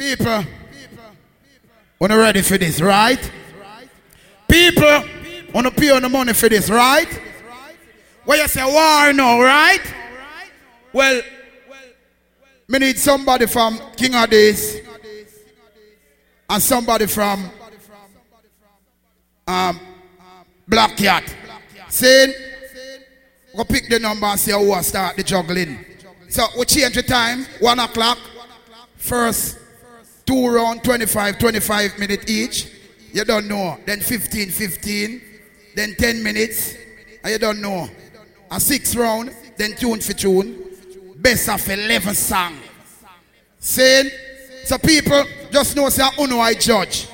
People, wanna ready for this, right? People, wanna pay on the money for this, right? Where you say war now, right? Well, me need somebody from King of Days and somebody from um, Black Cat. Saying, go pick the number and see who will start the juggling. So we change the time, one o'clock. First two round 25, 25 minutes each. You don't know. Then 15, 15. Then 10 minutes. And you don't know. A six round, then tune for tune. Best of 11 song. Saying, so people just know say I Uno I judge.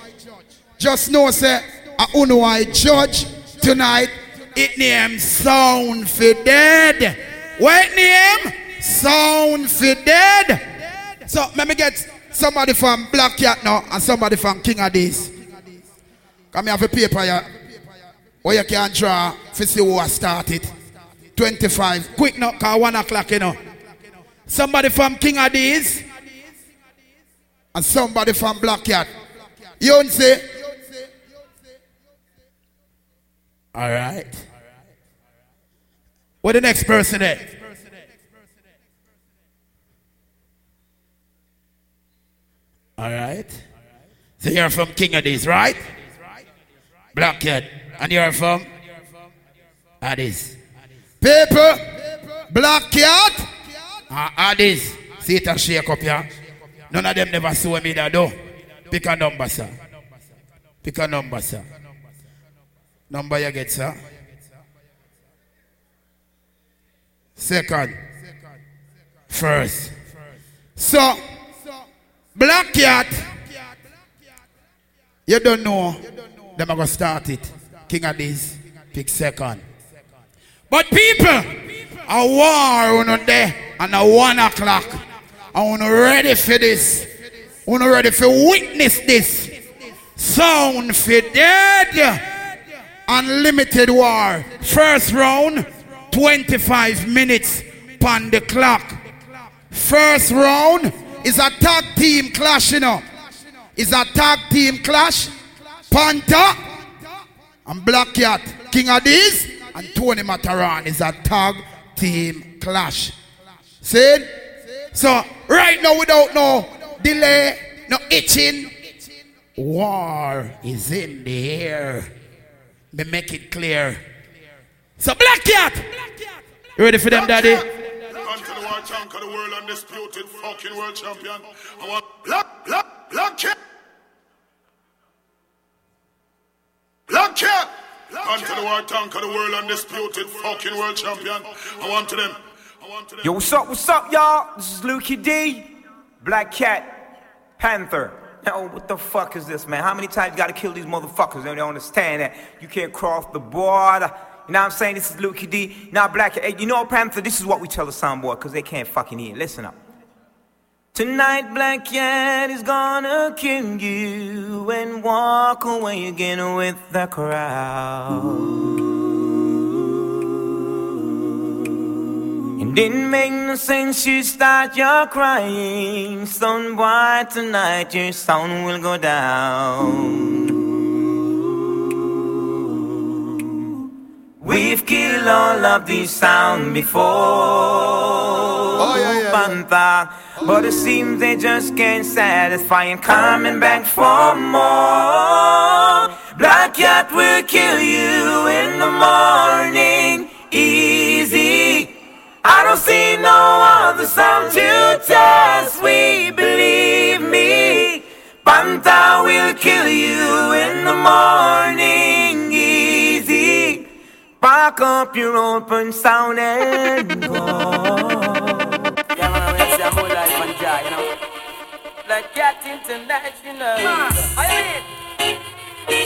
Just know say I Uno I judge tonight. It name Sound for Dead. What name? Sound for Dead. So let me get somebody from Black Cat now and somebody from King of Days. Come here a paper here. Where you can draw to see who has started. 25. Quick now, cause 1 o'clock, you know. Somebody from King of Days. And somebody from Black Cat. You don't say? All right. What the next person there? All right. So you're from King of Days, right? Black Cat. And you're from? Addis. Black Cat, uh, Addis. See it and shake up here. None of them never saw me that though. Pick a number, sir. Pick a number, sir. Number you get, sir. Second. First. So, Black Cat, you don't know. Them are going to start it. King of this, pick second. But people, a war on there and a one o'clock. I want ready for this. I want ready for witness this. Sound for dead. Unlimited war. First round, 25 minutes on the clock. First round is a tag team clash, you know. Is a tag team clash. Panther and Black Cat. King of these and Tony Matterhorn is a tag team clash. See? So right now without no delay, no itching, war is in the air. Me make it clear. So Black Cat, you ready for them, Daddy? Unto the world of the world undisputed fucking world champion. I want Black, Black, Black Cat. Black Cat. to the world of the world undisputed fucking world champion. I want to them. I want to them. Yo, what's up, what's up, y'all? This is Lukey D, Black Cat, Panther. Now, what the fuck is this, man? How many times you gotta kill these motherfuckers? They don't understand that you can't cross the border. You know what I'm saying? This is Lukey D. Now, Black hey, you know, Panther, this is what we tell the soundboy, because they can't fucking hear. Listen up. Tonight, Black Cat is gonna kill you and walk away again with the crowd. It didn't make no sense you start your crying. Son boy, tonight your son will go down. We've killed all of these sound before, oh, yeah, yeah. Panther. But it seems they just can't satisfy and coming back for more. Black Cat will kill you in the morning, easy. I don't see no other sound to test. We believe me. Panther will kill you in the morning. Pack up your open sound and go. Yeah, man, we see a whole life you know. Like Cat International. I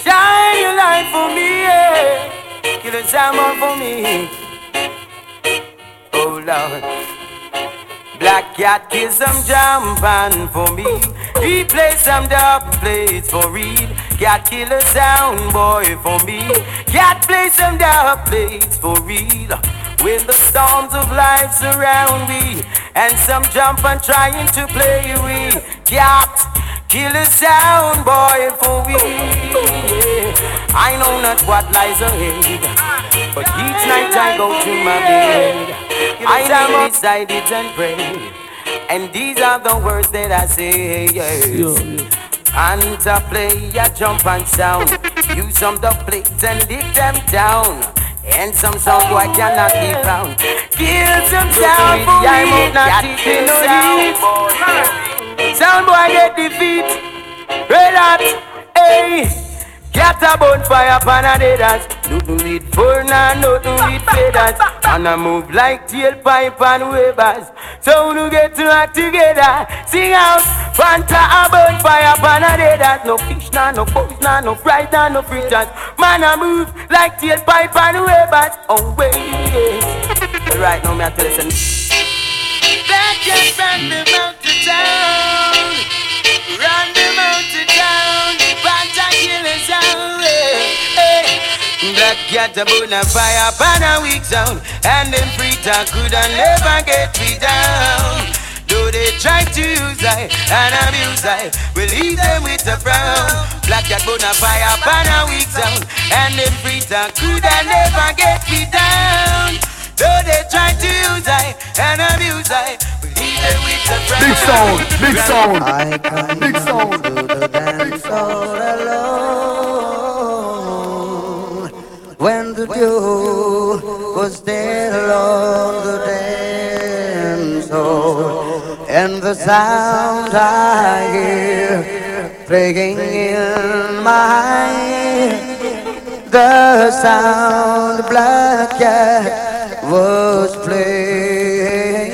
Shine your light for me, yeah. Give a time for me. Oh Lord. Black cat kill some jump on for me. He play some double plates for real. Cat kill a sound boy for me. Cat play some double plates for real. When the storms of life surround me, and some jump and trying to play with cat. Kill the sound boy for we. I know not what lies ahead, but each night I go to my bed. I am beside it and pray, and these are the words that I say. To play a jump and sound, use some the plates and lick them down. And some sound boy cannot be found. Kill some sound boy, I'm not teaching no Sound boy get defeat. Red hot, hey. Cat a bonfire pan a dead ass. Nothing with fur, nah, nothing with feathers. And I move like tailpipe and wavers. So we get to act together. Sing out, Fanta a bonfire pan a dead ass. No fish, nah, no boys, nah, no fries, nah, no fritters. Man I move like tailpipe and wavers. Oh wait, yes. Right now me I tell you something. That just ran them out to Black cat a burn fire pan a weak sound. And them free talk could never get me down. Though they try to use I and abuse I, we leave them with a frown. Black cat burn fire pan a weak sound. And them free talk could never get me down. Though they try to use I and abuse I, we leave them with a crown. Big sound, big sound, big sound. To the dance all alone. Dew was still on the dance hall, and the sound I hear playing in my ear, the sound black was playing,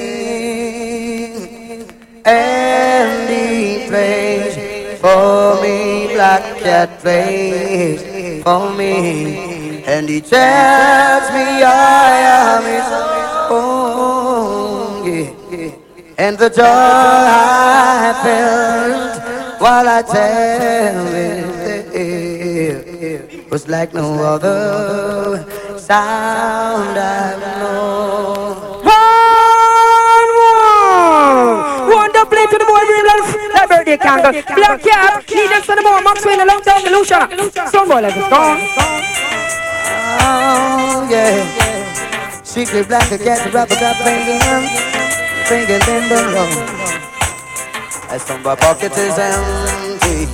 and he plays for Black Cat plays for me, and he tells me I am his own, and the joy I felt while I tell it was like no other sound I've known. One, one. Play to the boy, real That birthday candle. Black cap. Need them to the more. Max Wayne, a long time, illusion. Some boy, like it's gone. Oh, yeah. Secret black cat, rubber got banging, banging in the road. As from my pocket is empty,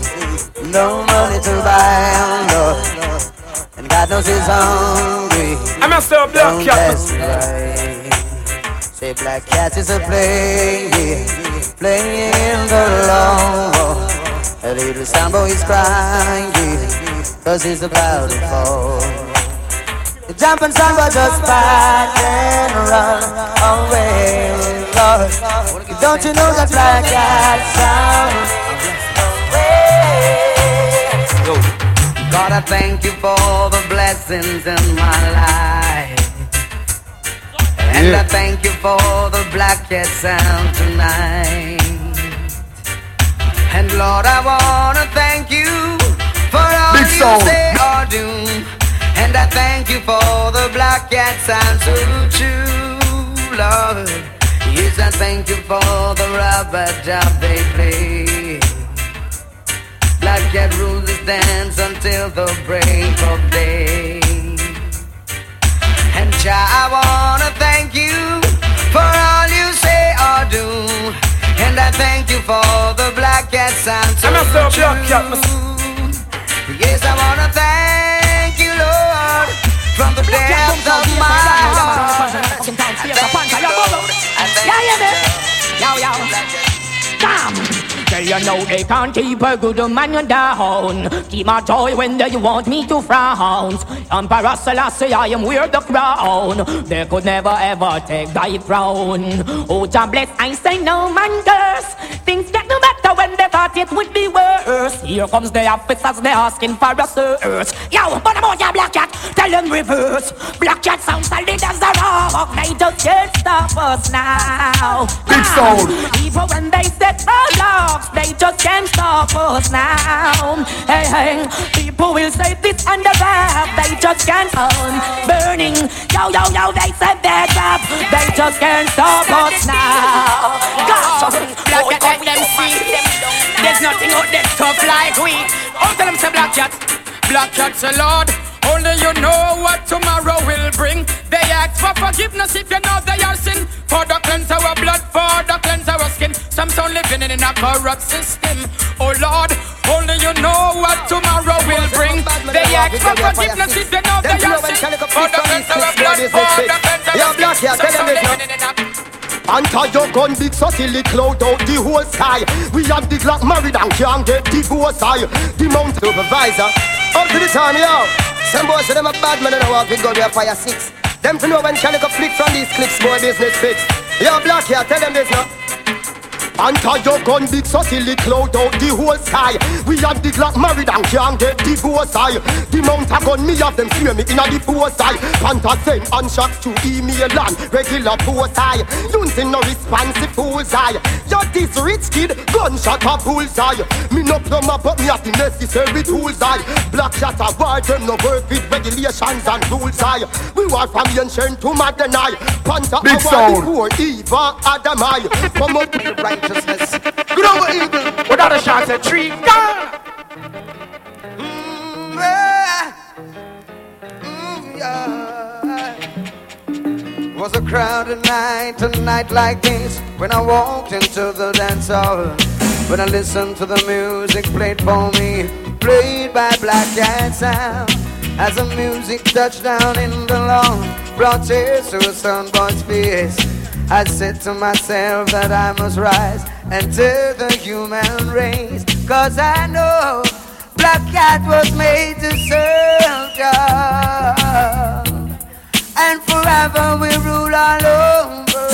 no money to buy, no. And God knows he's hungry. I'm a star black cat. Right. Say black cat is a playing, playing the long. A little sambo is crying, cause he's about to fall. The jumping sambo just back and run away, Lord. Don't you know that black cat sound? God, I thank you for the blessings in my life. And yeah. I thank you for the black cat sound tonight. And Lord, I want to thank you for all Big you song. say or do. And I thank you for the black cat sound so true, Lord. Yes, I thank you for the rubber job they play. Black cat rules this dance until the break of day. I wanna thank you for all you say or do. And I thank you for the black cat sound so I'm true. Black cat, yes, I wanna thank you, Lord, from the depths of my heart. Yeah, yeah, man. Yo, yo. Damn. Say you know they can't keep a good man down. Keep my joy when they want me to frown. Emperor Selassie, I am wear the crown. They could never ever take thy crown. Oh, God bless, I say no man curse. Things get no better when they thought it would be worse. Here comes the officers, they asking for a search. Yo, but I'm on your black cat, tell them reverse. Black cat sounds solid as a rock. They just can't stop us now. Big sound. Ah, even when they set the oh, they just can't stop us now. Hey, hey, people will say this and the rap, they just can't on burning. Yo, yo, yo, they said that rap, they just can't stop us now. Gosh, boy, come oh, oh, them oh, see There's nothing out there tough like we. Oh, tell them say black cat. Black cat say Lord. Only you know what tomorrow will bring. They ask for forgiveness if you know they are sin. For the cleanse our blood, for the cleanse our skin. Some son living in a corrupt system. Oh Lord, only you know what tomorrow will bring. They ask for forgiveness if you know they are sin. For the cleanse our blood, for the cleanse our skin. Some son living in a Anta your gun big so silly cloud out the whole sky We have the Glock married and can't get divorced I The mount supervisor Up to the time yo. Some boys say them a bad man and I walk with gun we a fire six. Them to know when Calico flick from these clips boy business fix. Yo black here tell them this now Anta your gun big so silly cloud out the whole We have the Glock married and can't get I The mount a gun me have them fear me inna the post I Panta send and shots to email and regular post I no responsive fools I You this rich kid gunshot a bullseye. Me no plumber but me have the necessary tools I Black shot a war them no work with regulations and rules I We war from ancient to modern I Panta a war before Eva Adam I Come up with the righteousness Good over evil. Without a shot at tree. Gone. Mm, yeah. Mm, yeah. Was a crowded night, a night like this, when I walked into the dance hall. When I listened to the music played for me, played by Black Cat Sound. As the music touched down in the lawn, brought tears to a son boy's face. I said to myself that I must rise and to the human race. Cause I know Black Cat was made to serve God. And forever we rule all over.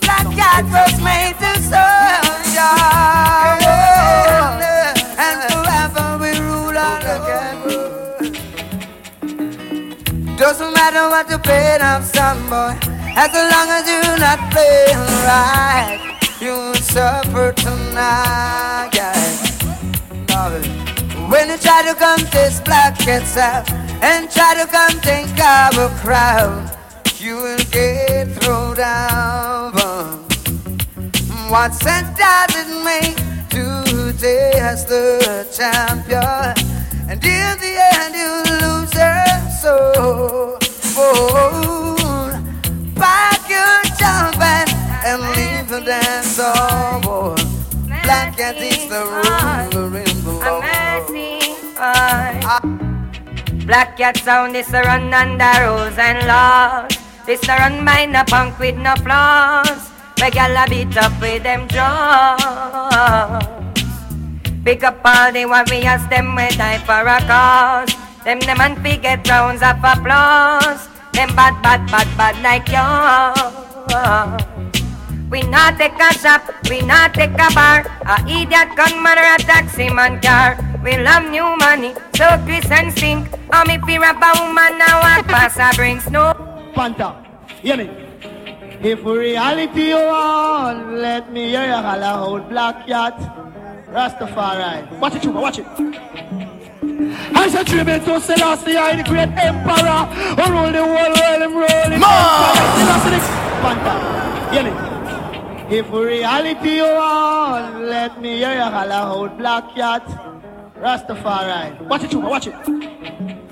Black Cat was made to serve Doesn't matter what you paid of some boy, as long as you're not playing right, you will suffer tonight. It. When you try to come this black out and try to come take our crowd, you will get thrown down. What sense does it make to test the champion? And in the end, you lose your soul. Pack your jumping and leave the dance hall. Black cat is the ruler in the law. Black cat sound is a run under rules and laws. This a run by no punk with no flaws. Gal a beat up with them jaws. Pick up all the warriors, them we die for a cause. Them them and we get rounds of applause. Them bad, bad, bad, bad like you. We not take a shop, we not take a bar. A idiot gunman or a taxi man car. We love new money, so Chris and sink. Um, if we rap a woman now, walk pass a brings no. Panta, hear me. If reality you want, let me hear you holler out black cat. Rastafari. Watch it, Chuba, watch it. I say tribute to Selassie, I the great emperor. Who rule the whole world and rule it. Selassie the Panta, hear me. If reality you want, let me hear you holler out black cat. Rastafari. Watch it, Chuba, watch it.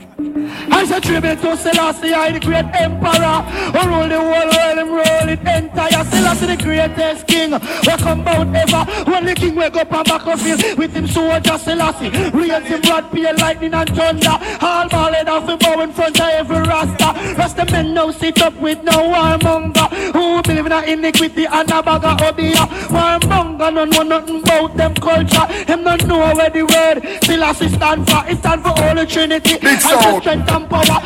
I say tribute to Selassie, I the great emperor Who rule the whole world and rule it entire. Selassie the greatest king We come out ever. When the king wake up on battlefield With him soldier Selassie Raise him blood, pale lightning and thunder. All ballad off him bow in front of every rasta. Rasta men now sit up with no warmonger. Who believe in a iniquity and a bag of odia? Warmonger no know nothing about them culture. Him not know where the word Selassie stand for. It stand for Holy Trinity. Big sound. Strength and power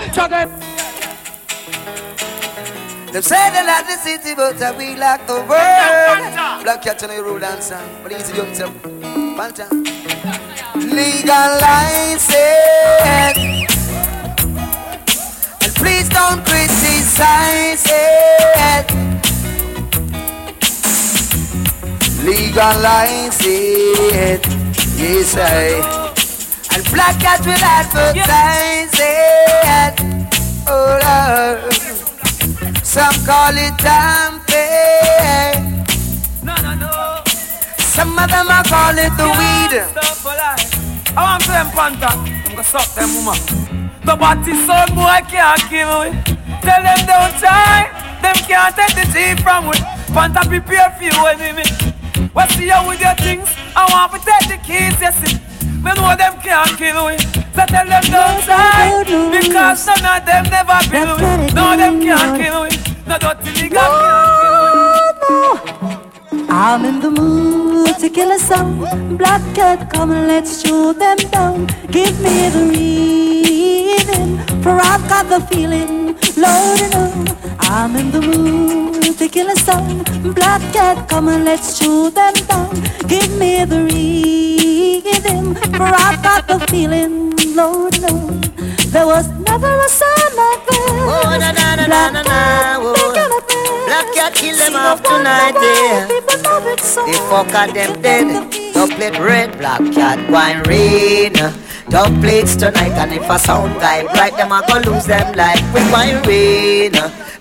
Them say they like the city, but uh, we like the world. Black cat and rule dancer, but easy young self. Panta. Legalize it. And please don't criticize it. Legalize it. Yes, I. Black cat will advertise it. Oh, Lord. Some call it dumping. No, no, no. Some of them are call it the weed. I want them panta. I'm gonna suck them woman. The body son boy can't kill me. Tell them don't try. Them can't take the G from me. Panta prepare for you enemy. What's the with your things? I want to take the keys, yes. Me know them can't kill me. So tell them don't try. Because none of them never kill me. No, them can't kill me. No dirty nigga can't kill me. I'm in the mood to kill a song. Black cat, come and let's shoot them down. Give me the rhythm, for I've got the feeling loaded on. I'm in the mood to kill a song. Black cat, come and let's shoot them down. Give me the rhythm, for I've got the feeling loaded on. There was never a son like this. Oh, na na na na na na. Black cat kill them off tonight, yeah. They fuck at them dead. Double plate red, black cat wine rain. Double plates tonight, and if a sound guy bright, them a go lose them like with wine rain.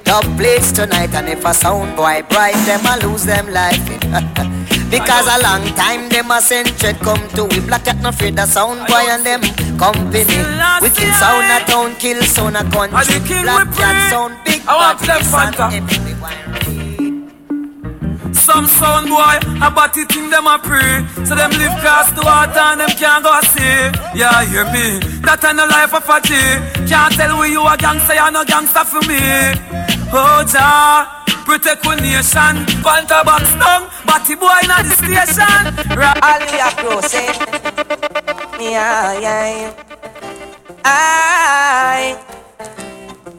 Double plates tonight, and if a sound boy bright, them a lose them life. Because a long time them a send threat come to we black cat no afraid the sound boy and them company. We kill sound a town, kill sound a country. Black cat sound big, I want them Fanta. Some sound boy, about it in them a pray. So them live past the water and them can't go see. Yeah, hear me. That ain't no life of a G. Can't tell we you a gangster, you no gangster for me. Oh, Jah, protect one nation. Panta box down, batty boy in the station. Ali a process. Yeah, yeah. I,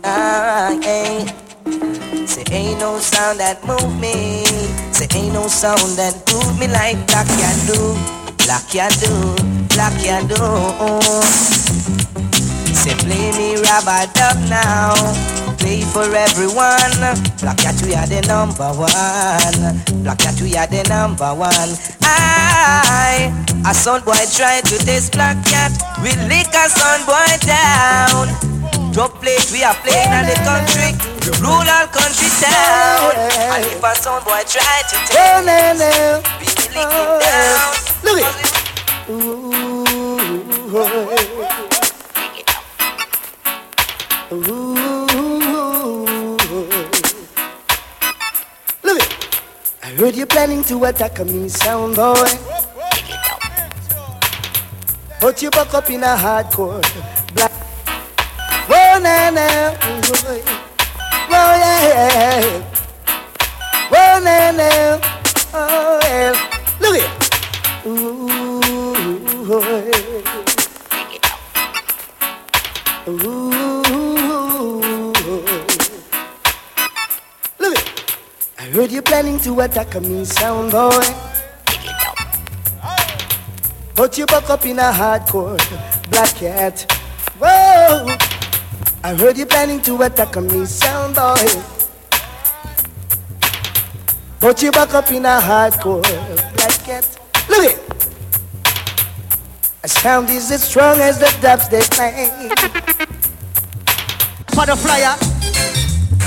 I, I. Say ain't no sound that move me. Say ain't no sound that move me like black ya do, black ya do, black ya do. Say play me rubber dub now, for everyone. Black cat we are the number one. Black cat we are the number one. I, a sound boy try to this black cat, we lick a sound boy down. Drop plate we are playing in the country, rural country town. And if a sound boy try to take we lick him down. Look it. Ooh, ooh. Heard you're planning to attack me, sound boy. But you buck up in a hardcore black. Oh, Whoa, na na. Whoa, oh, yeah. Oh, Whoa, na na. Oh, yeah. Look it. Ooh. Heard you're planning to attack me, sound boy. But you buck up in a hardcore black cat. Whoa. I heard you planning to attack me, sound boy. But you back up in a hardcore black cat. Look it. A sound is as strong as the dubs they play. For the flyer.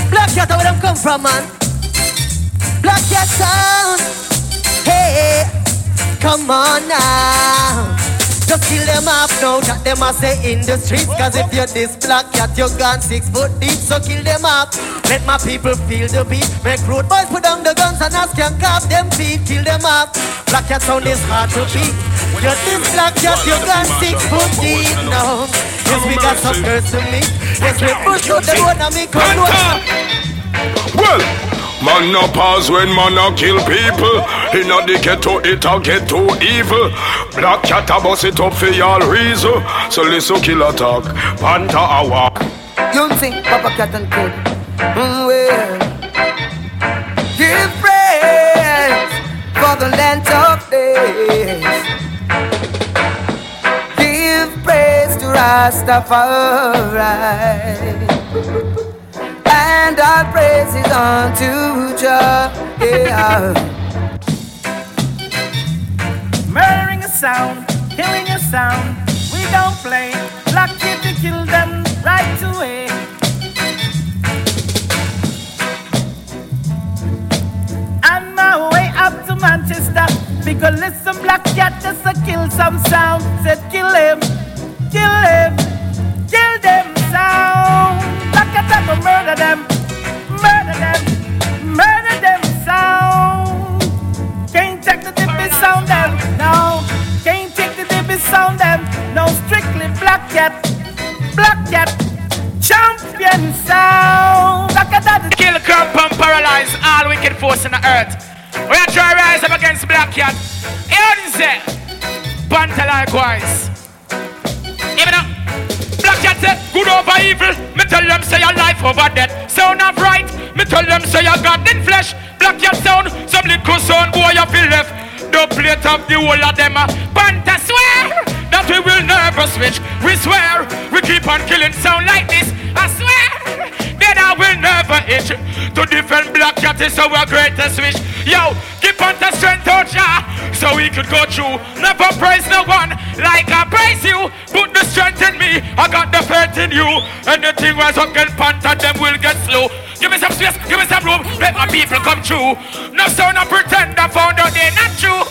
Black cat, where them come from, man? Black your sound. Hey, come on now. Just kill them off now, that them a say in the streets. Cause if you're this black cat, you're gone six foot deep. So kill them off. Let my people feel the beat. Make road boys put down the guns and ask can carve them feet. Kill them off. Black cat sound is hard to beat. You're this black cat, you're gone six foot deep now. Yes, we got some girls to meet. Yes, we push out the road and a road. Well, man no pause when man no kill people. Inna the ghetto it a get too evil. Black cat a bust it up for y'all reason. So listen kill attack, panther a walk. You think Papa Cat and Kid? Mm, well, give praise for the land of days. Give praise to Rastafari. And our praises unto Jah. Yeah. Murdering a sound, killing a sound. We don't play. Kid to kill them right away. On my way up to Manchester, Because listen, black cat just a kill some sound. Said kill him, kill him, kill them sound. Cat I go murder them, murder them, murder them sound. Can't check the dippy sound them, no. Can't check the dippy sound them, no. Strictly black cat, black cat. Champion sound. Kill, crump, and paralyze all wicked force in the earth. We are trying to rise up against Black Cat. Here Panther likewise. Even up. Say, good over evil. Me tell them say your life over death. Sound of right. Me tell them say your God in flesh. Black your sound. Some little sound boy you feel left. The plate of the whole of them. Uh. Panther swear that we will never switch. We swear we keep on killing sound like this. I swear I will never itch. To defend Black Cat is our greatest wish. Yo, keep on the strength out ya, so we could go through. Never praise no one like I praise you. Put the strength in me, I got the faith in you. Anything was up can panther, them will get slow. Give me some space, give me some room, let my people come true. No sound, I pretend I found out they're not true.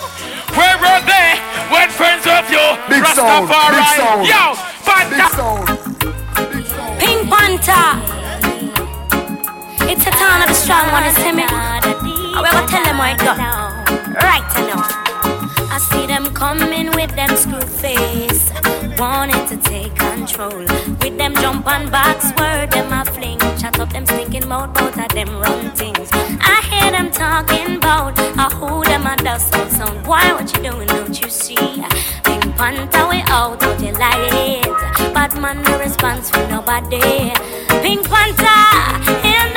Where were they when friends of you? Big Rastafari. sound, big sound. Yo, Panther. Big sound. Pink Panther. It's a town of the strong one, it's me. I will tell them where it go. Right now. I see them coming with them screw face, wanting to take control. With them jump on box word, them a fling, chat up them stinking mouth, both of them run things. I hear them talking about uh, who them a dust out sound. Why what you doing? Don't you see? Pink Panther we out, don't you lie it? Bad man no response from nobody. Pink Panther, he'll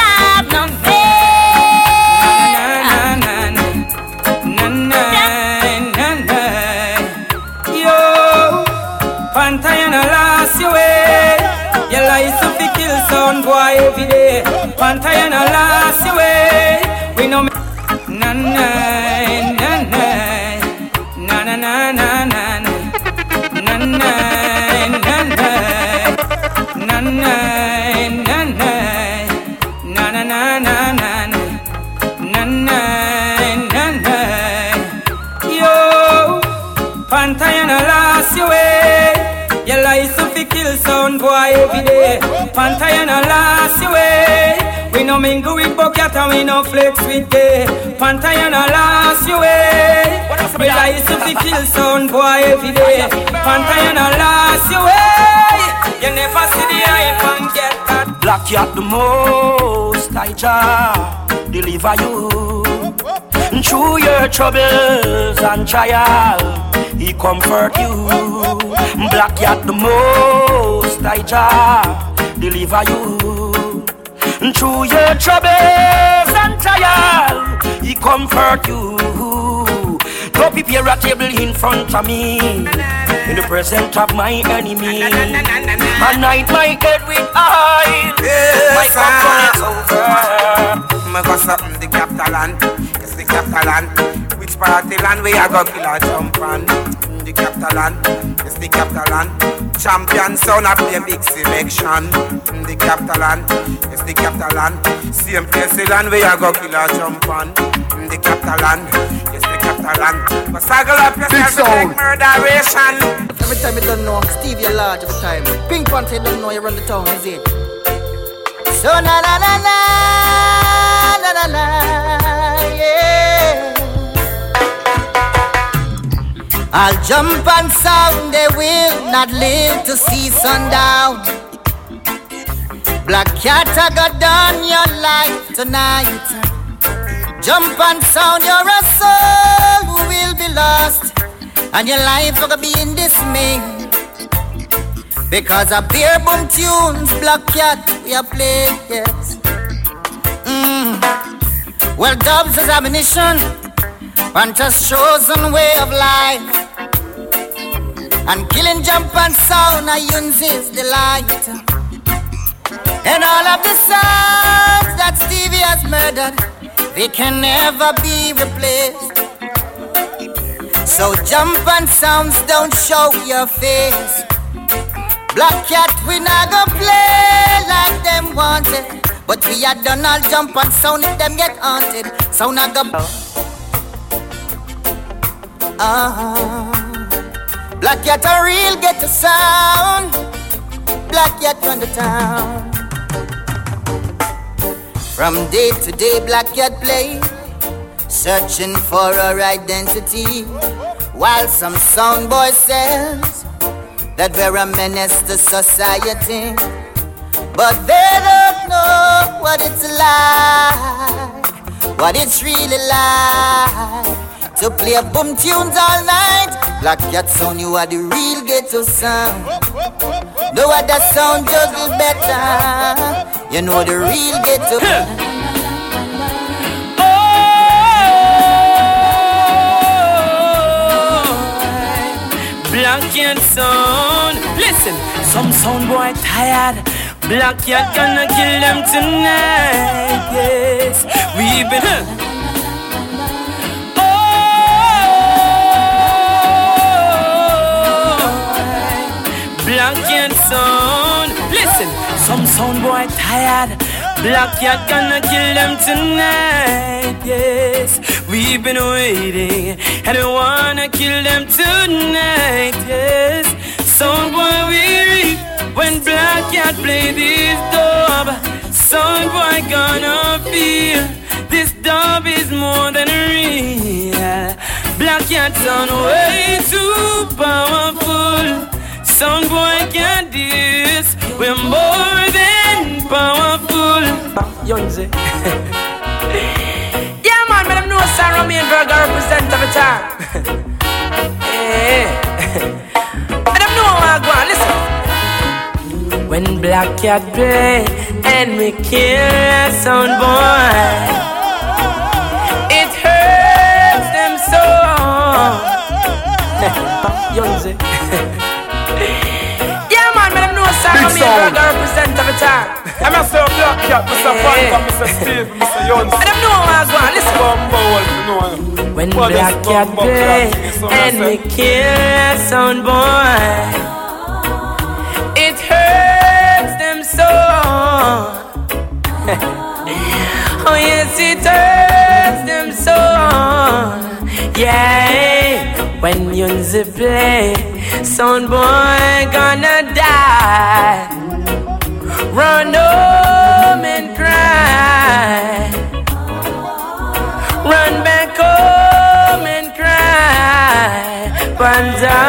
boy every day. Lost your way. We know me. Mingle with bucket and we no flex with gay. Panther, you eh. no lost your way. We life to fi kill sound boy every day. Panther, you no lost your way. You never see the hype and get that. Black cat the most I deliver you through your troubles and trial. He comfort you. Black cat the most I deliver you through your troubles and trial. He comfort you. Go prepare a table in front of me in the presence of my enemy. Anoint my head with oil. my cup over. Me go something the capital land, yes the capital land. Which part of the land we a go kill a jump on? The capital land, yes the capital land. Champion son a play big selection. Mm, The capital land, yes the capital land. Same place the land we a go kill a jump on. Mm, The capital land, yes the capital land. But saggle up yourself to take murderation. Every time you don't know, Steve, you're large every time. Pink Panther, you don't know, you run the town, is it? So na na na na na na na yeah. I'll jump and sound, they will not live to see sundown. Black cat, I got done your life tonight. Jump and sound, you're a soul who will be lost, and your life will be in dismay. Because of beer boom tunes, Black Cat, we are playing, yes. Mm. Well, dubs is ammunition, Panta's chosen way of life. And killing jump and sound, use his delight. And all of the songs that Stevie has murdered, they can never be replaced. So jump and sounds, don't show your face. Black cat, we not go play like them wanted. But we are done all jump and sound if them get haunted. Sound not go. Uh-huh. Black cat a real get the sound. Black cat run the town. From day to day, black cat play, searching for our identity. While some sound boy says that we're a menace to society, but they don't know what it's like, what it's really like to play boom tunes all night. Black cat sound, you are the real ghetto sound. No other sound juggle better. You know the real ghetto. Oh, Black cat sound. Listen, some sound boy tired. Black cat gonna kill them tonight. Yes, we've been. Black cat sound. Listen, some sound boy tired. Black cat gonna kill them tonight. Yes, we've been waiting, and we wanna kill them tonight. Yes, sound boy weary when black cat play this dub. Sound boy gonna feel this dub is more than real. Black cat sound way too powerful. Some boy can't this. We're more than powerful. Yonze. yeah, man, man, I'm no Sarah Mainberg, I represent every time. yeah. And I'm no I go on, listen. When Black Cat play and we kill a sound boy, it man, I'm no sorry. I'm here to represent every time. I'm a Black Cat, Mr. Phantom, Mr. Steve, Mr. Jones. And I'm no one go on, listen. Bumble, you know. When Black Cat play and we kill sound boy, it hurts them so. oh yes, it hurts them so. Yeah, when Yunzi play, sound boy gonna die. Run home and cry. Run back home and cry. Panza.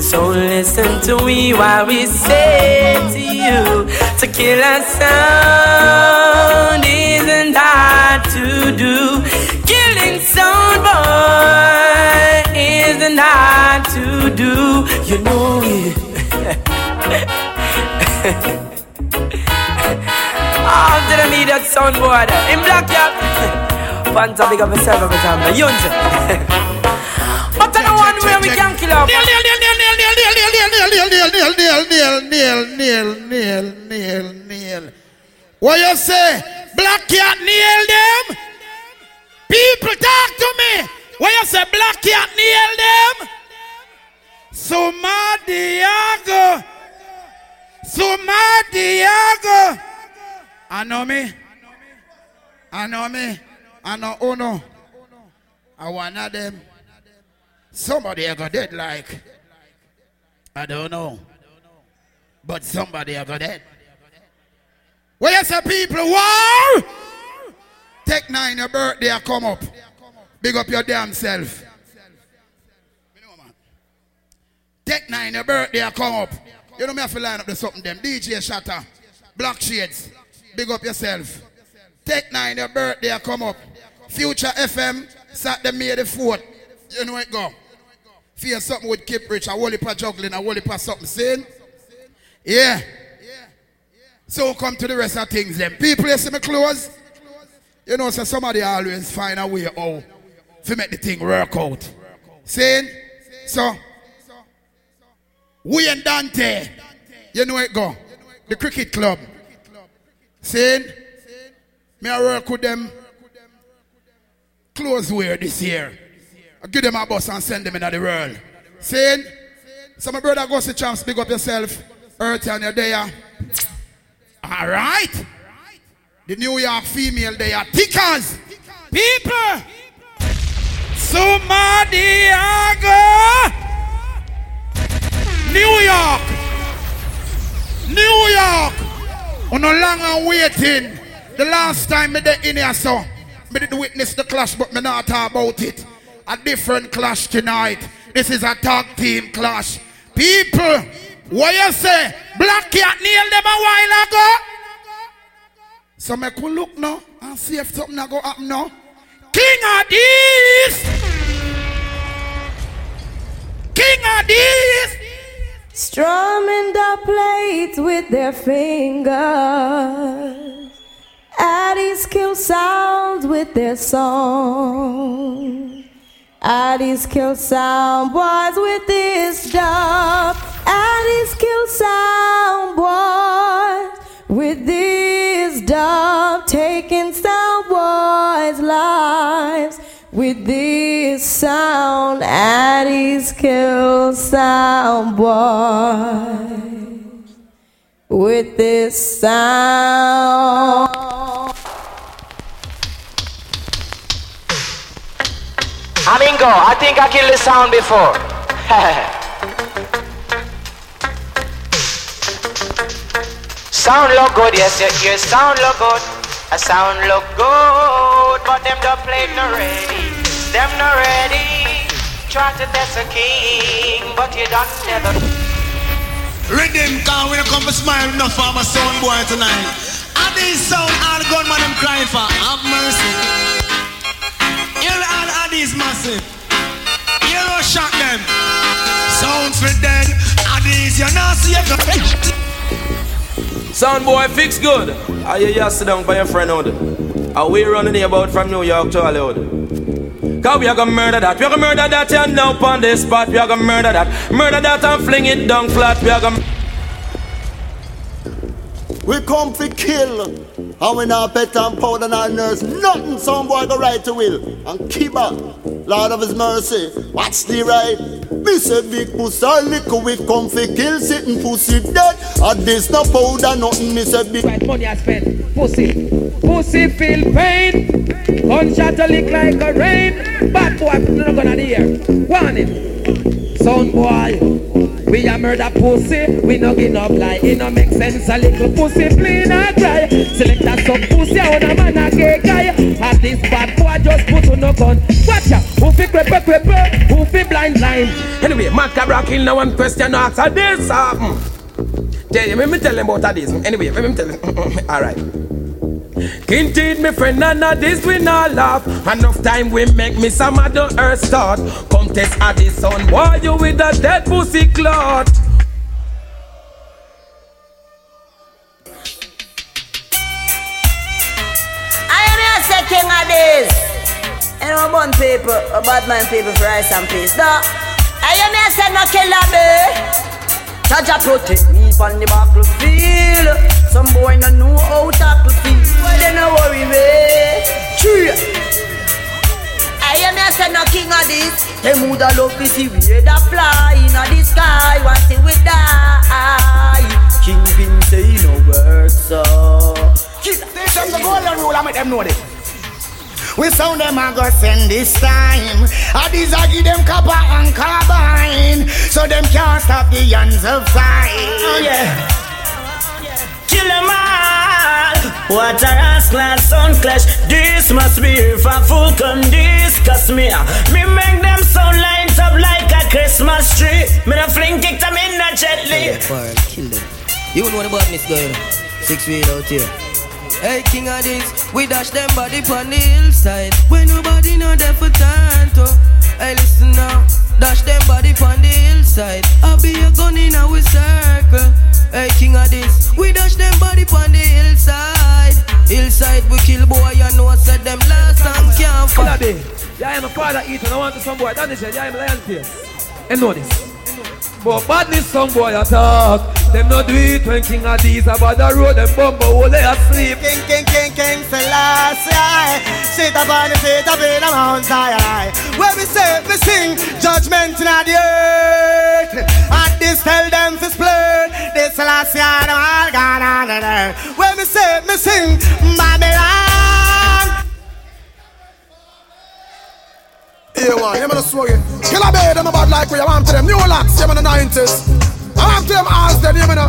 So listen to me while we say to you to kill a sound isn't hard to do. Killing sound boy isn't hard to do. You know it. Oh, did I need that sound boy there? In black, yeah. Panta big up yourself every time. Yunze. But I know one way we can kill up. Nail, nail, nail, nail, nail, nail, nail, nail, nail, nail, nail, nail, nail, nail, nail. What you say? Black cat nail them? People talk to me. What you say? Black cat nail them? Sumadiago. Sumadiago. I know me. I know me. I know Uno. I one them. Somebody I got dead like. I don't know. But somebody I got dead. Where you say people war? Take nine your birthday I come up. Big up your damn self. Take nine your birthday I come up. You know me have to line up the something them. DJ Shatter. Black Shades. Big up yourself. Take nine your birthday I come up. Future FM. Saturday May the 4th. You know it go. Fear something with keep rich. A whole heap juggling. A whole heap something. Saying? Yeah. So come to the rest of things then. People, you see me close? You know, so somebody always find a way how to make the thing work out. Saying? So, we and Dante, you know it go. The cricket club. Saying? Me I work with them close wear this year. I give them a bus and send them into the world. Saying? So my brother goes to chance, big up yourself. Earth and your day. All right. The New York female, they are tickers. People. Sumadiago, New York, New York. On no longer waiting. The last time me in here, so me did witness the clash, but me not talk about it. A different clash tonight. This is a tag team clash. People, what you say? Black Cat nailed them a while ago. So me could look now and see if something a go happen now. King of these. King of these. Strumming the plates with their fingers. Addies kill sounds with their song. Addies kill sound boys with this dub. Addies kill sound boys with this dub. Taking sound boys' lives with this sound. Addies kill sound boys with this sound. Amingo, I think I killed the sound before. sound look good, yes, your, your sound look good. A sound look good, but them don't play no ready. Them not ready. Try to test a king, but you don't never. Rhythm, cause we don't come to smile enough for my sound boy tonight. And this sound, all gunman them crying for, have mercy. You all of massive. You know shot them. Sounds for dead. And these you know see you Sound boy, fix good. Are you just sit down by your friend out? Are we running about from New York to Hollywood? Cause we are gonna murder that. We are gonna murder that and now on this spot. We are gonna murder that. Murder that and fling it down flat. We are gonna. We come to kill. And we not pet and powder and our nurse. Nothing some boy go right to will. And keep up. Lord of his mercy. Watch the right. Me say big pussy liquor we come fi kill sitting pussy dead. And this no powder nothing. Me say big. Right money I spend. Pussy. Pussy feel pain. Gunshot a lick like a rain. Bad boy, not gonna hear. Warning. Sound boy. We a murder pussy, we no give up lie. It no make sense a little pussy clean and dry. Select a some pussy on a man a gay guy. At this bad boy just put on no gun. Watch out, who fi crepe crepe, who fi blind blind Anyway, Macabra kill no one. Question ask a this happen Tell you, me tell them about this. Anyway, let me tell them. Alright Indeed, my friend, none of this we not laugh. Enough time we make me some of the earth start. Come test at the sun, boy, you with a dead pussy clot. I am say king of this. And I'm born people, a bad man people for rice and peace. No, I am here say no killer me. Jaja protect me from the battlefield. Some boy no know how tackle feel. Why they no worry me? True. I am here say no king of this. Them woulda love to see we head a fly in the sky. Want see we die. Kingpin say he no work so. Say something golden rule and make them know this. We sound them a go send this time. A these a give them copper and carbine, so them can't stop the hands of fire. Oh yeah. Kill them all. What a rascal sound clash. This must be for full con discuss me. Me make them sound light up like a Christmas tree. Me no fling kick them in the gently. Kill them. You know the badness going on. Six feet out here. Hey, king of this, we dash them body on the hillside. When nobody know there for time to. Hey, listen now, dash them body on the hillside. I'll be a gun in our circle. Hey, king of this, we dash them body on the hillside. Hillside, we kill boy, you know, said them last time can't fight. Yeah, I'm a father eating. I want to some boy. That is it. Yeah, I'm a lion face. And know this. But badness some boy attack. Them not do it when king of these about the road. Them bumbo while they asleep. King, king, king, king, Selassie. Sit up on the feet up in the Mount Zion. Where we say, we sing judgment in the earth. And this tell them to split. This Selassie, I'm all gone on the earth. Where we say, we sing Babylon. Here you man smoke it. Kill a bed, them a bad like we, I want to them new locks, you man the 90s. I want to them ass then, you man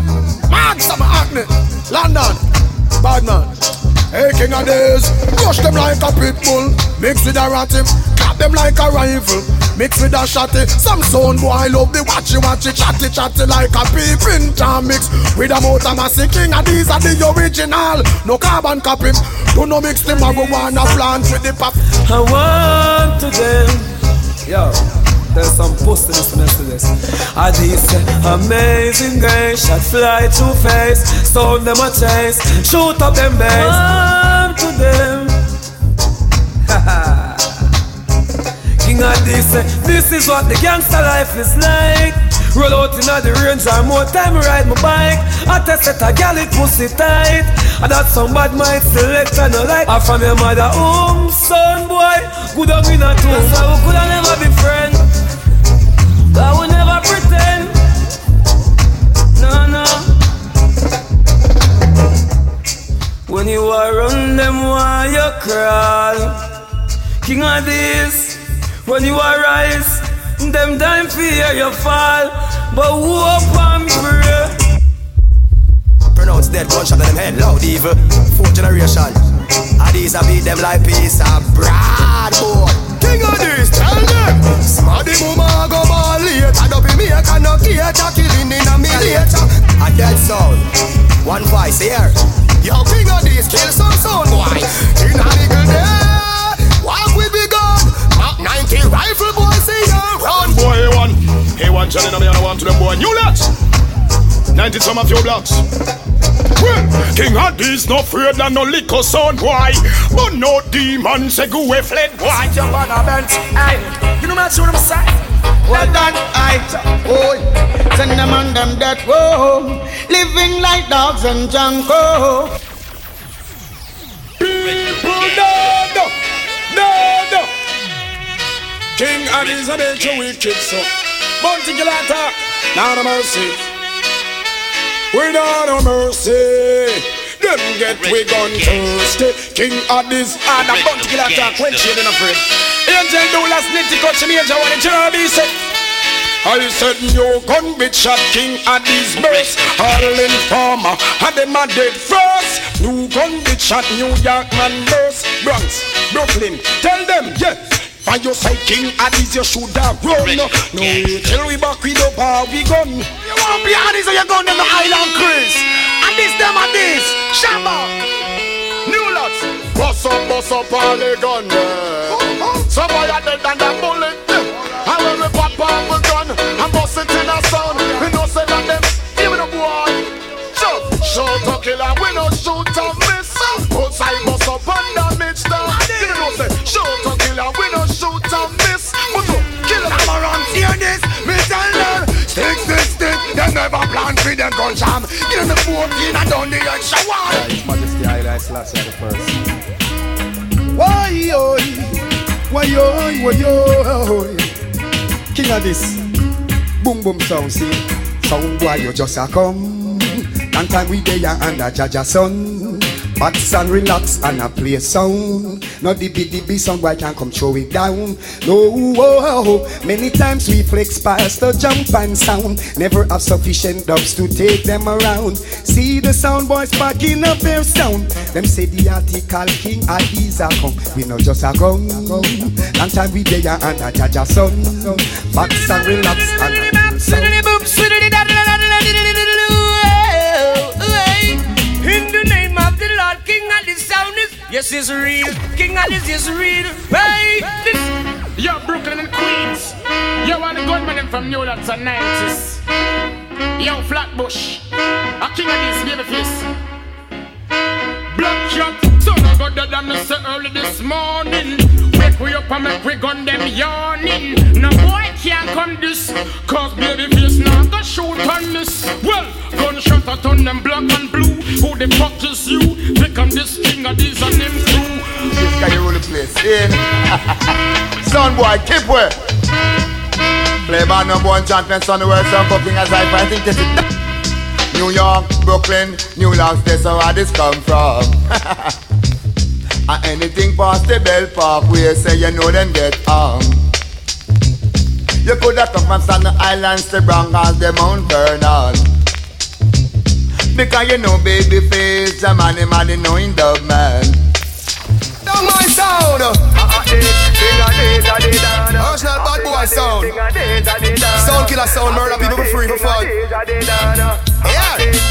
mad some acne. London, bad man. Hey, king of days, rush them like a pit bull, mix with a ratty, clap them like a rifle. Mix with a shotty Some sound boy love the watchy watchy Chatty chatty like a peeping Jam mix with a motor massy king And these are the original. No carbon copy. Do no mix the marijuana plant with the pop. I want to them. Yo there's some pussy to this. I this amazing grace, shot fly to face, stone them a chase, shoot up them base. Come to them. King of this, this is what the gangster life is like. Roll out in the range and more time ride my bike. I test set a gal it pussy tight. I that some bad mind select and no like. I from your mother home, son boy. Good on in not we coulda never. I will never pretend. No, no. When you are run them, why you crawl? King of this, when you are rise, them time fear you fall. But hope and pray. Pronounce dead them head, loud evil. And these I beat them like piece of bread, boy. King of this, tell them. Smarty mama go ball late. I don't be me, I cannot cater. Killing in a me later. A dead sound. One voice here. Yo, king of this, kill some sound, boy. In a nigga there. Walk with me gun. Mark 90 rifle, boy, see ya. Run. Boy, A1. A1 Johnny, and me, I want to them boy. New lads. 90 some of your blocks. Well, King Addies no afraid of no liquor son why? But no demon say go away fled. Boy Jump on a bench, aye You know what I'm saying? Well done, aye Oh, send them on them that whoa Living like dogs and jungle oh. People no, no, no, no. King Addies a make you wicked so. Bounty Gilata, now no mercy Without no mercy them get we gun thirsty. King Addies and a bounty killer attack when she ain't afraid Angel do last Doulas nitty cut she major one in Jeremy say I said no gun bitch shot King Addies burst All informer and them a dead first. New gun bitch shot New York man burst Bronx, Brooklyn Tell them yes for your side King Addies you should have run. No wait till we back with up how we gun. You want be honest or you gun them the Island Chris? And this them and this. Shabba New lots. Bust up, bust up all the gun Some boy are dead than that bullet Them never plan for them gun jam Give me 14 and down the extra one His Majesty Haile Selassie the first. Why, yo, why, yo, why, yo, King of this, boom, boom sound, see, sound boy, you just a come. Long time we there under Jaja sun. Box and relax and a play sound. No DB DB sound boy can come throw it down. No, oh, oh. many times we flex past the jump and sound. Never have sufficient dubs to take them around. See the sound boys packing up their sound. Them say the article king Adiza come. We not just a come. Long time we there and under Jaja sun. Box and relax and a play sound. Sound is real. King of this is real. Hey, this. Yo, Brooklyn and Queens. Yo, want the good them from New Lots and 90s. Yo, Flatbush. A king of this baby face. Black shot. So no go dead and say uh, early this morning. Wake we up and make we gun them yawning. No boy can't come this. Cause baby face now go shoot on this. Well, gunshot at on them black and blue. Who the fuck is you? They come this king of these and them crew. This guy rule the place. Yeah. Son boy, keep way. Play by number one champion, son the world, son fucking as I find think this is New York, Brooklyn, New York, that's where this come from. and anything past the Bell Park, say you know them get on. You coulda come from Staten Island to Bronx, the Mount Vernon. Because you know baby face, the money, money knowing the man. Down my sound. Original bad boy sound. Sound killer sound, murder people for free for fun. Yeah.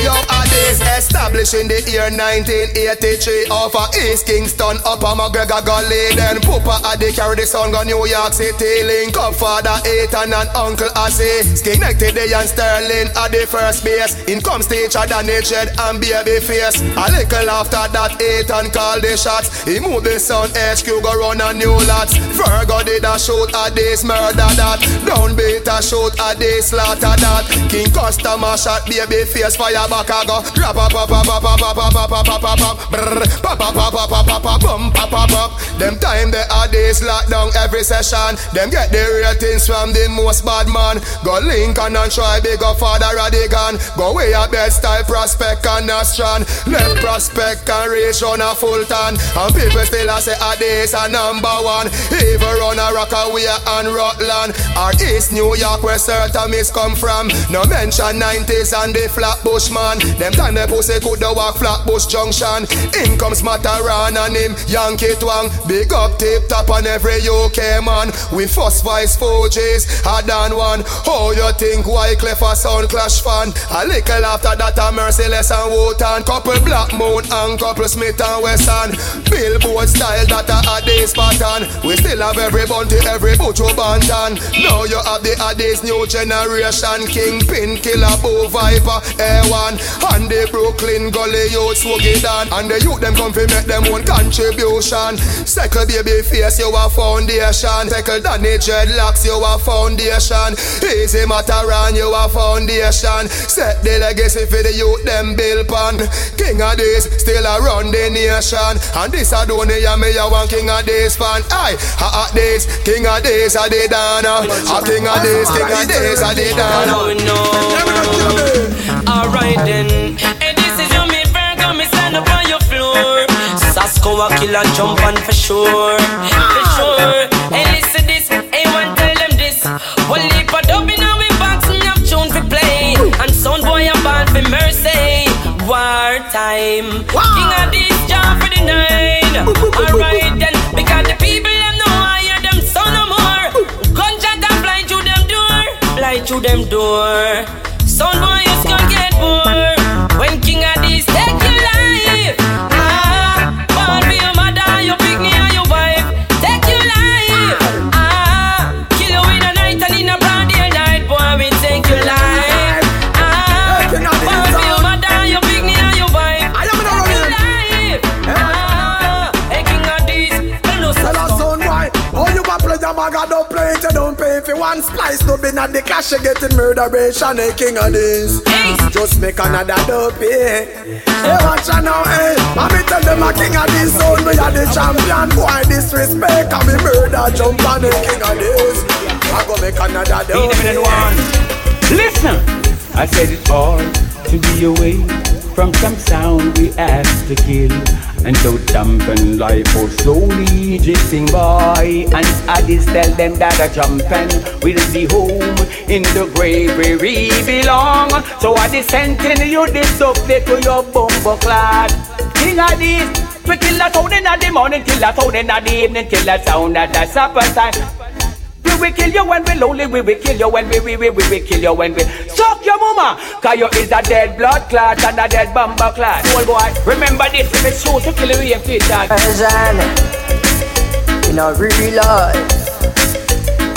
Yo, a days established in the year 1983 Off of East Kingston, Upper McGregor Gully. Then Poopa a they carry the sound go New York City. Link up father Ethan and Uncle Assy Connected they and Sterling at the first base. Income stage at the naked and baby face. A little after that Ethan called the shots. He moved the sound HQ go run a new lots. Virgo did a shoot a this murder that Downbeat a shoot a this slaughter that King customer shot baby face fire a back a go. Drop a pop a pop a pop a pop a pop a pop. Brrr. Pop a pop a pop a pop bum pop a pop. Them time they are days locked down every session. Them get their ratings from the most bad man. Go Lincoln and try big up father of the gun. Go way a best style prospect and a strand. Left prospect and race run a full tan. And people still a say ah, a days a number one. Even run a Rockaway and Rutland. Or East New York where certain miss come from. No mention 90s and the Flatbush bushman Them time the pussy coulda walk Flatbush Junction. In comes Mataran and him Yankee Twang. Big up tip top on every UK man. We first vice 4Gs Had done one. How you think why clever sound clash fan? A little after that a merciless and Wotan Couple Black Moon and couple Smith and Wesson. Billboard style that a Addies pattern. We still have every bounty every butcher bantan. Now you have the Addies new generation. Kingpin killer Bo Viper A1 and the Brooklyn gully youth swag it on And the youth them come fi make them own contribution. Second baby face you a foundation. Second Danny dreadlocks you a foundation. Easy Mataran you a foundation. Set the legacy for the youth them build pan King of this still a run the nation. And this a don't hear me a one king of this fan Aye, a a this king of this a the dana A king of this king of this a the dana Alright then. Hey, this is your mate Virgo, me stand up on your floor. Sasko a killer jump on for sure, for sure. Hey, listen this, hey, one tell them this. One leap of dub in our box and have tune for play. And sound boy a band for mercy. War time, king of this job for the nine. Alright then, because the people them know I hear them sound no more. Gunshot a fly through them door, fly through them door. Sound boy, before. When King of this. One splice No be not the clash you getting murderation Hey king of this. Just make another dope yeah Hey watch out now hey. I me tell them a king of this Sound me a the champion. Boy disrespect And me murder jump on the king of this. I go make another dope yeah. Listen, I said it's all to be away from some sound we have to kill. And so dampen life for slowly drifting by. And I just tell them that a jumping will be home in the grave where we belong. So I just send you this update to your bumbo clad. King of this, we kill a sound in the morning, kill a sound in the evening, kill a sound at the supper time. We will kill you when we lonely, we will kill you when we we we we will kill you when we suck your mama. Cause you is a dead blood clot and a dead bumper clot. Old boy, remember this if it's true to kill you it's done. Version in a real life.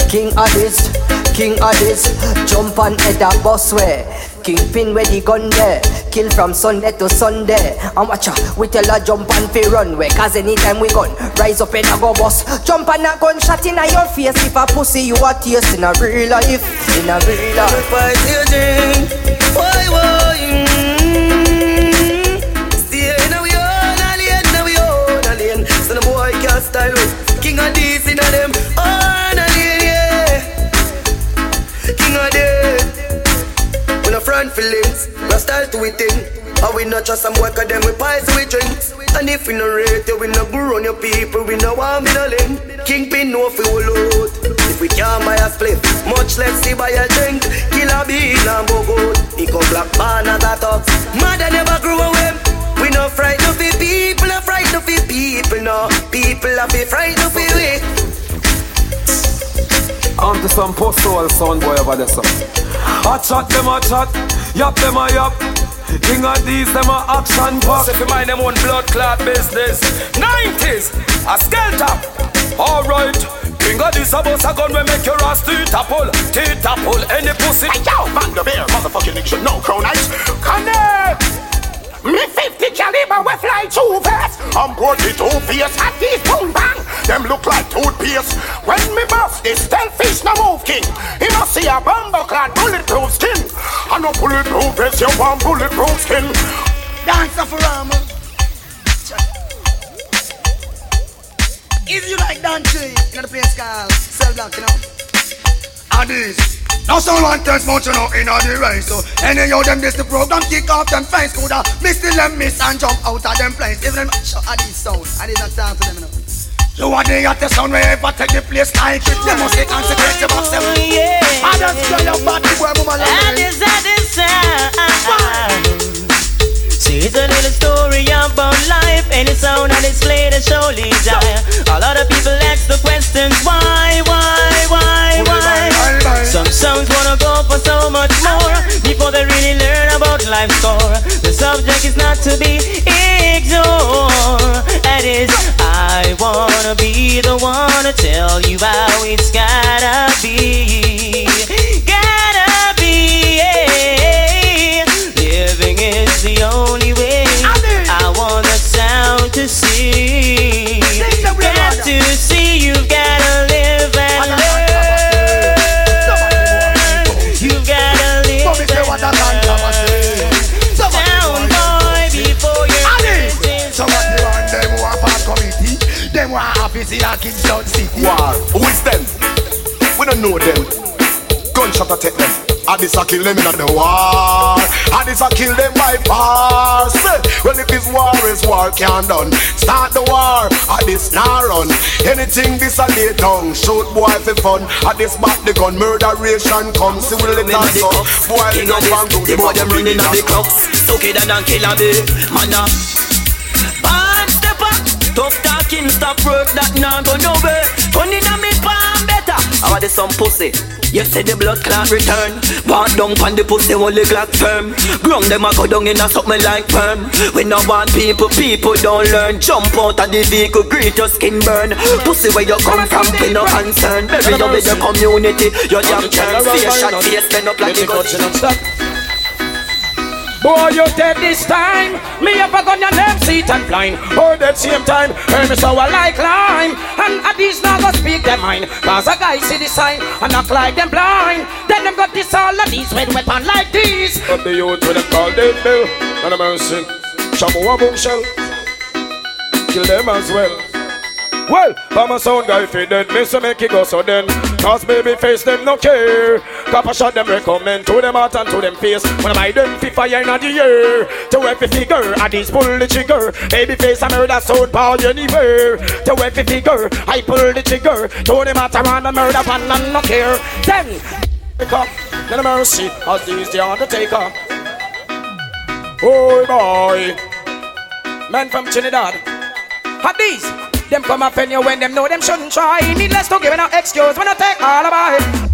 King this, king of this, jump on head a bus way. Kingpin where the gun there, kill from Sunday to Sunday. And watch out, we tell her jump on fi runway. Cause anytime we gun, rise up and a go bust. Jump on a gun shot in a your face. If a pussy you a taste in a real life, in a real life. Fight your drink, why why? Mm. Stay we own a lane, now we own a lane. So the boy can't style with King of this in a them we no feelings, we style to it in. And we not trust some boy cause them we pies we drinks And if we no rate you, we no grow on your people We no want me no lane Kingpin fi hold out If We can't buy a split, much less see buy a drink. Kill a beat and go good. He come black man as a talk. Mother never grew away. We no frightened of the people, no frightened of the people, no. People are be frightened of the way. On to some post soul sound boy over there, son. I chat them, I chat. Yap them, I yap. King of these, them a action pack. If you mind them on blood clot business. 90s, a skeleton. Alright. King of this, a boss a gun we make your ass teeth apple. Teeth apple, any pussy. Hey, yo, man, the bear, motherfucking nigga, no crown ice. Connect! Me 50 caliber we fly too fast. I'm 42 fierce at these boom bang. Them look like toothpaste. When me bust this fish no move king. He must see a bumbo clad bulletproof skin. I no bulletproof vest, you want bulletproof skin. Dance for Rama. If you like dancing, you know the place called Cell Block, you know? And this. Now someone tells much you know in the race. So any of them this the program kick off them fence Coulda miss the them miss and jump out of them place. Even them shut at this sound I did not sound to them you know. You are the hottest sound we ever take the place like it. You must take consequences of them. I just tell your body boy mama That is, that is sound. See, it's a little story about life. Any sound that is played is surely die A lot of people ask the questions why, why, why Some sounds wanna go for so much more. Before they really learn about life's core The subject is not to be ignored. That is, I wanna be the one to tell you how it's gotta be who are office in a City War. Who is them? We don't know them. Gunshot attack them. I this a kill them in the war. I this a kill them by force. Well, if it's war is war can done. Start the war. I this not run. Anything this a lay down. Shoot boy for fun. I this back the gun. Murderation comes. See will it and so. Boy, King no of bang do the boy them running at the clubs Stokey than and killer be Man a Bad stepper Tough talking stop work that now go nowhere. Turning on me palm better. I want some pussy? You say the blood clot return. Walk down pon the pussy only glock firm. Ground them a go down in a something like perm. We no want people, people don't learn. Jump out of the vehicle, greet your skin burn. Pussy where you come from, we no concern. Bury you with the community Your damn turn. Face shot, face bend up like a gun Boy, you dead this time. Me have a gun your name seat and blind. Oh, that same time, hear me so I like lime. And at these now go speak their mind. Cause a guy see the sign and act like them blind. Then them got this all of these with weapon like these. But the youth with them call dead bill. And a mercy. Shamu a shell. Kill them as well. Well, I'm a sound guy fi dead, me so make it go so then Cause baby face them no care. Copper shot them recommend to them heart and to them face. When I them fi fire in the air. To every figure, I this pull the trigger. Baby face I murder sound power anywhere. To every figure, I pull the trigger. To them heart around the murder pan and no care. Then, pick up, then mercy As these the undertaker Oh boy. Man from Trinidad. Had these them come offend you when them know them shouldn't try. Needless to give no excuse when I take all of it.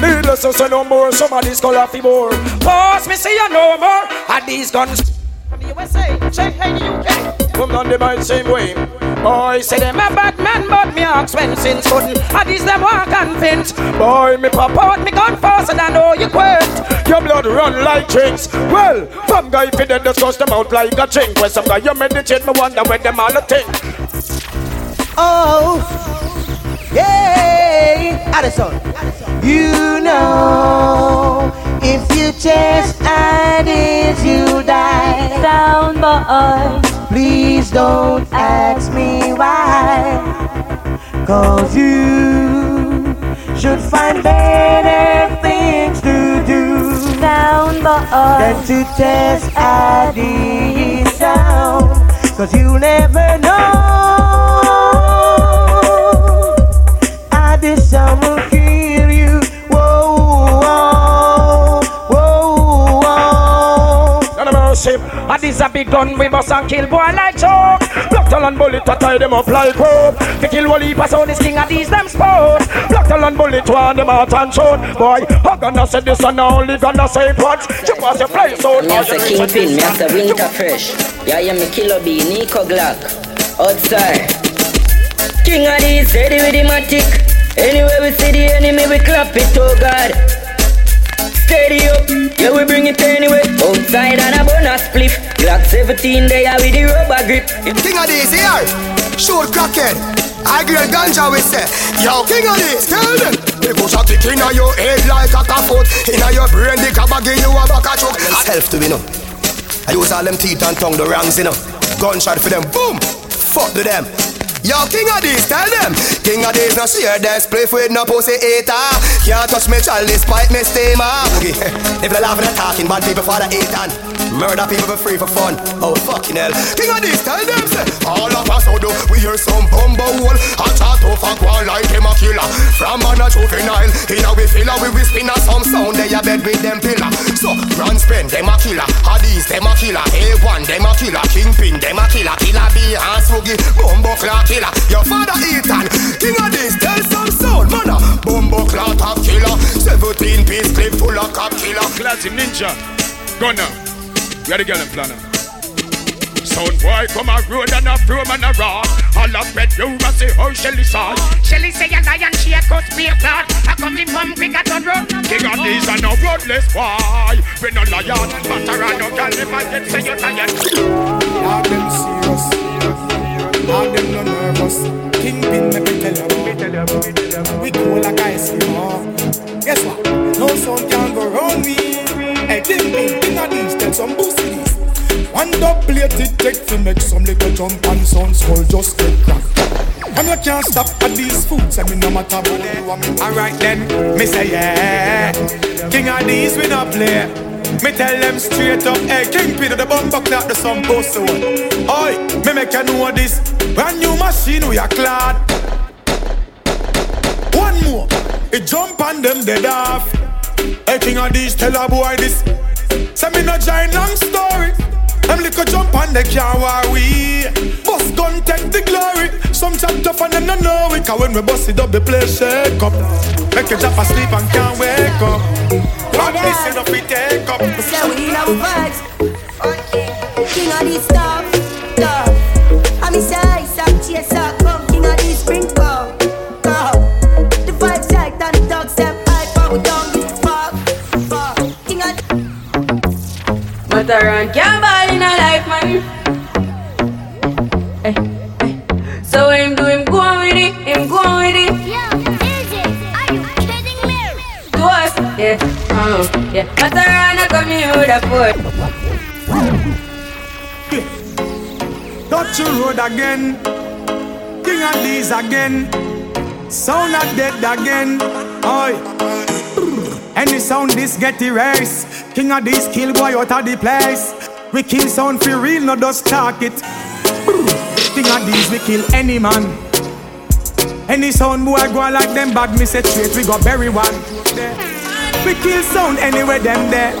Needless to say no more, somebody's call off the more. Boss, me see you no more. Had these guns. From the USA, check hey the UK. Come on the same way. Boy, say them a bad man, but me ask when since couldn't. Had these them walk and fence. Boy, me pop out me gun faster than all you quit. Your blood run like drinks. Well, some guy fi dead discuss them out like a drink. When some guy you meditate, me wonder where them all a think. Oh, yeah, Addison. You know, if you chase ideas, you die. Down, boy. Please don't ask me why. Cause you should find better things to do. Down, boy. Than to test ideas down. Cause you never know Gun we bust and this a be done with us and kill boy like choke. Block talon bullet to tie them up like rope. To kill one heap so this king of these them sports. Block talon bullet to hand them out and show. Boy, I'm gonna say this and I only gonna say it once. You pass your place out. Me a kingpin, me a say winter fresh. Yeah, yeah, me kilo B, Nico Glock. Outside. King of these, ready with the matic. Anywhere we see the enemy, we clap it, oh God. Steady up, yeah, we bring it anyway. Outside and a bonus spliff. Glock 17 there with the rubber grip. King of these here, shoot crackhead. I girl ganja we say, yo king of this, tell them. They push a tick inna your head like a foot. Inna your brain, the cabba give you a back a choke. Self to me no. I use all them teeth and tongue, the rangs you know. Gunshot for them, boom. Fuck to them. Yo, king of these, tell them. King of these, no share dance, play with no pussy eater. Can't touch me, child, despite me. Boogie, if they laughing and talking, bad people for the and murder people for free for fun. Oh fucking hell. King of these, tell them, say, all of us do we hear some bumbo hole. A chat off a one like him a killer. From man a juvenile, a we filler, we whispering a some sound. They a bed with them pillar. So, run spend, them a killer. Addies, them a killer. A1, them a killer. Kingpin, them a killer. Killer B, and Swoogie, bumbo clock killer. Your father Ethan, king of this, tell some soul, man. Bumbo clock top killer. 17 piece clip full of cop killer. Classic ninja, gunner. We are the girl in planner. Sound boy come a road and a broom and a rock. All up red room and say how Shelly saw. Shelly say a lion she a cut me a blood. I come in mum quick at the road. King of these and no roadless boy. We no lion, but around no girl if I get say you tired. All them serious, all them no nervous. Kingpin, let me tell you, we cool like ice cream. oh. Guess what? No sound can go round me. Hey, Kingpin, king of these, tell some boosty these. One dub plate it take to make some little jump and sound skull just get cracked. And you can't stop at these foods, I mean no matter what you want me. Alright then, me say yeah. King of these we not play. Me tell them straight up, hey Kingpin of the bumper clock the some pussy one. Oi, me make you know this. Brand new machine we are clad. One more, it jump on them dead off. Hey King of these tell a boy this. Say me no giant long story. Them little jump on the war we Bust gun take the glory. Some chop tough and them no know it Cause when we bust it up the place shake up. Make you drop asleep and can't wake up. What this is up we take up. Say we our vibes. King of this stuff, stuff. And me say up, chase up king of this spring But I run can't ball in a life, man. Hey, hey. So what him do, him go on with it, him go on with it. Yo, is it? Are you kidding me? To us, yeah, uh, yeah. But I run, I come here with a foot. Touch your road again King of these again Sound not dead again Oi Any sound this get erased. King of these kill boy out of the place. We kill sound for real, no just talk it. King of these we kill any man. Any sound boy go like them bad me say straight we go bury one. We kill sound anywhere them there.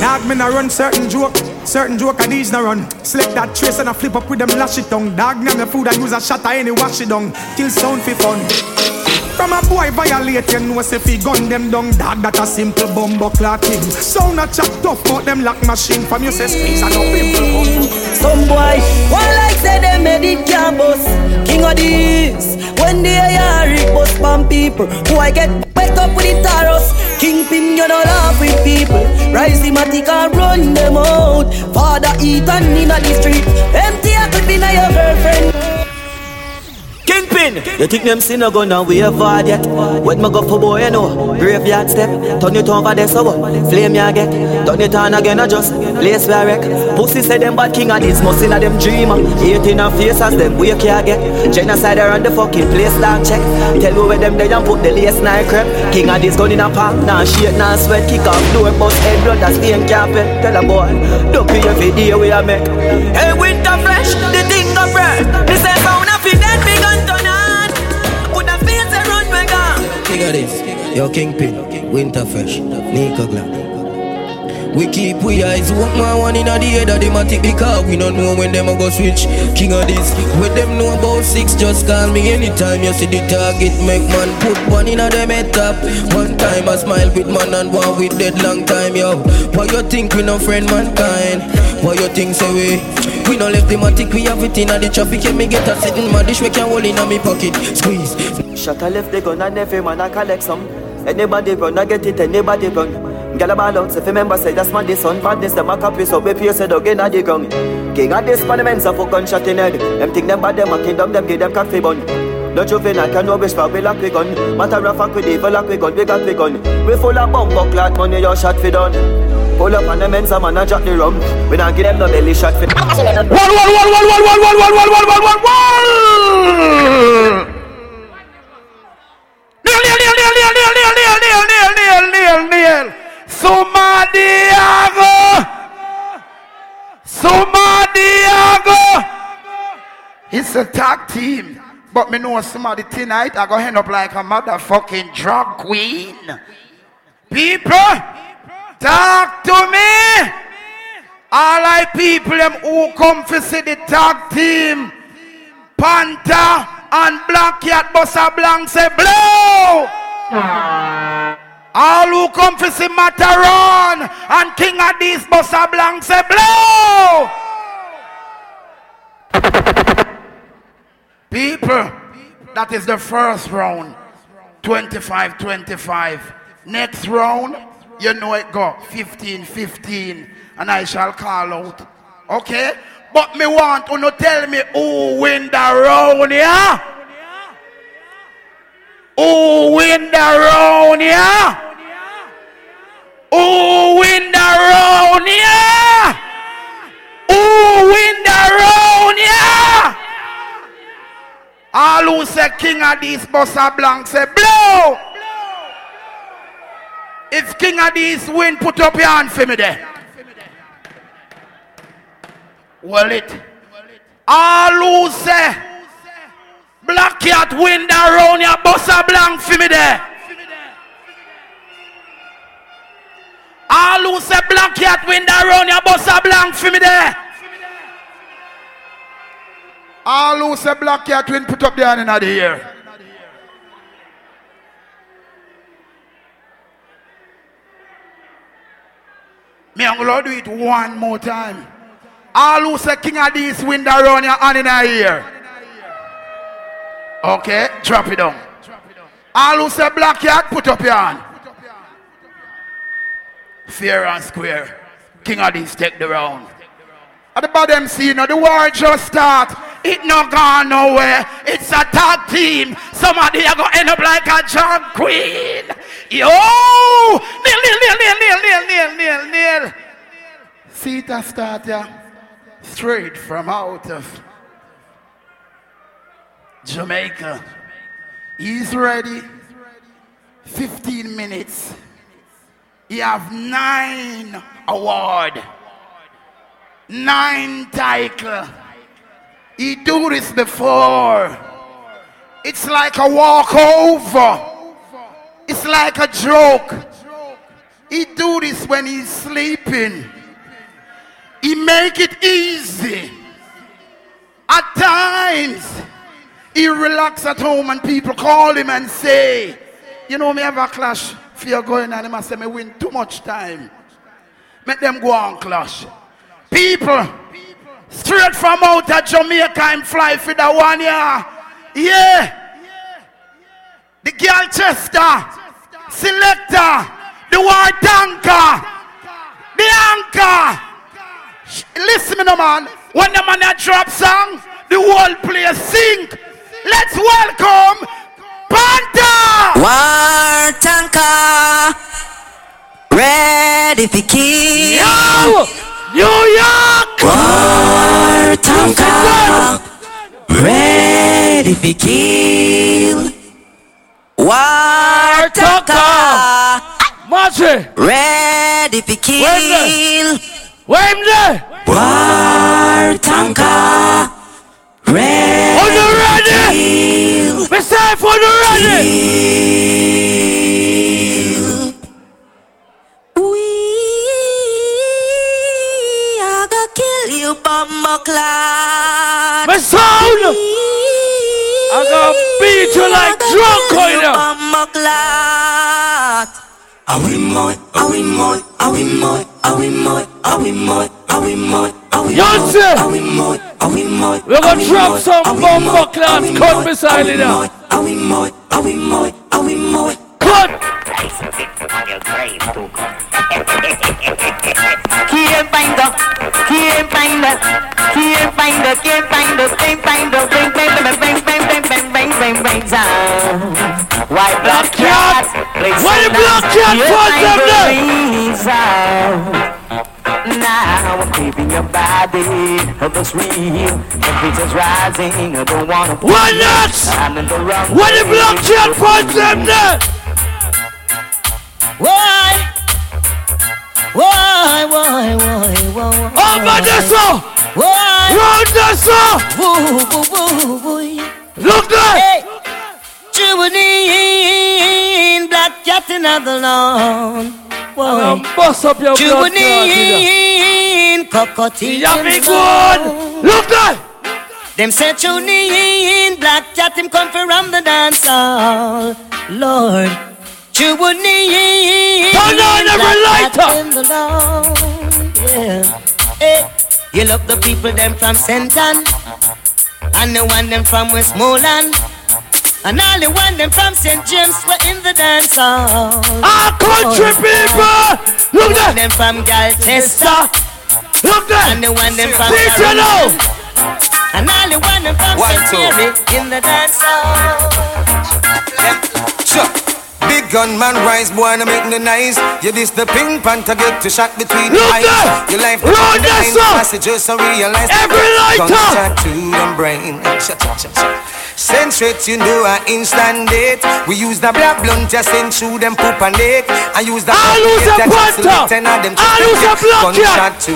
Dog me no run certain joke. Certain joke of these no run. Select that trace and I flip up with them lash it down Dog the food I use a shot I any wash it down Kill sound for fun from a boy violate, you know he gun them down Dog that a simple bumbo clock Sound a chop tough, but them lock machine From you say squeeze and no pimple Some boy, one like say them made it can't King of these When they hear it bust from people. Boy get wake up with the taros Kingpin you don't laugh with people. Rise the matic and run them out. Father eat and in the street. Empty a clip in your girlfriend Kingpin, you think them sin a gun and we hard yet? When me go for boy, you know, graveyard step, turn it over there so what? Flame ya get, turn it on again, I just place where I wreck. Pussy say them bad king of this, must in a them dreamer. Hate in a face as them wake ya get. Genocide around the fucking place, dog check. Tell you where them they and put the lace nine crep. King of this gun in a park, nah shit, nah sweat, kick off door, bust head, blood that stain carpet. Tell a boy, don't be every day we a make. Hey, winter fresh, the thing of bread. King of this, yo Kingpin, Winterfresh, Nico Glock We keep we eyes open, one in the head of the matic because we don't know when them a go switch. King of this, when them know about six, just call me anytime you see the target. Make man put one in a them head top. One time I smile with man and one with dead long time, yo. Why you think we no friend mankind? Why you think say we? We no left the matic, we have it in the traffic. And me get a sitting my dish, we can hold in a me pocket. Squeeze. Shut a left the gun and every man a collect some. Anybody run, I get it, anybody run. Gyal a ball out, if remember say that's my this son Badness them a copy, so we pay say dog inna the ground King of this parliaments a fuck gunshot in head Them think them bad, them a kingdom, them give them coffee bun no juvenile can no whisper, we lock we gun Matter of fact, we evil lock we gun, we got we gun We full of bumbo clot money, your shot fi done Pull up on the men's a man and drop the rum We don't give them no belly shot fi One, one, one, one, one, one, one, one, one, one, one, one, one a tag team. But me know somebody tonight I go end up like a motherfucking drug queen. People, talk to me. All I people them who come to see the tag team. Panther and Black Cat Bossa Blanc say blow. All who come to see Mataron and King Addies Bossa Blanc say blow. People, that is the first round. 25 25. Next round, you know it go 15 15. And I shall call out. Okay? But me want you to tell me who win the round, yeah? Who win the round, yeah? Who win the round, yeah? Who win the round, yeah? All who say King of these Bossa Blanc say blow. If King of these win, put up your hand for me there. Well it. All who say Black Cat win the round your Bossa Blanc for me there. All who say Black Cat win the round your Bossa Blanc for me there. All who say Black Cat win, put up the hand in the air. Me I'm do it one more time. All who say King of win the round your hand in the air. Okay, drop it down. All who say Black Cat, put up your hand. Fair and square. King of these take the round. At the bottom see, you know, the war just start. It not gone nowhere. It's a tag team. Somebody are gonna end up like a drag queen. Yo! Kneel, kneel, kneel, kneel, kneel, kneel, kneel, kneel, kneel. See a start, yeah? Straight from out of Jamaica. He's ready. 15 minutes. He have nine award. Nine title. He do this before. It's like a walkover. It's like a joke. He do this when he's sleeping. He make it easy. At times, he relax at home and people call him and say, you know me have a clash fear going on. He must say me win too much time. Make them go on clash. People, straight from out of Jamaica and fly for the one year. Yeah. The girl Chester, selector, the war tanker, the anchor. Listen me no man. When the man drop song, the whole place sing. Let's welcome Panther. War tanker, ready for kill. Yo, New York! War come Ready to kill War come Ready to kill Wembley! War tanka Ready On the ready! Be safe on the ready! Kill. you bumble clad. My sound. I gonna beat you like drunk, you know. Bumble clad. Are we more? Are we more? Are we more? Are we more? Are we more? Are we more? Are we're gonna drop some bomb class. Come beside it now. Are we more? Are we more? Are we more? Cut! Can't find the, can't find the, can't find the, can't find the, can't find the, bang, bang, bang, bang, bang, bang, bang, bang, bang, bang, sound. Why black cat? Why the black cat falls down there? Now I'm creeping your body, looks real. Temperature's rising, I don't wanna. Why not? I'm in the wrong. Why the black cat falls down there? Why? Why, why, why, why, why? Oh, Vanessa! Why? Vanessa! Woo, woo, woo, woo. Look there! Hey! Juvenile, black cat in the lawn. Gonna bust up your Juvenile, cockatoo. Yeah, me good. Look there! Them say Juvenile, black cat him come from the dance hall. Lord, Juvenile, Turn on every black cat lighter. in the lawn. Yeah. Hey, you love the people them from Senton, and the one them from Westmoreland. And all the one them from St. James were in the dance hall. Our country oh, people! Look the there! them from Galchester. Look there! And the one them from See you now! And all the one them from One, St. two. Mary in the dance hall. Sure. Big gun man rise, boy, no make no nice. You this the pink panther get to shot between the eyes. Your life behind sir! passages, so realize Every lighter! Gunshot to them brain. Shut, shut, shut, shut. Send straight, you know, a instant date. We use the black blunt, just send through them poop and date. I use the I lose a just panther! ten of them I lose a block to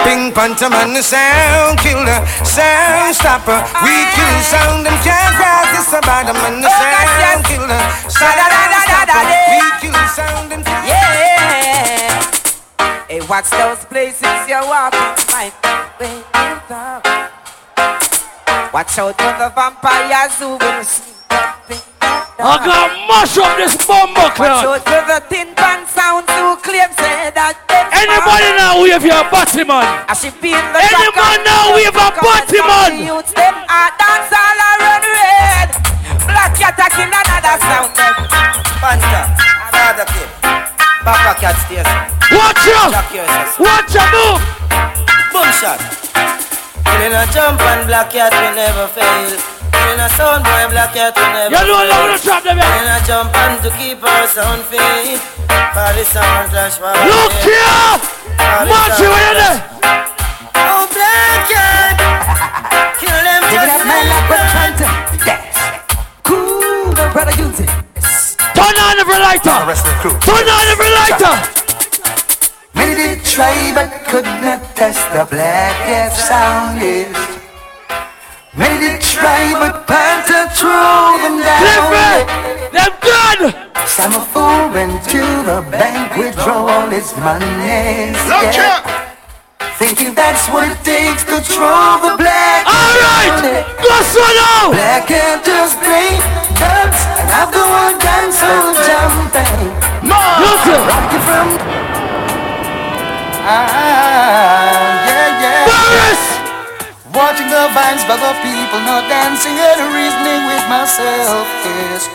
Pink panther man, the sound killer, sound stopper. We kill sound, them can't cross this about them and the sound killer, sound stopper. We kill sound, them can't Yeah. Hey, watch those places you're walking. Be wrong. Watch out for the vampires who will sneak up in I dark. got mash up this bumper Watch out for the tin pan sounds who claim say that Anybody now wave your body man? I should be in the Any man now wave a body man? Youths them are dance all around red. Black cat attacking another sound them. Panther, another kid. Papa cat station. Watch out! Watch out, move! Boom shot. Killing a jump and black cat will never fail. Killing a sound boy, black cat will never fail. You know fail. I'm gonna trap them here. Killing a jump and to keep our sound fit. For the sound clash for Look here! Watch you in there! Oh, black cat. Kill them Dig it just up, man, like like a that. panther. Dance. Cool, my brother use it. Turn on every lighter! Turn on every lighter! Many did try but could not test the black cat sound is. Many did try but Panther threw them down. Clifford! Them done! Some a fool went to the bank, withdraw all his money. Look here. Thinking that's what it takes to throw the black Alright! Go now! Black just play dance and have the one dance all jumping. Listen! Rock it from Ah, yeah, yeah. Paris! Watching the vines bug the people not dancing and reasoning with myself is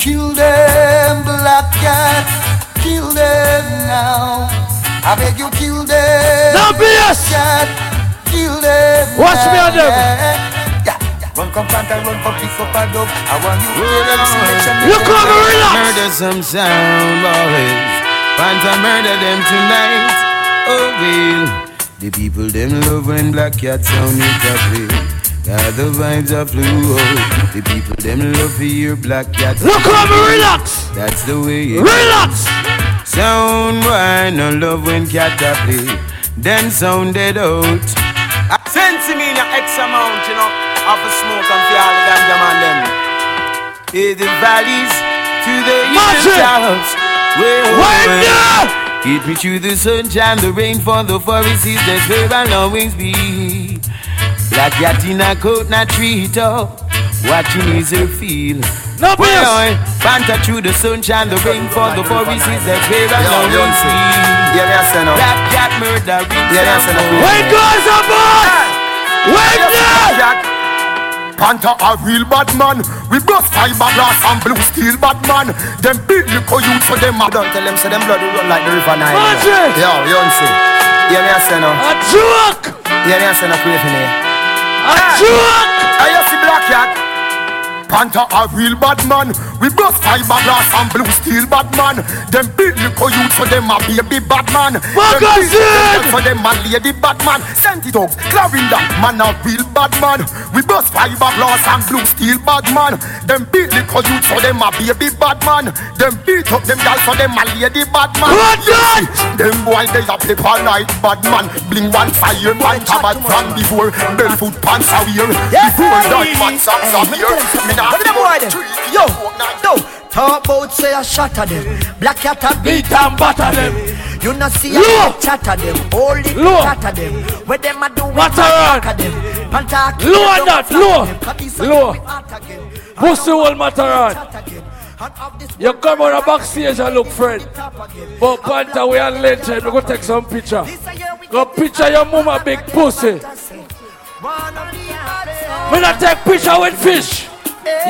kill them, black cat, kill them now. I beg you, kill them. Now, BS! Cat, kill them. Watch me on them. Yeah, yeah. Run, come, panther, run, for pick up a dog. I want you to hear them selection. Look over, relax! Murder some sound boys. Panther murder them tonight. Oh well. The people them love when black cat sound it a play. Yeah, the vibes are flew out. The people them love to hear black cat. Look over, relax! That's the way it Relax! Sound boy no love when cat a play. Then sound dead out. Send to me in X amount, you know, of a smoke and feel the ganja man them. In the valleys to the March it! hilltops. Where Wind up! Keep me through the sunshine, the rain for the forest is that's where I'll always be. Black cat in a coat, not tree top. Watching is her feel. No boy. Fanta through the sunshine, the rain for before we see the fear and no one see. Yeah, me a say no. Black cat murder. Yeah, me a say no. When goes a boss? Panther a real bad man. We bust fiberglass and blue steel bad man. Them big little youth so them I Don't tell them so them blood will run like the river Nile. Magic. Yo, you don't see. Yeah, me a say no. A joke! Yeah, me a say no pray for me. A joke! I you see black cat. Panther a real bad man. We bust fiberglass and blue steel bad man. Them big little youth so them a baby bad man. Magazine! so them a lady bad man. Senti dogs, Clarinda, man a real bad man. We bust fiberglass and blue steel bad man. Them big little youth so them a baby bad man. Them beat up them guys so them a lady bad man. Good God! Them boy they a all night bad man. Bling one fire, one tabak from before. Barefoot pants a wear. Before that man socks a wear. Nah them boy them. Yo, yo. Talk about say a shot of them. Black cat a beat and batter them. You not see a Low. chat of them. Only Low. chat of them. What them a do with What the of them. Panta Low on that, low. them. Copy some Low. with heart again. Pussy will matter on. You come on the backstage and look friend. But Panther, we are legend. We go take some picture. Go picture your mama big pussy. We not take picture with fish.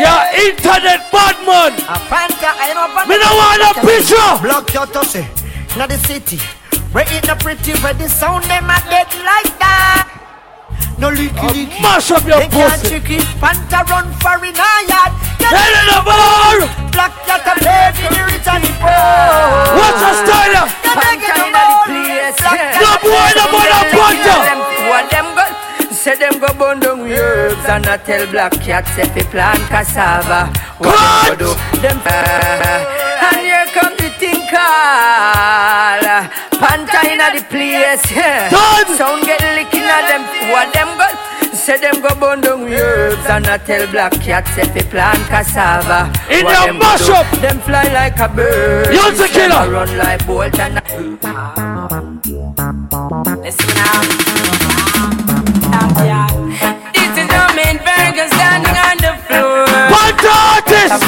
You're internet bad man. A Panta, I know Me no want a picture. Block your tossy. Now the city. Where it not pretty, where the sound them a dead like that. No leaky leaky. Mash up your They can't trick it. Panta run for in a yard. Head in the bar. Black cat a play for the rich and the poor. What's your herbs and I tell black cats if they plant cassava. What them go do? Them uh, and here come the thing called uh, Panta inna the place. Yeah. Sound get licking at them. What them go? Say them go burn down with herbs and I tell black cats if they plant cassava. In What your them go mash up. Them fly like a bird. You're the killer. a Run like bolt and. Listen now. Artist.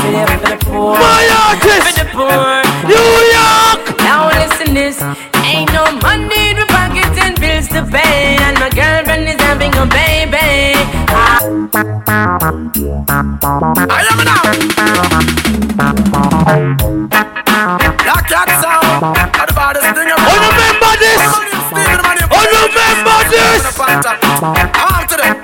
My artist. For the poor. New York. Now listen this. Ain't no money in the pockets and bills to pay. And my girlfriend is having a baby. I am now. Black cat sound. Are the baddest thing ever. Oh, remember this. Oh, remember this. I'm to them.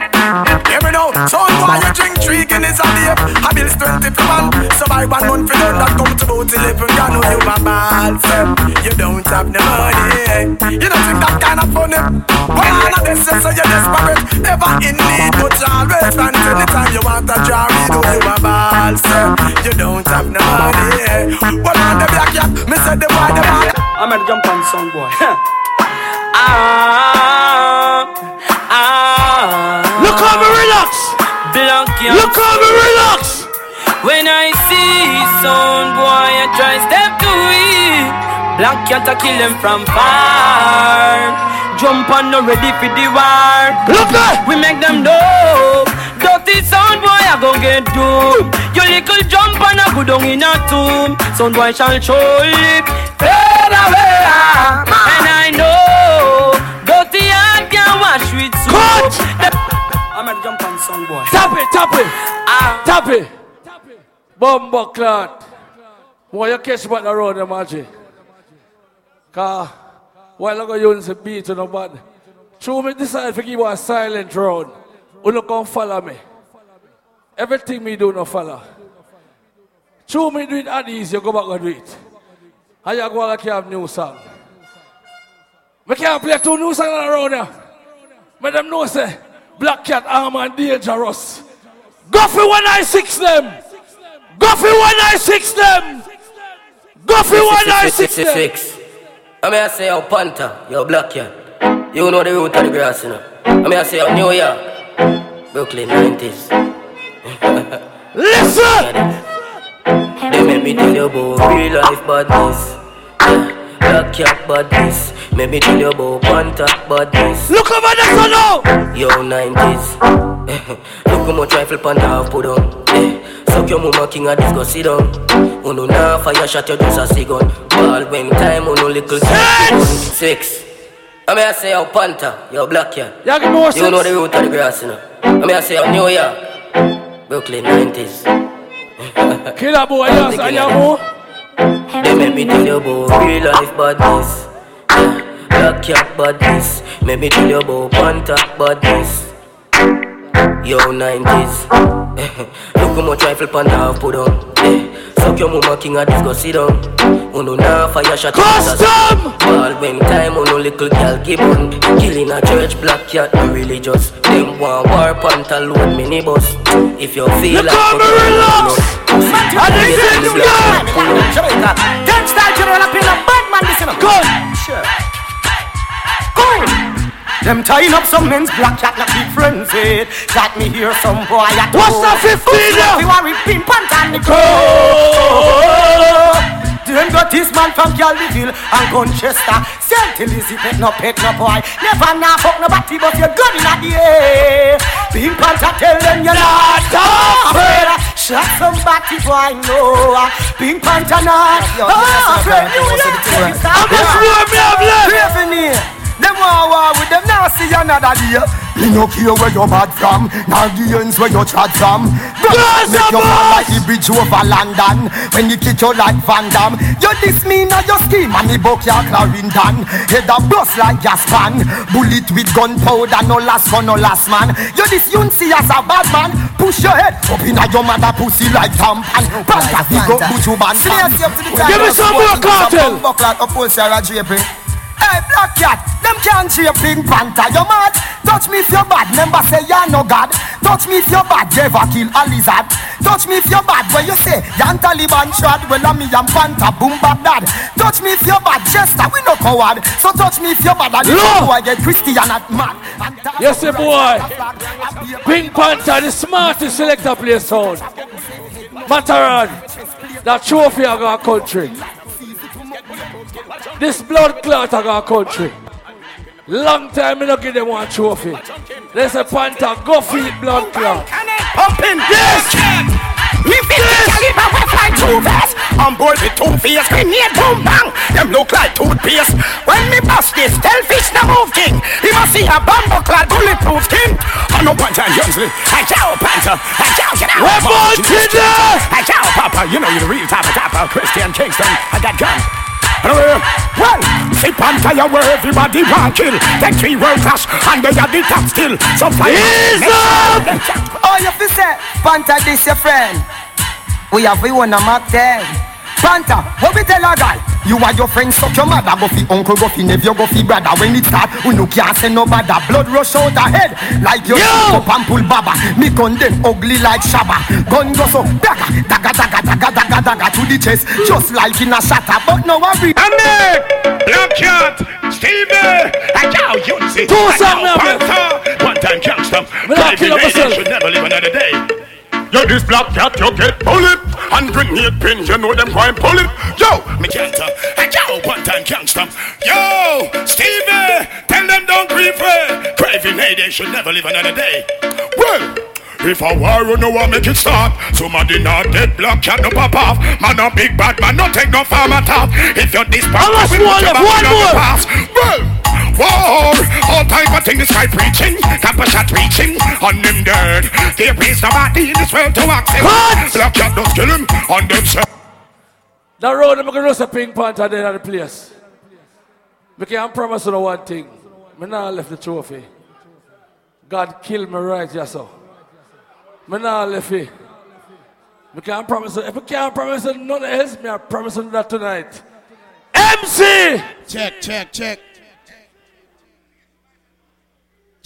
Hear me now. So why you drink three Guinness a day? I bills 20 per man. Survive one month for them that come to about 11 grand. Oh, you a bad fam. You don't have no money. You don't think that kind of funny. Well, I'm not this, so you're desperate. Never in need, but you always run anytime you want a jar. Oh, you a bad fam. You don't have no money. Well, on the black cat, me said the boy, the boy. I'm gonna jump on song boy. ah, ah. Look how me relax. Look how me relax. When I see sound boy, I try step to it. Black cat a kill him from far. Jump on no ready for the war. Look at we make them know. Dirty sound boy, I go get doomed. Your little jump on a good on in a tomb. Sound boy shall show it. Fade away, ah, boy. Tap it, tap it. Ah. Tap it. Bomba clot. Boy, you catch back the road, imagine. Cause while ago you a beat to nobody. True me decide to give a silent road. You no come follow me. Everything me do no follow. True me do it at ease, you go back and do it. And you go like you have new song. We can't play two new songs around here. Know say Black Cat Arm and Dangerous. Go for 196 them. Go for 196 them. Go for 196 them. Six. I mean, I say, yo, Panther, yo, Black Cat. You know the root of the grass, you know. I mean, I say, yo, New York, Brooklyn, 90s. Listen! They make me tell you about real life badness. Yeah. Black Cat badness. Make me tell you about Panther badness. Look over there, son, now. Yo, 90s. Look how much rifle Panther have put on. Yeah. Suck your mama king of this go sit down. Uno na fire shot you just a cigun. Ball when time uno little six. Six. I mean I say yo Panther, yo Black. Yeah, give me more You know six. the root of the grass, you know. I mean I say yo New York, Brooklyn 90s. Killer boy, yes, and your more. They make me tell you about real life badness. Black cat badness. Make me tell you about Panther badness. Yo, 90s. Look how much rifle Panther have put on. Suck your mama king of this go sit down. Uno na fire shot. Custom! Ball when time uno little girl give on. Killing a church black cat no religious. Them want war load minibus. If you feel like put on Jamaica. Ten style general up in a bad man, listen up. Good. Good. Them tying up some men's black cat not friends with. Got me here some boy at What's that 15 now? You are ripping pant and the Them got this man from Calville and Conchester. Sell till is it pet no pet no boy. Never nah fuck nobody but your gun in the air. Pink Panther tell them you're not afraid. Shot somebody boy no. Pink Panther not afraid. You know How much more me have left? Them want war with them now see another day. Me no care where you're bad from, nor the ends where you chat from. God make you fall like the bridge over London. When you kick you like Van Damme, you diss me now you scheme and me buck your Clarendon. Head a bust like gas pan, bullet with gunpowder no last for no last man. You this you see as a bad man, push your head up inna your mother pussy like tampon. Panta we go put you ban. Give me some more cartel. Buckler oppose Sarah Draper. Hey, Black Cat, them can't cheer Pink Panther, you mad? Touch me if you're bad, remember say you're no God. Touch me if you're bad, you ever kill a lizard. Touch me if you're bad, where you say, young Taliban shot, well, I'm me and Panther, boom, bad dad. Touch me if you're bad, Chester, we no coward. So touch me if you're bad, and Lord. boy get Christian at that- Yes, sir, boy. Pink Panther, the smartest selector play sound. Matterhorn, that trophy of our country. This blood clot of our country. Long time we don't give them one trophy. There's a Panther, go feed blood clot. Pumping Yes! Me feel the caliber we fly two vest On board with two face, grenade boom bang. Them look like toothpaste. When me bust this, tell fish the move king. He must see a bumbo clad bulletproof skin. I know Panther and Youngsley I chow Panther. I chow get out We're born to! I chow Papa. You know you're the real top of top Christian Kingston. I got gun uh, well, see you where everybody want kill. Then three world clash, and they are the top still. So fly. Oh, you feel say, Panther, this your friend. We have we one a Mark 10. Panther, what we tell a guy? You are your friend, suck your mother, go fi uncle, go fi nephew, go fi brother. When it start, we no can't say no bother. Blood rush out the head, like your Yo! up and pull baba. Me gun them ugly like Shabba. Gun go so daga, daga, daga, daga, daga, daga to the chest, just like in a shatter. But no worry. Ande, Black Cat, Stevie, and now you see. Two and songs now now, man. Panther, one time gangster. Me not kill up myself. should never live another day. Yo, this black cat, you get bullet and grenade pin, you know them going pull it. Yo, me can't, uh, and yo, one time gangster. Yo, Stevie, tell them don't grieve. Craving, hey, they should never live another day. Well, if a war you know what make it start Somebody not dead black cat no pop off Man a big bad man no take no farmer top If you're this bad How much we more put left? back One the more. pass. Well, war All type of thing this guy preaching Cap a shot reaching On them dead They There is nobody in this world to accept Cut! Black cat don't kill him On them self That road, I'm going to lose a Pink Panther there at the place. We can promise you one thing. Me not left the trophy. God killed me right here, so. Me not left it. We can't promise you. If we can't promise you nothing else, me I promise you that tonight. MC! Check, check, check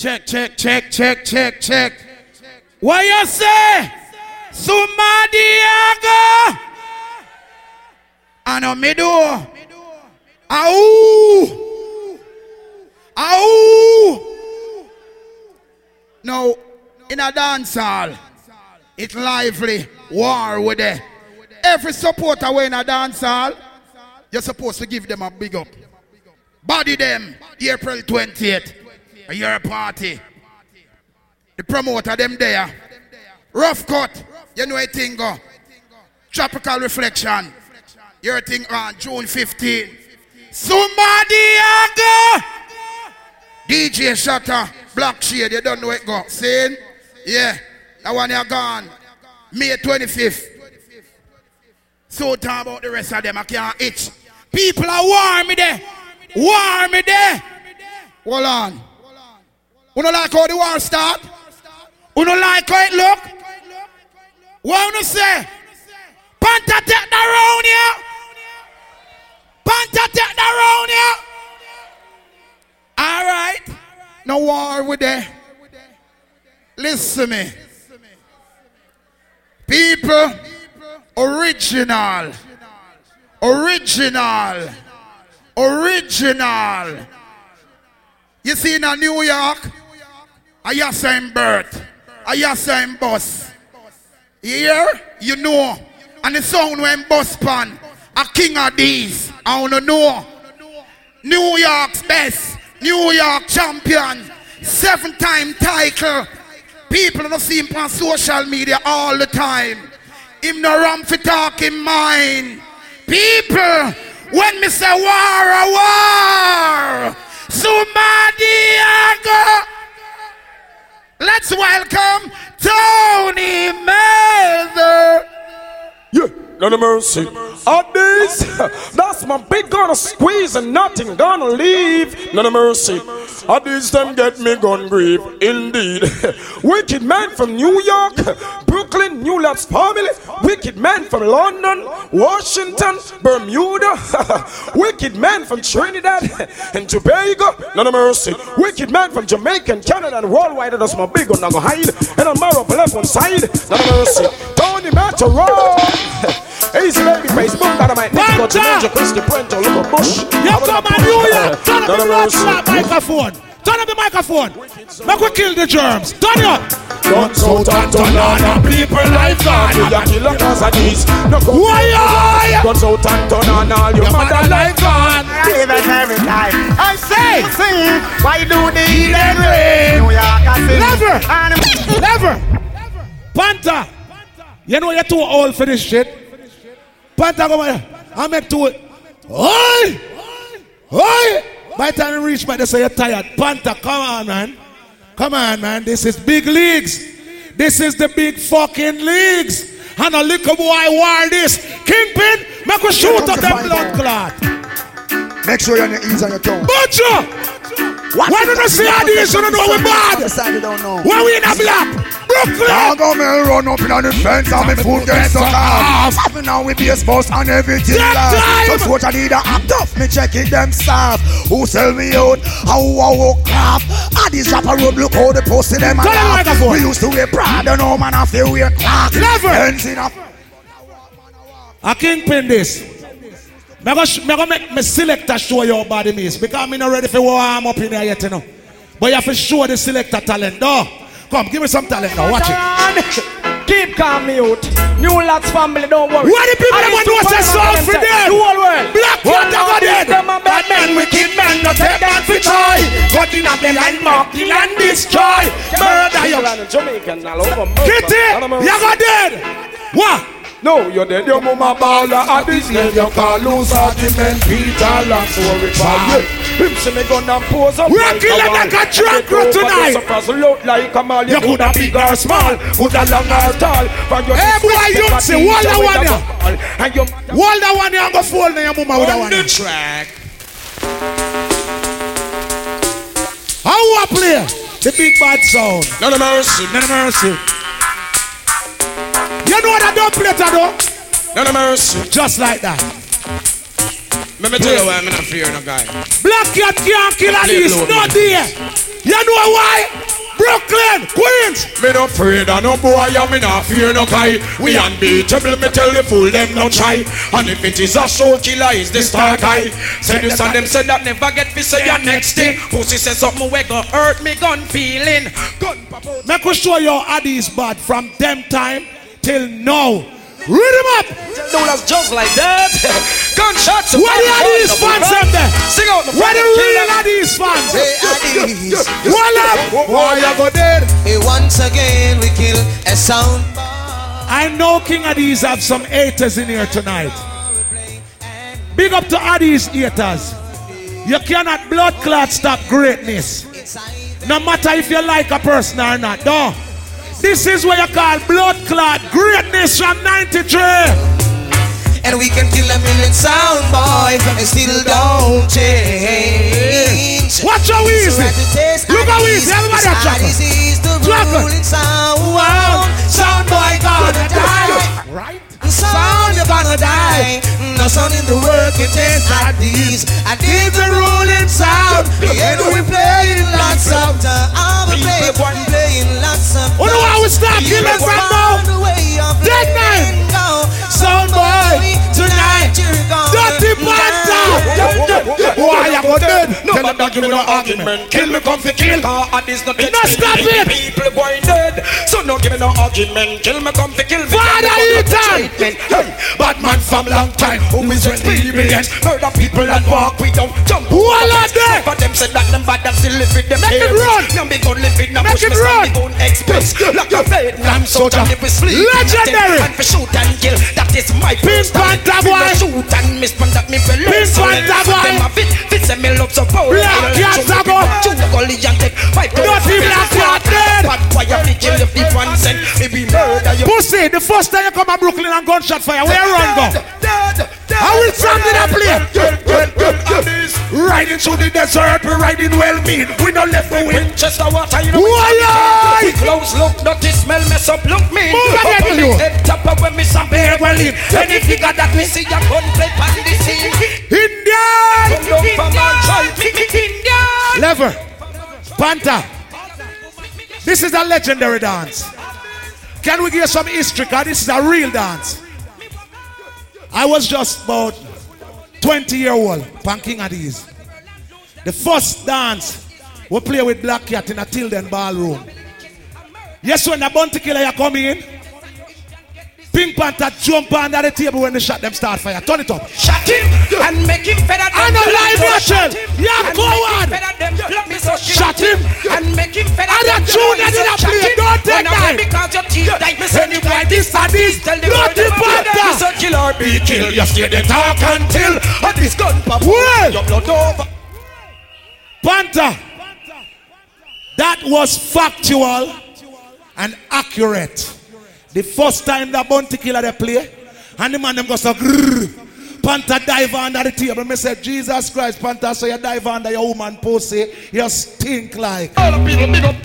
Check, check, check, check, check, check What you say? Sumadiaga Ano me? Ow! Ow! Now, in a dance hall, it's lively, war with it. Every supporter when in a dance hall, you're supposed to give them a big up. Body them, April 20th, a year party. The promoter them there. Rough cut. You know a thing go. Tropical reflection. Your thing on June 15. Somebody go. DJ Shutter, Black Shade, you don't know it go. Saying? Yeah. That one you gone. May 25th. So talk about the rest of them. I can't itch. People are warm me there. Warm me there. Hold on. You don't like how the war start? You don't like how it look? What you say? Panther take the round here. Panther take the round here. All right. No war with that. Listen me. People, original. Original. Original. You see in New York, I hear same birth. I hear same bus. You hear? You know. And the sound when bus pan. A king of these. I wanna know. New York's best. New York champion. Seven time title. People don't see him on social media all the time. Him no ram for talking mine. People, when me say war, a war. Somebody go. Let's welcome Tony Mather. Yeah, none of mercy. At this, that's my big gonna squeeze and nothing gonna leave. No, of mercy. At this, them get me gun grieve. Indeed. Wicked man from New York, Brooklyn, New Labs family. Wicked man from London, Washington, Bermuda. Wicked man from Trinidad and Tobago. No, of mercy. Wicked man from Jamaica and Canada and worldwide. That's my big one. Go hide. And I'm Maro left one side. None of mercy. Tony Matterhorn. Easy baby face, boom, dynamite. Nick got to Ninja Christy Puento, look at Bush. You come on, New York. Turn up the that microphone. Turn up the microphone. Make we kill the germs. Turn it up. Guns out and turn on and people life gone. You a killer cause of this. No go. Why? Guns out and turn on all your mother life gone. Even every time I say, sing, why do the Eden rain? New York, I sing. Never. Never. Panther. You know you're too old for this shit. Panther eh, come here. I make two. Oi! Oi! By the time you reach back, they say you're tired. Panther, come on, man. Come on, man. This is big leagues. This is the big fucking leagues. And a little boy war this. Kingpin, make us shoot up them blood clot. Make sure you're on your ears and your tongue. Butcher! Why don't you see how these you don't know we bad? When we in a black. Brooklyn! Now go me run up in on the fence and me foot get stuck off. Having now we base boss and everything last. Just watch I need a act off, me check it them staff. Who sell me out? How I walk craft. I this rapper road look how they posted them and laugh. We used to wear Prada, no man I feel wear clock. Never! Ends in a I kingpin this. Me go, me go make me selector show your body miss because me not ready for warm up in there yet, you know. But you have to show the selector talent, though. Come, give me some talent now. Watch it. Keep calm mute. New Lads family, don't worry. What the people And want to watch the two song them for say, them? The whole world. Black Well, Panther now got these dead. bad men, wicked men, no take that for try. Cut in a them and mock, kill and destroy. Murder you. Jamaican all over. Kitty, you got dead. What? No, you're dead, your mama baller At this name you call loose argument Peter Lance so we fall ah. Him see me gun and pose up We're killing like a truck Get tonight. the like a mall You coulda big or small Coulda long or tall From your Hey, boy, you a see, hold that one here. your Hold that one here and go fold your mama with that On one. the track How I play? The big bad sound. None of mercy None of mercy. You know what I don't play to do? None of mercy Just like that. Let me tell you why I'm not fear no guy Black cat can't kill at least not there. You know why? Brooklyn, Queens. Me no afraid of no boy, and me not fear no guy. We unbeatable, me tell the fool them no try. And if it is a show killer, is the star guy. Say this and them say that never get fi say your next day. Pussy say something we go hurt me gun feeling. Gun pop. Make us show you how these bad from them time till now. Read him up. Do us just like that. Gunshots. Where the Addies fans them there? Sing out the Where the real Addies fans? Hey, Addies. What up? Why you go dead? Hey, once again we kill a sound. I know King Addies have some haters in here tonight. Big up to Addies haters. You cannot blood clot stop greatness. No matter if you like a person or not. No. This is what you call blood clot greatness from 93. And we can kill a million sound boys and still don't change. Watch how easy. Look how easy. Everybody a. Sound, sound boy gonna die. Right? Sound you gonna die. Mm, no sound in the world can taste like these. I need the ruling sound. Yeah, we playing lots of time. I'm playing, playing lots of. Oh no, I will start killing some now. Dead man. Sound boy, you're. Dirty bastard. Why you go dead? No, don't give me no argument. Kill me, come for kill. Cause this not No, stop it. People going dead. So don't give me no argument. Kill me, come for kill. Father Ethan. Hey, bad man from long time. Who is experienced? Murder people and walk without jump. Who are there? For them say that them bad still live with them. Make it run. Now me gon' live in a Make bush. me stand me gon' express. Like a Vietnam soldier. If we sleep. Legendary. And for shoot and kill. That is my Pink Panther boy. Shoot and miss man that me feel. Pink Panther boy. Them a fit. Fit say me love so power. Black Cat boy. Shoot the gully and take five. Dirty Black Cat dead. Bad fire fi kill if the one send. Me be murder you. Pussy, the first time you come to Brooklyn and gunshot fire, where you run go? I will stand in a plane. Riding through the desert, we riding well mean. We no left the Winchester water, you know. You? We close look, dirty smell, mess up, look me. Move again, on you. Head top up when me some bear well in. Any figure that me see, a play pan the scene. Indian. Indian. Lever. Panther. This is a legendary dance. Can we give some history? Because this is a real dance. I was just about 20 year old, punking at these. The first dance we play with Black Cat in a Tilden ballroom. Yes, when the bounty killer you come in, Pink Panther jump under the table when they shot them start fire. Turn it up. Shot him and make him fed up. And a live Rachel. Yeah, go on. Shot him and make him fed up. And a tune that did not play. Don't take that. Because your teeth die. Me send you like this and this. Not the Panther. Me say kill or be killed. You stay the talk until and this gun pop. Well. Your blood over. Panther. That was factual and accurate. The first time that bounty killer they play, and the man them go so grrr. Panther dive under the table. Me say, Jesus Christ, Panther, so you dive under your woman pussy. You stink like. All the people big up.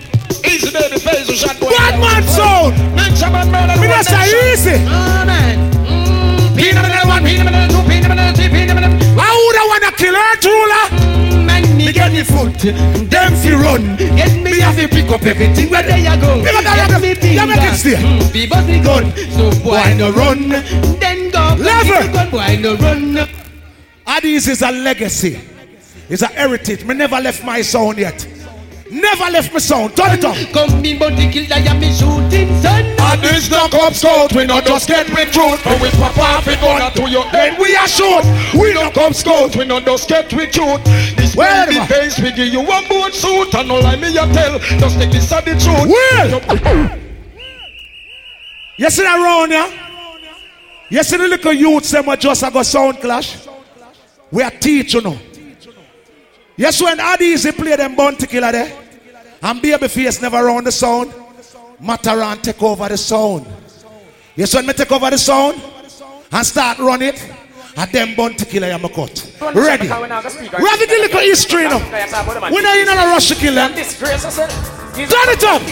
Easy baby face shot boy. Bad man sound. Benjamin murder. Me just say easy. Peanut and one, peanut and two, peanut and three, peanut and I woulda wanna kill her, Trula. me get the foot, them fi run. Get me have to pick up everything where they a go. Pick up that me record. Yeah, make it. Mm, Be the gun, so boy no run. Then go, Level. gun, boy no run. Addies is a legacy. It's a heritage. Me never left my sound yet. Never left my sound. Turn it up. Come me the kill I am me shooting son. And this no Cub Scout, we not just get with truth, but we pop off it gun to your head. We are shoot. We no Cub Scout, we not just get with truth. This Where way the face we give you one boot suit, and no lie me you tell, just take this as the truth. Well, you see that round yeah? You see the little youths them just a go sound clash? We are teach you know. Yes, when Adi Addies play them bounty killer there, and Babyface never round the sound, Matterhorn take over the sound. Yes, when me take over the sound and start run it, and them bounty killer I'm a cut. Ready? We have a little history now. We know you not a rush to kill them. Turn it up.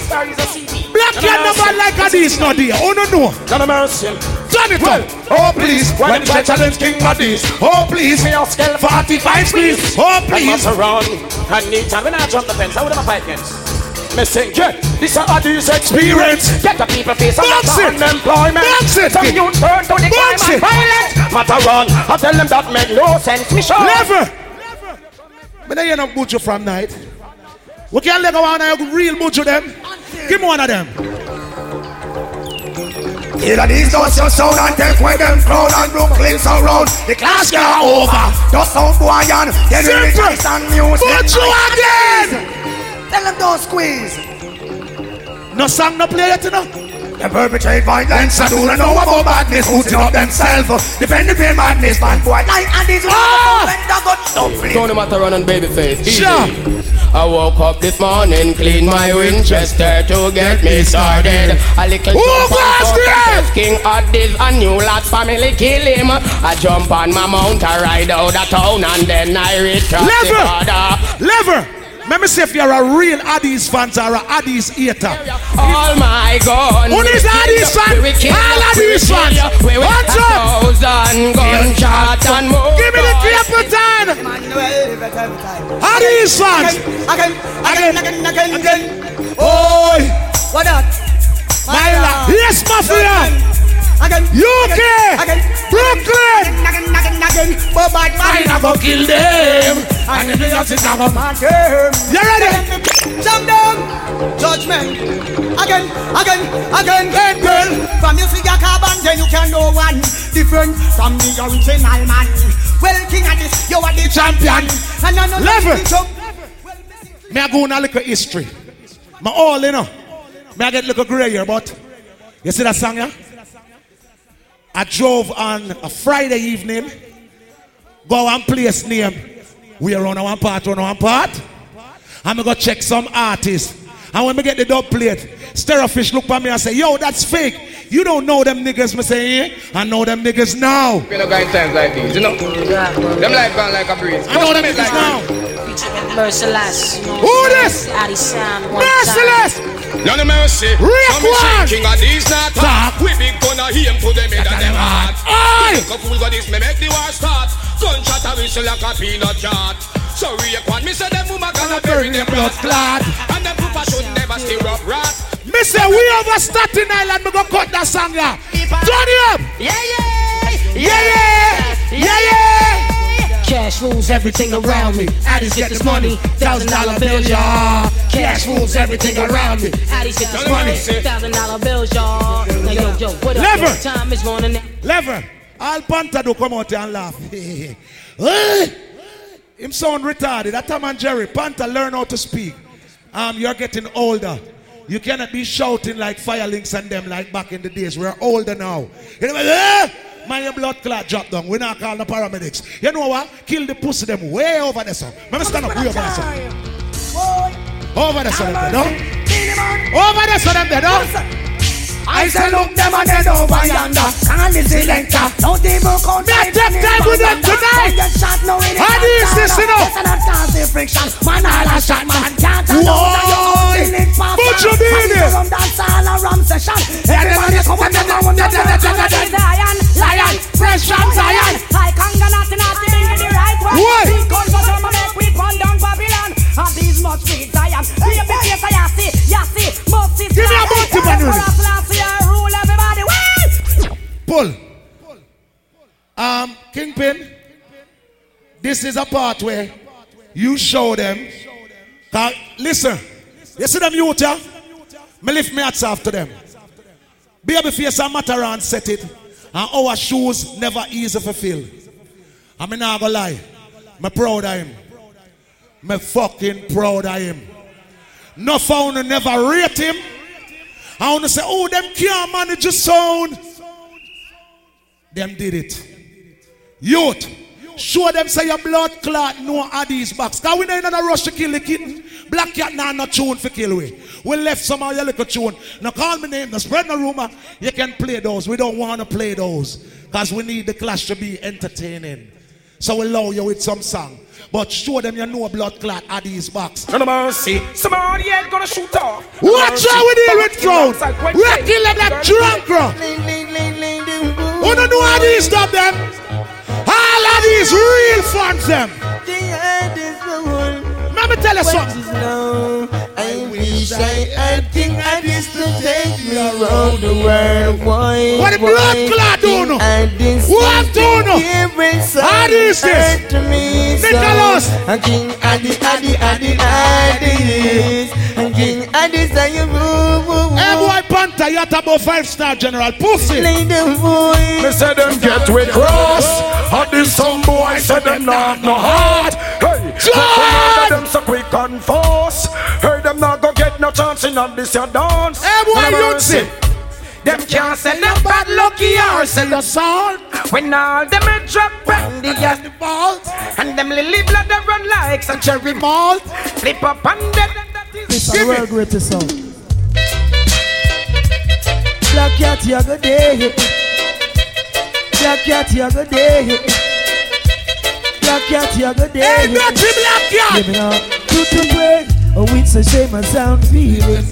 Black cat number like Addies not there. Oh no no. Turn it up. Oh please, when the challenge King Addies. Oh please, 45 squeeze. Oh please. around and neat and when I jump the fence, how would I fight against? Me sing, get this a this experience. Get the people face Box it. unemployment. Box it. Some youth turn to the crime Box and it. violence. Matter wrong, I tell them that make no sense. Me sure. Never. But then you know Buju from night. We can't let go on a real Buju them. Give me one of them. Hear these dust your sound and take away them crowd and Brooklyn surround. The clash get over. Just sound boy and then we rejoice and music. Put you again. Tell them don't squeeze. No song no play yet, know. They perpetrate violence and do not know about badness. Hooting up themselves. Defend the pain madness. Bad boy like and this Ah! when the gun don't flip. Tony Matterhorn and Babyface. Easy. Sure. I woke up this morning, clean my Winchester to get me started. A little Who jump was on there? Focus, King Addies and New Lot family kill him. I jump on my mount, I ride out of town and then I reach across the Lever. Border. Let me see if you're a real Addies fan or a Addies hater. All my guns. Who is Addies fan? All Addies fans. What's up? Thousand gunshot and more. Give me the Capleton. Addies fans. Again, again, again, again, again. Oi. What that? Myla. Yes, Mafia. Again. UK. Again. Brooklyn. Again, again, again. But bad man. I go kill them. And if they just sit down, You ready? Jump down. Judgment. Again, again, again. Hey, girl. From you see your carbon, then you can know one different from the original man. Well, king of this, you are the champion. And I know Level. Me I go on a little history. My all, you know. Me I get a little grey here, but you see that song, yeah? I drove on a Friday evening, go and place name. We are on one part, on one part. I'm gonna go check some artists. And when we get the dub plate, Stereofish look at me and say, yo, that's fake. You don't know them niggas, me say, eh? I know them niggas now. We no got times like these, you know. Them life gone like a breeze. I know them niggas now. Merciless. Who this? Addy Sound. one Merciless. None of mercy. Rick Some one. say King of these not talk. We big gonna aim to them in them heart. Aye. Look a fool got this, me make the war start. Gunshot a whistle like a peanut jar. So Rick one, me say them woman gonna bury them blood clot. And them papa should never stir up rat. Me say we over Staten Island, me go cut that song yeah. Turn it up. Yeah, yeah. Yeah, yeah. Yeah, yeah. Cash rules everything around me. Addies get this money, thousand dollar bills, y'all. Cash rules everything around me. Addies get this money, thousand dollar bills, y'all. Now yo, yo, what up? Lever. Time is running. Lever. All Panther do come out here and laugh. Him sound retarded. That Tom and Jerry. Panther learn how to speak. Um, you're getting older. You cannot be shouting like Firelinks and them like back in the days. We're older now. You know, your blood clot drop down. We not call the paramedics. You know what? Kill the pussy them way over there, son. Let me stand up over there, son. Over there, son. Them there, no? Over there, son. Them? I say look them and they over yonder Can't the selector Don't even count Me a take time with them tonight. Get shot now in the How do you this, you know? Yes, and that cause the friction Man, all a shot man Can't Whoa. down you're feeling Put your bean in. From dance all a session Everybody come on, come on, come on Zion, lion, fresh from Zion. I can't go nothing, in the right one. What? Big guns go down, make we burn down Babylon. And these much sweet Zion. Baby face, I see, ya see, must Give me a multi man, Rule everybody! Pull. Um, Kingpin, this is a part where you show them. 'Cause listen, you see them youth, yeah? Me lift me hats off to them. Baby face and matter and set it. And our shoes never easy to fill. I mean, not gonna lie. Me proud of him. Me fucking proud of him. No founder never rate him. I want to say, oh, them can't manage a sound. Them did it. Youth, show them say your blood clot no Addies box. Cause we not in a rush to kill the kitten. Black cat now not tune for kill we. We left some of your little tune. Now call me name, now spread no rumor. You can play those. We don't want to play those. Cause we need the clash to be entertaining. So we allow you with some song. But show them you know blood clot Addies box. No mercy. Somebody ain't gonna shoot off. Watch how we deal with crowd. We are killing that drunk crowd. Who don't know how these stop them? All of these real fans them. Let me tell you something. I wish I had King Addies to take me around the world. Why? What the blood clot do? Who have to know? How is? To me, Nicholas. And King Addy, Addy, Addy, Addies. And King. Hey Panther, you talk about five star general. Pussy. Me say them get with cross. How this some boy say them not no heart. Hey, John! them so quick and fast. Heard them not go get no chance in on this your dance. Hey boy, None you mercy. see. Them can't send no bad lucky or send a salt. When all them a drop round the gas the balls. And them lily blood them run like some cherry malt. Flip up and dead and that is This is world greatest song. Black cat, you go day. Black cat, you go day. Black cat, you go day. Hey, dirty black cat. Give me now. To to pray. Oh, it's a shame I sound feeling.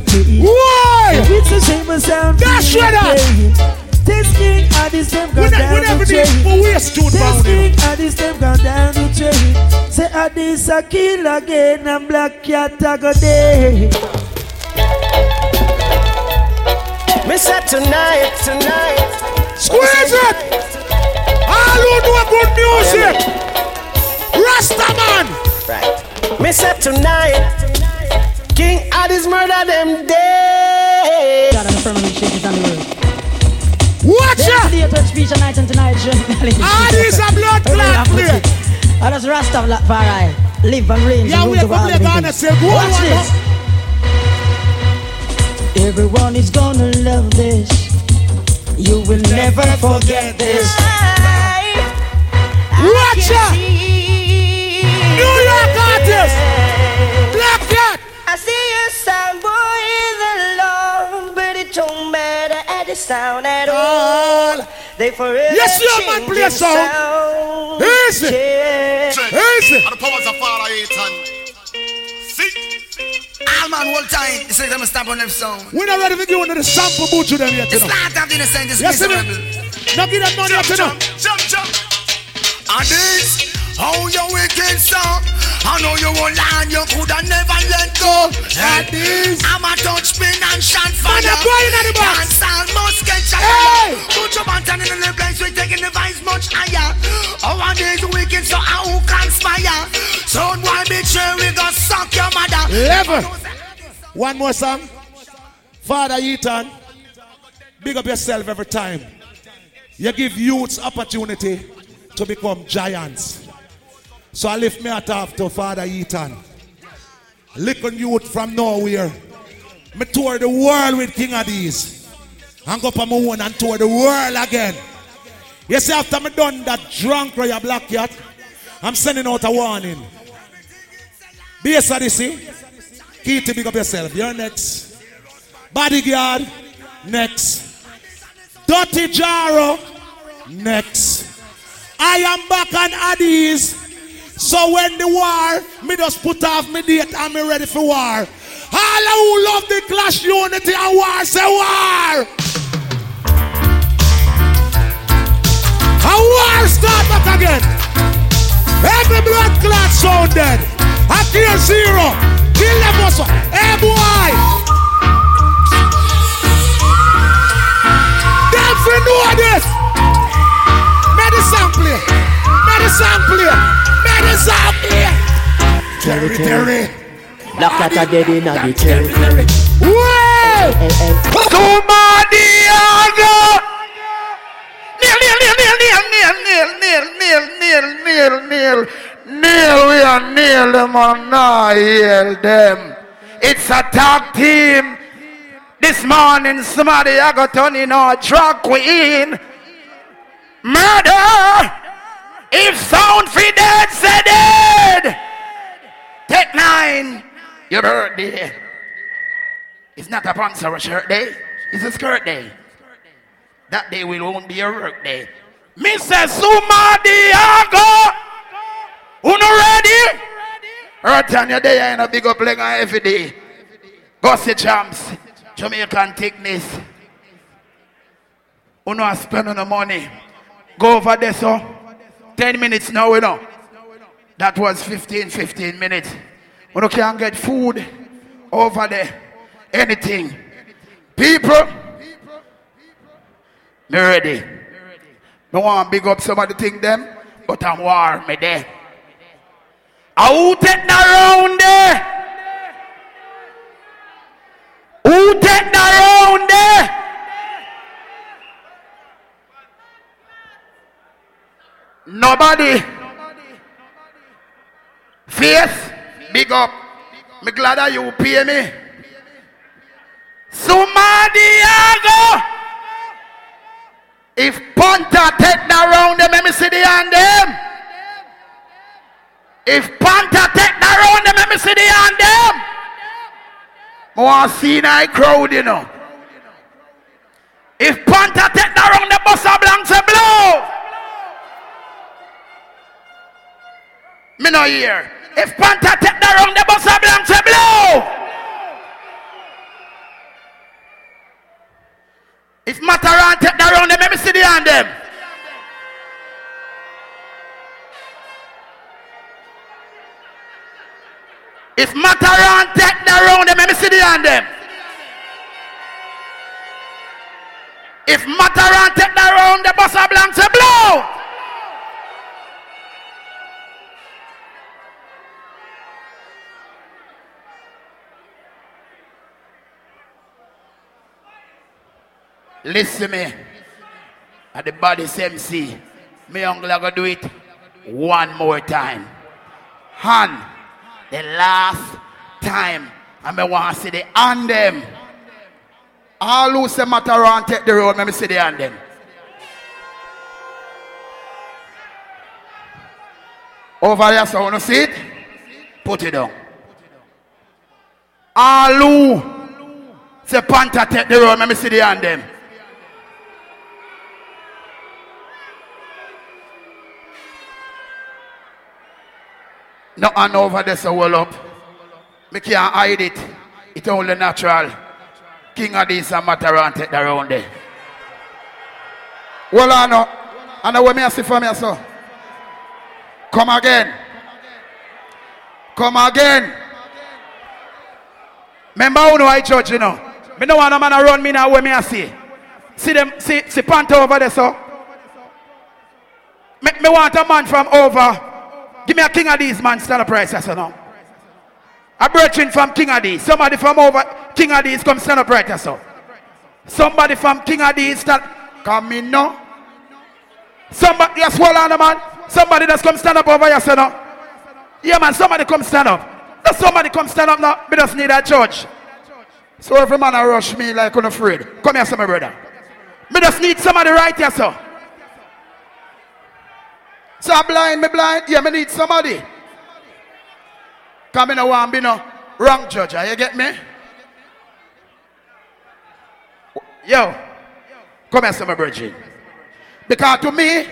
Why? Oh, it's a shame I sound That's feeling right. Pain. Testing how this them We gone ne- we down the need chain. for waste tune bound, Testing this them gone down the chain. Say how this a kill again and black cat a go day. Me said tonight, tonight. Squeeze it. All who know good music. Rastaman. Right. Me said tonight. King Addies murder them dead. God and the firmament shakes on the world. Watch out. the day speech tonight and tonight. Ah, this a blood clot play. I just Rasta Farai. Live and reign. Yeah, we have to play Ghana say, Watch this. Everyone is gonna love this. You will never forget this. Watch out. Sound at all. They forever Yes, your man play a changing song. sound. Easy. Easy. And the powers of Father Ethan. See? All man, whole time. This is them stamp on them sound. We're not ready to give one of the sample boot to them yet, you It's know. not that innocent, it's Yes, sir. miserable. Now give them money yet, you know. Jump, jump. And this, how you wicked son. I know you won't lie, you coulda never let go. And this, I'm a touch spin and shot fire. Man, going at the box. Dance all must get shot. Hey! Put your button in the place, we're taking the vibes much higher. Our days wicked, so how who conspire? So why be sure we go suck your mother? Level. One more song. Father Ethan, big up yourself every time. You give youths opportunity to become giants. So I lift me hat off to Father Ethan. Little youth from nowhere. Me tour the world with King Addies. And go up on my own and tour the world again. You see, after me done that drunk royal black cat, I'm sending out a warning. Be a see? Keep to big up yourself. You're next. Bodyguard, next. Dirty Jaro, next. I am back on Addies. So when the war, me just put off me date and me ready for war. All who love the clash unity and war, say war. A war start back again. Every blood clot sound dead. I kill zero. Kill them also. Hey boy. Them fi know this. Medicine play. Medicine play. Medicine play. Terry, Terry. Black cat a dead in a the territory. Way. Somebody Kneel, kneel, kneel, kneel, kneel, kneel, kneel, kneel, kneel, kneel, kneel, kneel. We are kneel them and not heal them. It's a tag team. This morning, somebody I got turn in a drag queen. Murder. If sound fi dead, say dead. Take nine. Your birthday. It's not a pants or a shirt day. It's a skirt day. That day will won't be a work day. Mrs. Mr. Sumadiago! Uno ready? Earth on your day and a big up leg on every day. Gossip champs. Jamaican thickness. Uno a spend on the money. Go over there, so. 10 minutes now, you know. That was 15, 15 minutes. Uno can't get food over there. Anything. People, me ready. No want big up somebody think them, but I'm warm me there. Who take the round there? Who take the round there? Nobody. Face, big up. Me glad that you pay me. Somebody go. If Panther take that round them, let me see the hand them. If Panther take that round them, let me see the hand them. I want see that crowd, you know. If Panther take that round the bus blanks and blow. Me no hear. If Panther take that round the bus of blanks and blow. If Matterhorn take round them, let me see the hand them. If Matterhorn take round them, let me see the hand them. If Matterhorn take that round, the boss of blank say blow. Listen me. At the body MC. Me uncle I go do it one more time. Han. The last time. I me want to see the hand them. All who say Matterhorn take the road, let me see the hand them. Over there, so to see it? Put it down. All who say Panther take the road, let me see the hand them. No hand over there, so well up. Me can't hide it. It's only natural. King of this and Matterhorn take round there. Well, I know. I know what me see for me, so. Come again. Come again. Remember who know I judge, you know. Me no want a man around me now where me I see. See them, see, see Panther over there, so. Me, me want a man from over. Give me a King Addies man, stand up right, so now. A brethren from King Addies. Somebody from over King Addies come stand up right, so. Somebody from King Addies stand. Come in now. Somebody, yes, hold on, man. Somebody that's come stand up over here, so now. Yeah, man, somebody come stand up. Does somebody come stand up now? We just need a judge. So every man a rush me like I'm afraid. Come here, my brother. Me just need somebody right here, so. So I'm blind, me blind. Yeah, me need somebody. Come in a one, be no wrong judge. Ah, you get me? Yo, come here, my brother. Because to me,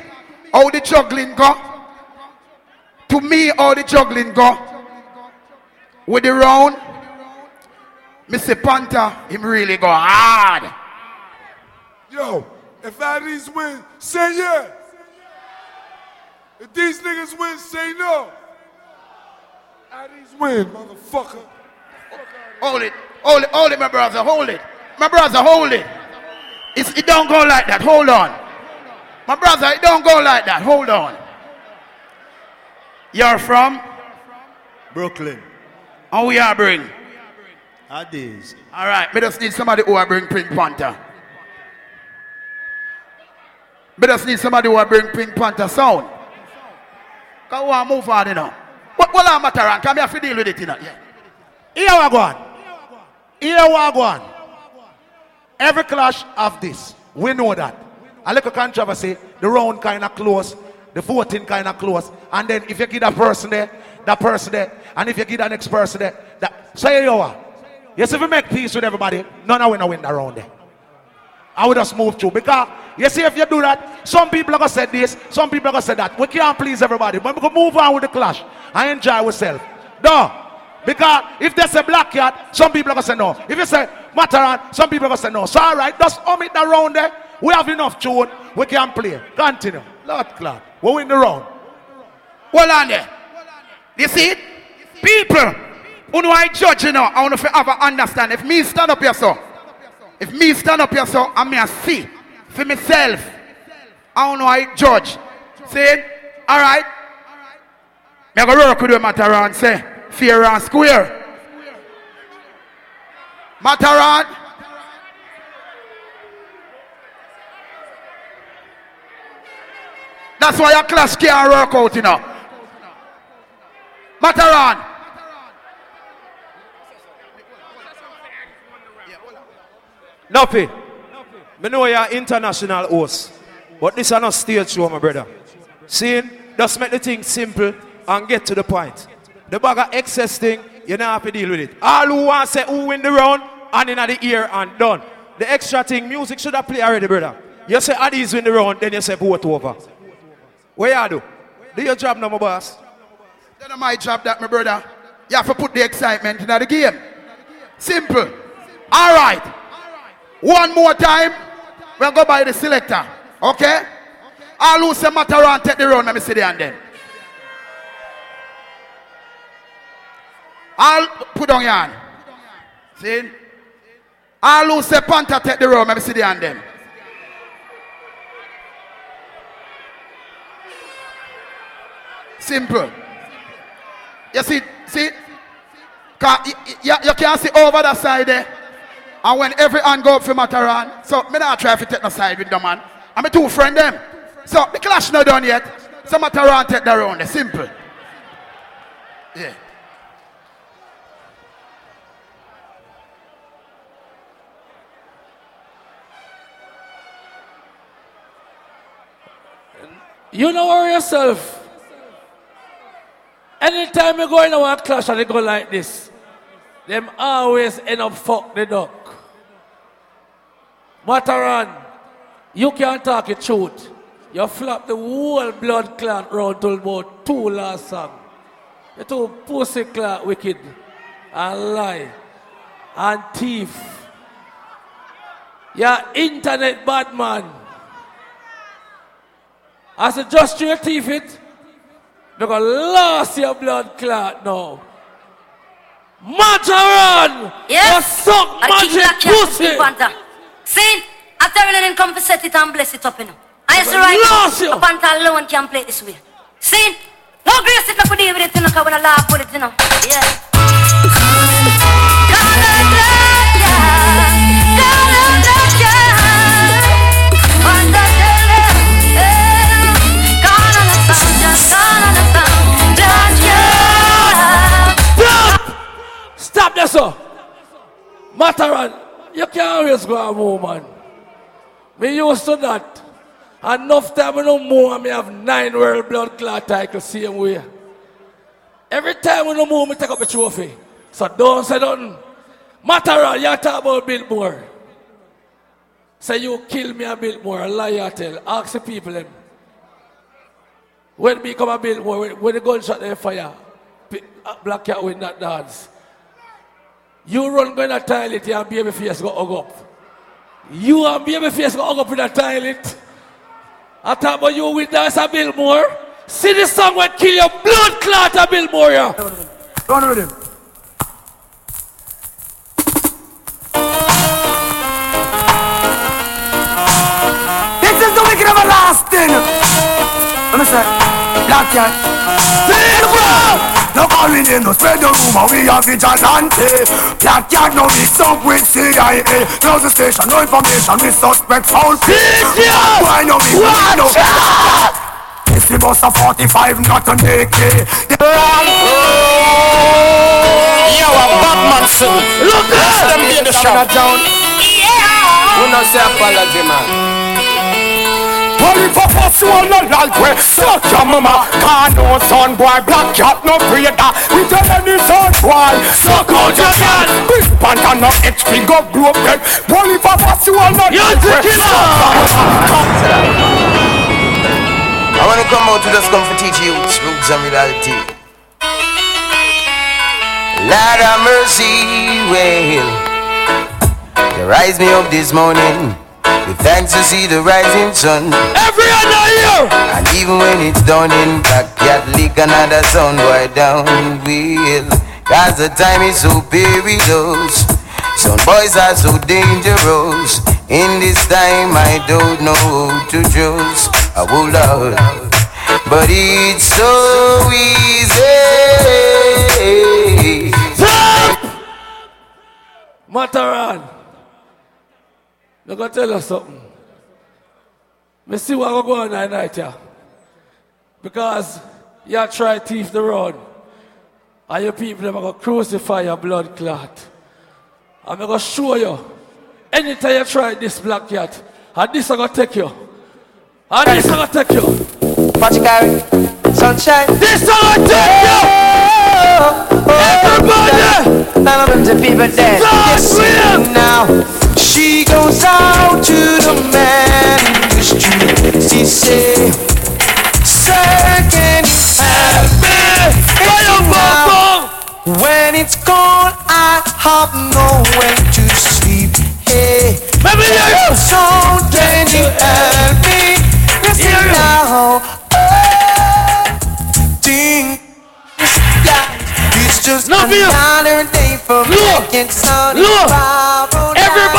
all the juggling go. To me, all the juggling go. With the round, Mr. Panther, him really go hard. Yo, if Addies win, say yeah. If these niggas win, say no. Addies win, motherfucker. Hold it, hold it, hold it, my brother, hold it. My brother, hold it. It's, it don't go like that, hold on. My brother, it don't go like that, hold on. You're from? Brooklyn. And we are bring? Addies. All right, me just need somebody who will bring Pink Panther. Me just need somebody who will bring Pink Panther sound. Come on, move on, you know. What, am I matter? Come here, to deal with it, you know. Yeah. Here we go on. Here we go on. Every clash of this, we know that. A little controversy, the round kind of close, the voting kind of close, and then if you give that person there, that person there, and if you give that next person there, that say you are. Yes, if we make peace with everybody, none of we no win around there. I would just move through because you see if you do that, some people are gonna say this, some people are gonna say that. We can't please everybody, but we can move on with the clash and enjoy ourselves. No. Because if there's a black cat, some people are gonna say no. If you say Matterhorn, some people are gonna say no. So all right, just hum it round there. We have enough tune, we can play. Continue. Lord Clark. We win the round. Hold on there. You see it? People who know I judge, you know, I want to ever understand. If me stand up here, so, if me stand up here, so, I may see for myself. I don't know I judge. See? All right. Me go work with you, Matterhorn, say, fair and square. Matterhorn. That's why your class can't work out, you know. Matterhorn. Nothing. Me know you're international host. But this is not stage show, my brother. See, just make the thing simple and get to the point. The bag of excess thing, you don't have to deal with it. All who want say who win the round, and in the ear and done. The extra thing, music should have played already, brother. You say Addies win the round, then you say vote over. Where you do? Do your job now, my boss. That's my job, that my brother. You have to put the excitement in the game. Simple. All right. One more time. We'll go by the selector. Okay? All who say Matterhorn take the round, let me see the hand then. I'll put on your hand. See? All who say Panther take the round, let me see the hand then. Simple. You see, see? You, you, you can see over the side there. And when every hand go up for Matterhorn, so me not try to take the side with the man. I'm a two friend them. So the clash not done yet. So Matterhorn take the round. Simple. Yeah. You know worry yourself. Anytime you go in a clash and they go like this, them always end up fuck the duck. Matterhorn, you can't talk the truth. You flop the whole blood clot round to about two last song. You two pussy clot wicked and lie and thief. You're internet bad man. As a just your thief it, because lost your blood clot now. Matterhorn! Yes! You suck magic pussy! See? After him come to set it and bless it up, you know. I used to write a Panther alone can play this way. See? No grace it up with it, you know, because when I laugh with it, you know. Yeah. Stop there, sir. Matterhorn, you can't always go and move, man. Me used to that. Enough time I no move, me have nine world blood clot titles same way. Every time I no move, me take up a trophy. So don't say nothing. Matterhorn, you talk about Biltmore. Say you kill me a Biltmore, a lie you tell. Ask the people them. When me come a Biltmore, when, the gunshot they fire, Black Cat win that dance. You run go in the toilet and baby face go hug up. You and baby face go hug up in the toilet. I talk about you with dance a Biltmore. See this song when kill your blood clot a Biltmore. Yeah. Run with him. This is the wicked everlasting. Let me say, black cat. No calling in, no spread the rumor, we are vigilante. Black cat no mix up with CIA Close the station, no information, we suspect foul play. Why no we no This the bus of 45, not an AK Yo, a Batman son. Look Bless them in the shop. Who not say apology, man? Holy papa soul no like we Suck your mama. Can't no son boy Black cat no breeder We tell any son boy Suck out your cat. Big panther no HP go broke dead Holy papa soul no like we I wanna come out to just come for teach you roots and reality. Lord of mercy, well, you rise me up this morning. With thanks to see the rising sun. Every other year. And even when it's done in backyard, lick another sound boy down will. Cause the time is so perilous. Some boys are so dangerous. In this time, I don't know who to choose. I will love. But it's so easy. Matterhorn. I'm gonna tell you something. Me see what go on at night here. Because you try to thief the road. And your people are going to crucify your blood clot. I'm going to show you. Anytime you try this black cat, and this is going to take you. And this is going to take you. It, Gary. Sunshine. This is going to take you. Everybody. None of them people dead. Yes, now. She goes out to the man in the street. She say, Sir, can you help me? Now, when it's cold, I have nowhere to sleep. Hey, so can you help me? Listen now. Oh, ding. It's just another day for making sun.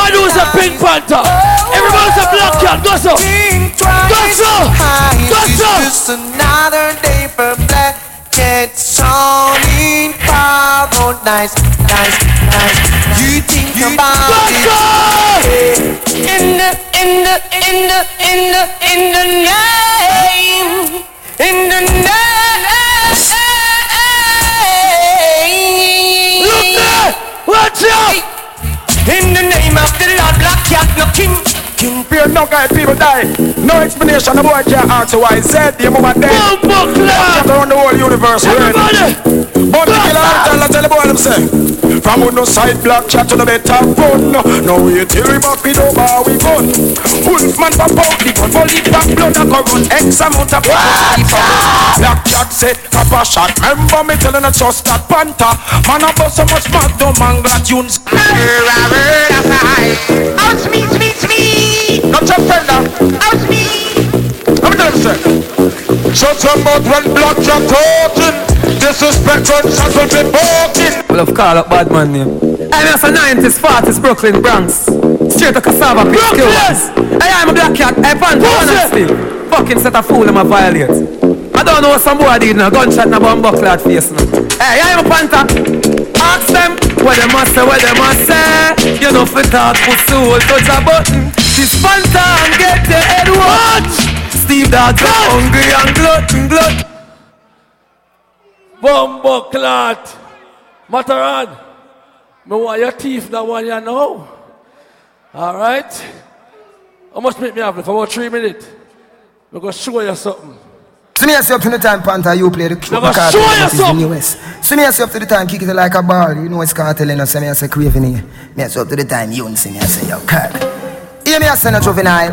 Everybody who's a Pink Panther. Everybody who's a Black Cat. Go so. Go so. Go so. Just another day for black cat sounding paradise, nice, nice. You think about it in the, in the, in the, in the, in the name, in the name. Look there. Watch out. No king. King fear no guy, people die. No explanation, the boy can't answer why said the woman dead. Bumbo clap. around the whole universe, Everybody. But boy them say. From on no side black cat to the better fun. No wait till we back it over we gun. Wolfman pop out the gun, bully back blood a go run. X amount of people. Black cat say papa shot. Remember me telling us just that panther. Man I bust so much mad dumb and glad tunes. Out me, me, me. Not your fender. Ah. Out me. Let me tell you something. Shut your mouth when black cat talking. Disrespect when shots will be walking. Well, of call up bad man name. I'm a 90s, 40s, Brooklyn, Bronx. Straight to cassava, pitch Brooklyn! Hey, I'm a black cat. Hey, panther, one and still. Fucking set a fool, I'm a violate. I don't know what some boy did now. Gunshot in a bomb buckler face now. Hey, I'm a panther. Ask them what they must say, what they must say. You know, for talk, for soul, touch a button. This panther and get the head watch. Steve Dogg, hungry and glutton, glut. Bumbo clot. Matterhorn. Me want your teeth now one you know. Alright? How much make me have for about three minutes? I'm gonna show you something. See me as you up to the time, Panther, you play the cute Never McCarthy, show that you the something. See me as you up to the time, kick it like a ball. You know it's cartelling us, say me as a craving here. Me as you up to the time, you don't see me as say, yo, cut. Hear me as say no juvenile.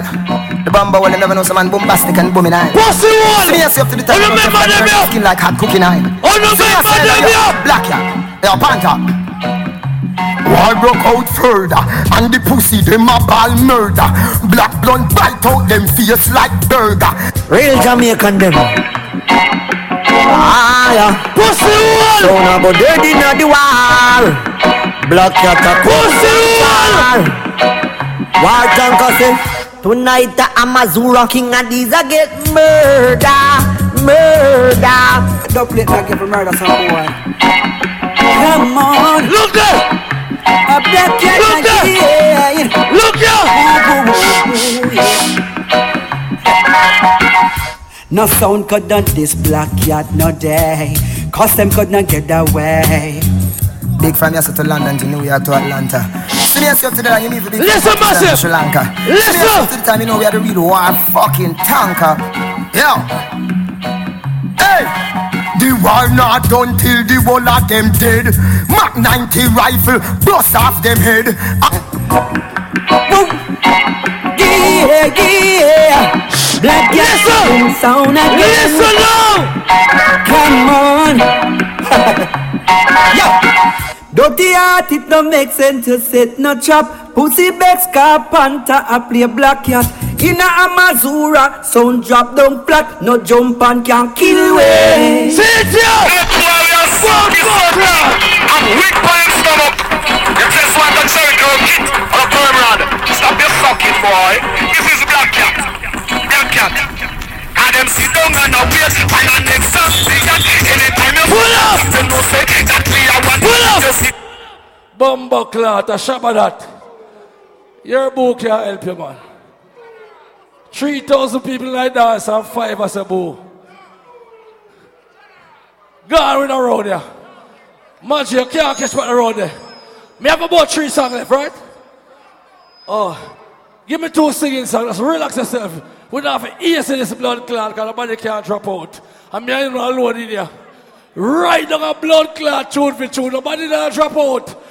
The bamba will never know some man bombastic and booming eye. Pussy wall! See me as you up to the time, Oh, you remember them, yo? skin like hot cooking eye. Oh, no, See me as remember say, them, yo, yo? Black ya, yo, Panther. War broke out further And the pussy them a ball murder Black blood bite out them face like burger Real Jamaican them. Ah, yeah. Pussy wall. Sound about dead inna the wall. Black cat a pussy wall. War a say. Tonight the Amazura king and these a get murder, murder. Don't play like you for murder some boy. Come on, look there. A black cat Look there. Look No sound could not this black cat no day. Cause them could not get away. Big from here to London to New York to Atlanta. Me as you to the you need to be Listen, massive. Sri Lanka. See me as up to the time, you know we are the real war fucking tanker. Yeah. Hey. The war not done till the whole of them dead. Mac 90 rifle, bust off them head. Ah. Yeah, yeah. Black boom sound again. Listen now. Come on. yeah. Dirty heart, it no make sense to set no trap. Pussy begs car panther, I play black cat. Inna Amazura, sound drop down flat. No jump and can kill way. Sit I'm weak him stomach. You just want to cherry kit on a. Stop your fucking boy. This is Black Cat. Black Cat. And them sit down and a wait for your next song. Anytime you pull up, you know say that we are one. Pull up. Bumbo clot, a shabba. Your boo can't help you, man. 3,000 people like dance and five as a boo. God with the road there. Manji, you can't catch what the road there. Me have about three songs left, right? Oh, give me two singing songs. Just relax yourself. We don't have to ease this blood clot because the body can't drop out. And me ain't alone in here. Right down a blood clot tune for tune. The body don't drop out.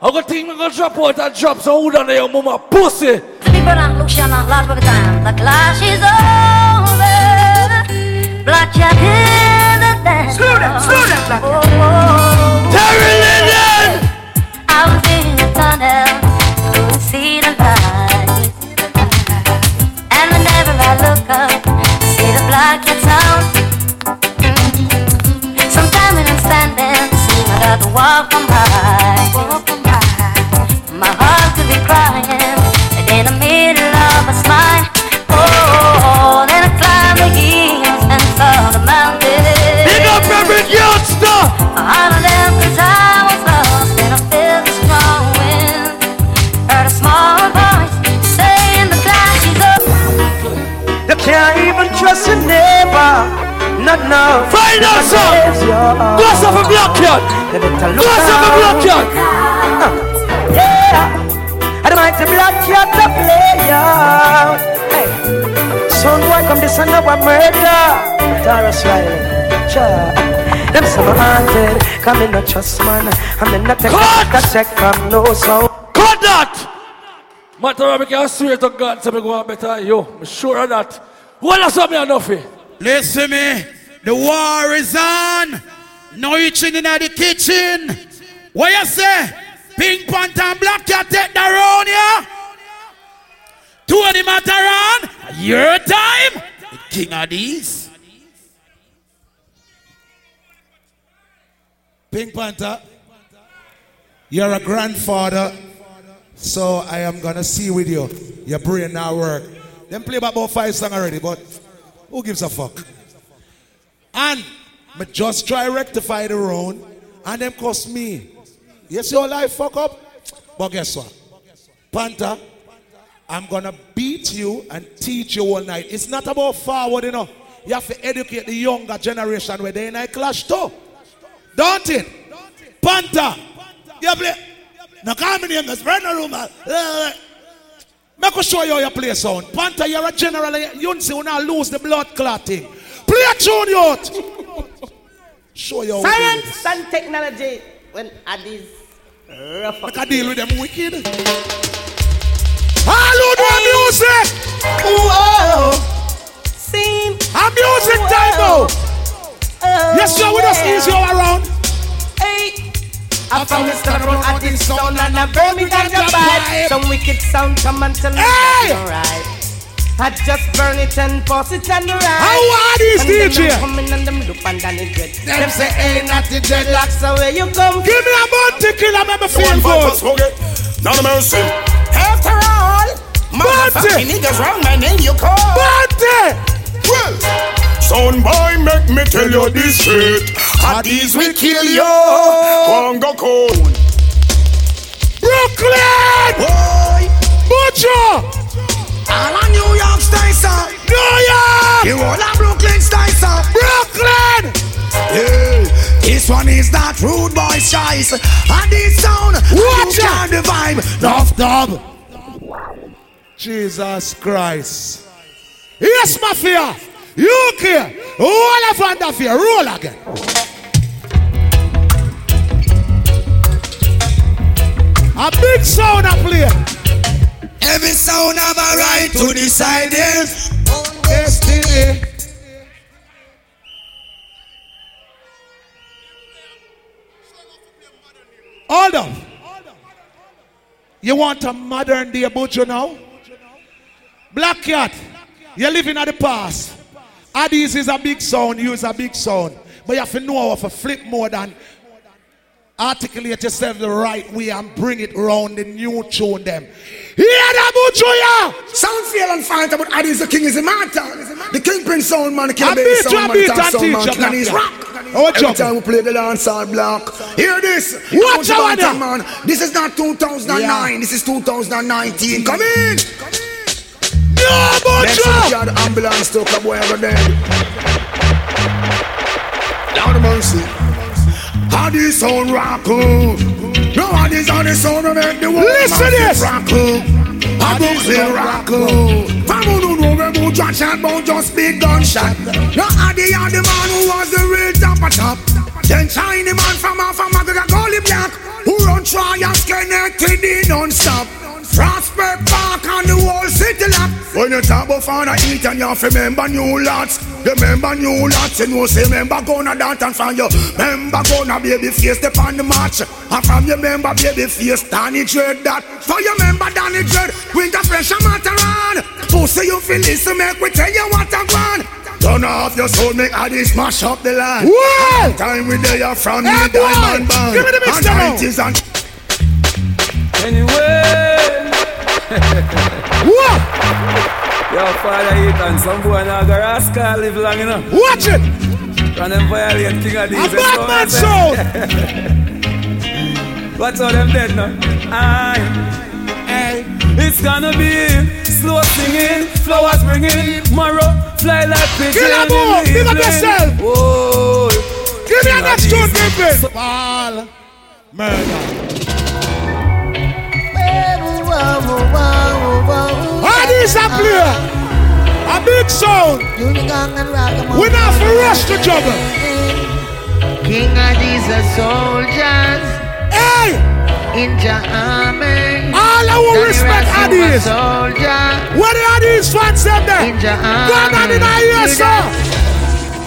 I got think I'm gonna drop out and drop so who done your mama pussy. People don't look shine out last of time. The clash is over. Black cat in the dance. Slow down, slow down, Black oh, oh, oh. Terry Lillian! I was in the tunnel, couldn't And whenever I look up, see the cat sound. Sometimes when I'm standing, see walk. My heart could be crying, and in the middle of a smile. Not now. Find out some. Glass of a black cat. Glass of a black cat. Yeah. And the mighty black cat a player. Hey. Son boy come this and now a murder. Tarrus Riley. Cha. Them some haunted. Come in not trust man. I'm in not take a check from no sound. Cut that! Matter of fact, I swear to God, so me go on better than you. I'm sure of that. What else have me enough here? Listen me, the war is on. No eating in the kitchen. What you say? Pink Panther and Black Cat take the round, yeah? Two of them at around. Your time. The King Addies. Pink Panther, you're a grandfather, so I am gonna see with you. Your brain now work. Them play about five songs already, but who gives a fuck? And me just try rectify the wrong and them cost me. Yes, your life fuck up, but guess what? Panther, I'm gonna beat you and teach you all night. It's not about forward, you know. You have to educate the younger generation where they in a clash too. Don't it? Panther, you play. Now come in here, run the room. Uh, Make us show you how you play. Panther, you're a general. You don't see when I lose the blood clotting. Play a tune, youth. Show your we Science and technology when Addies rough Make a deal with them wicked. All who do music. Whoa. Sing. A music time now. Oh, yes, sir, we just ease you around. Hey. I found this start run at this sound and I burn me down the vibe. Some wicked sound come and tell me Hey! that's alright. I just burn it and pass it and right. How are these and them DJ? them coming and them look and then it dread. Them Them say, hey, not the dreadlocks, so where you come Give me a bounty killer, make me feel good. None of mercy. After all, Bounty. motherfucking niggas wrong my name you call. Bounty. Well, son boy, make me tell you this straight. At these we kill you. Congo cone. Brooklyn. Boy. Butcher. All a New York style, sir. New York. You all a Brooklyn style, sir. Brooklyn. Yeah. This one is that rude boy choice. And this sound, Watch you out. can the vibe. Nuff dub. Jesus Christ. Yes, Mafia. You care. All of under fear. Roll again. A big sound up play. Every sound have a right to decide it. Destiny. Hold up. You want a modern day butcher now? Black cat, you're living at the past. Addies is a big sound, you is a big sound. But you have to know how to flip more than articulate yourself the right way and bring it round the new tune them. Hear that butcher? Sound feel and fight about Addies the king is immortal. The kingpin sound man, the I killer beat bass you, sound man, top sound man, King Addies rock. Oh, Every time we play the dance all block. Hear this. Watch Come out on, man. This is not 2009. This is 2019. Come in. No, Next week, you have the ambulance took a boy over there. Down the mercy. Are these rock. No, are these on the sound of the world Listen this. rockle? I don't say rockle. Who don't know where who just shot, but just big gunshot. No, they are the man who was the real top of top. Then China man from off of Africa, call him black. Who run try and connected in non-stop. Prospect Park and the whole city lock. When you talk about find a eat and you have to remember new lots. Remember new lots, you know, say member gonna dance and from you. Member gonna baby face step on the match. And from your member baby face, Danny Dread that. For your member Danny Dread, winter pressure matter on. Pussy you feel this, make we tell you what I want. Turn off your soul, make all this mash up the land. Whoa! Time we there from the boy! diamond band. Give me the mix and now. 90s and Anyway. What? Yo, father eat and some boy now go rascal live long enough. Watch it. And them violate King Addies. A man sound. What's all them dead now? Aye. Hey. It's gonna be slow singing, flowers bringing, marrow fly like pigeon. Kill a the big up yourself. Whoa. Give me a next tune, baby. Ball. Murder. How these a play? A big sound. We not for rush to juggle. King Addies soldiers. Hey! In the army. All our respect Addies. Soldier. Where the Addies fans them there? Go on in the ear, sir.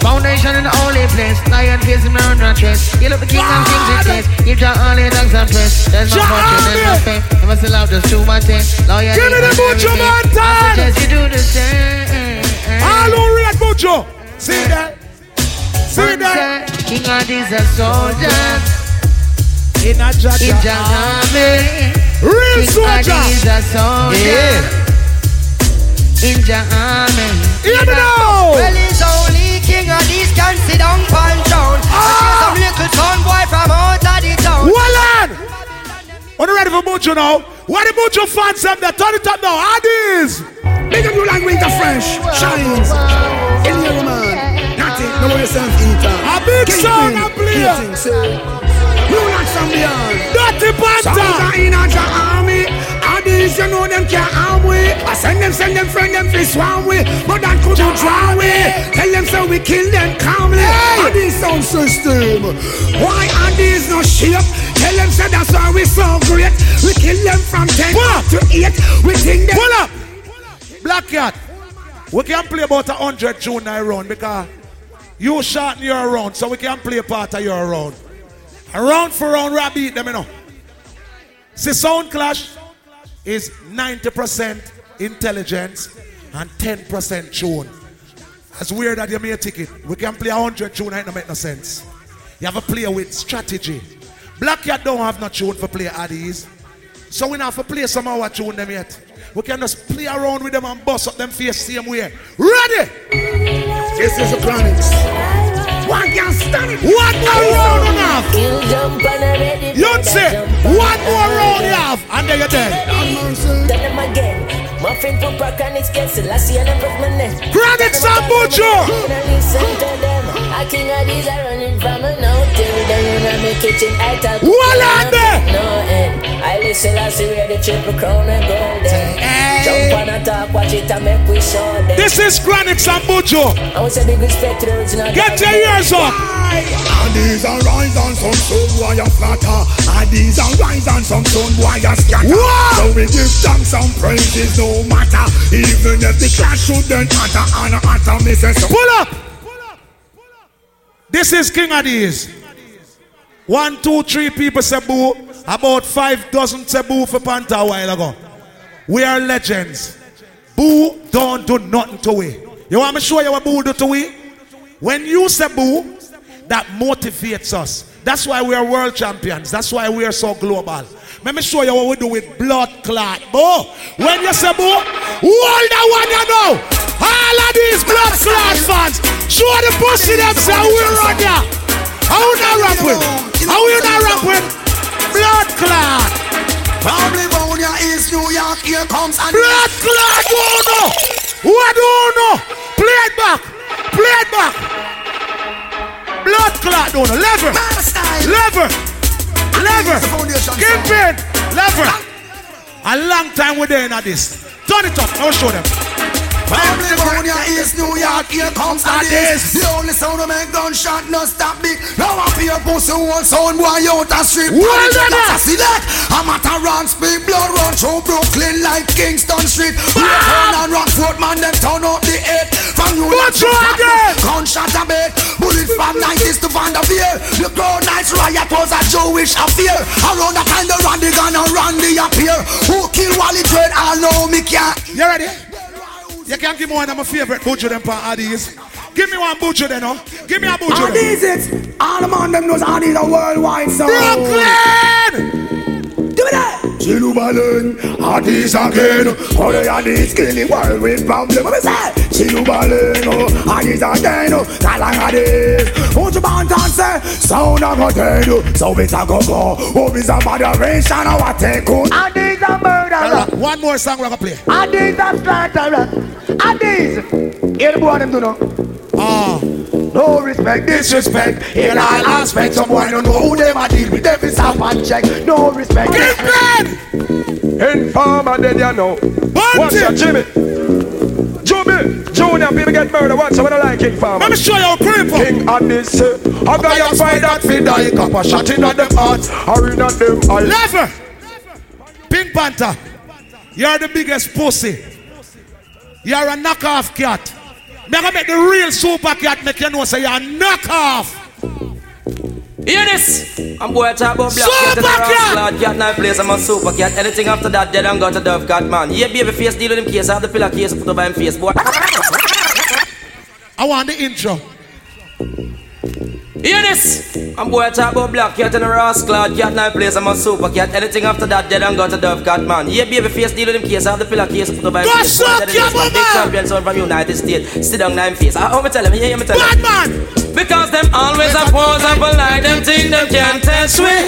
Foundation in the holy place. Lion face him round and chest. You look the king of kings with taste. Give your only dogs and press. There's no Jah fortune, there's no fame. You must allow just my thing. Lawyer Give me the Buju Banton. I suggest you do the same. All who read Buju. See that? See that? King Addies are soldiers. In a Jah In Jah the army. Real King soldier. of these are soldiers. In the army. Hear me now. Well, it's only King Addies can sit down pan down. Ah. Some little son boy from out of the town. Hold on. Are you ready for Buju now? What the Buju fans them there? Turn it up now. Addies. Big up you like winter fresh. Shines. In your man. Nothing. No more yourself eater. A big song I play. You like some beyond. Dirty Panther. Soldier in a Jah these you know them can't harm we. I send them, send them, friend them fi swarm we. But that couldn't draw we. Tell them so we kill them calmly. And this sound system. Why and these no shape? Tell them say that's why we so great. We kill them from 10 up to 8. We think them. Pull up. Black Cat. We can play about a hundred tune I run because you shorten your round, so we can play part of your round. A round for round, we beat them, you know. See, Sound Clash is 90% intelligence and 10% tune. As weird that you may take it, we can play a hundred tune, it don't make no sense. You have to play with strategy. Black Cat don't have no tune for play Addies. So we not have to play some of our tune them yet. We can just play around with them and bust up them face same way. Ready? This is the Chronixx. One can stand it. One more round enough. You'd say, one more round you have, and then you're dead. Done them again. Muffin for Procanics, get Selassie and improvement. Chronixx and Buju. Listen to them. King Addies are running from a no till down in my kitchen. I talk. Wall on there. No end. I listen, I see where the triple crown and golden. Jump on a talk, watch it and make we show them. This is Chronixx and Buju. I want to big respect to the original. Get your ears up. And these are rise and some stone boy a flatter. And these are rise and some stone boy a scatter. So we give thanks and praises no matter. Even if the clash should then utter and utter me say so. Pull up. This is King Addies. One, two, three people say boo. About five dozen say boo for Panther a while ago. We are legends. Boo don't do nothing to we. You want me to show you what boo do to we? When you say boo, that motivates us. That's why we are world champions. That's why we are so global. Let me show you what we do with blood clot. Boo. When you say boo, hold that one you know. All of these blood clot fans, show the pussy them say we run ya. How you not rap with? How you not rap with? Blood clot. Probably Bonia is New York. Here comes and Blood clot, who know? What do you know? Play it back. Play it back. Blood clot, don't know. Level. Lever. Lever. Kingpin. Lever. A long time we're there in this. Turn it up. I'll show them. California is New York, here comes the days. The only sound to make gunshot no stop big. Now I feel pussy one sound boy out the street. Well done, ah. a select. I'm at a run speed, blood run through Brooklyn like Kingston Street. Brooklyn and Rockford, man, them turn up the eight. From New York to again. Gunshot a bit. Bullet from 90s to Vanderveer. The crowd nights riot was a Jewish affair. Around the time the Randy gun and Randy appear. Who kill Wally Trade? I know me can't. You ready? You can't give me one of my favorite butcher them for Addies. Give me one butcher then, no? Give me a. And these it. All the man them knows Addies a worldwide sound. Brooklyn! Give me that. Chilubalen, Addies again. All the Addies kill the world with problem. What me say? Chilubalen, oh, Addies again. oh, Talang Addies. Won't you bound and say? Sound a go dead. oh, So it's a go go. Oh, it's a moderation. Oh, what take good. Addies a murderer. One more song we're gonna play. Addies a slaughterer. Addies. Hear the boy them do no. Ah. No respect, disrespect in all aspects. Some boy don't know who them a deal with. Them is a one check. No respect. Informer, then you know. Watch your Jimmy. Jimmy, Junior, people get murdered. Watch out when I like King Farmer. Let me show you a creeper. King Addies, uh, I got you find that fi die. Cop a shot in at them hearts, or in at them eyes. Lever. Pink Panther. You're the biggest pussy. You're a knockoff cat. Me gonna make the real super cat make you know say you're a knockoff. Hear this! I'm boy talk about black cat Super the cat! rock cat now place I'm a super cat. Anything after that dead and got a dove cat man. Yeah, baby face deal with him case. I have the pillar case put over him face, boy. I want the intro. Hear this! I'm boy talk about black cat and a rascal cat now place I'm a super cat. Anything after that dead and got a dove cat man. Yeah, baby face deal with him case. I have the pillar case put over him Go face. boy. suck Tell him your this man, Big champion son from United States. Sit down nine face. I how me tell him? Yeah, me tell him. Bad man! Because them always oppose up like them think them can't test me.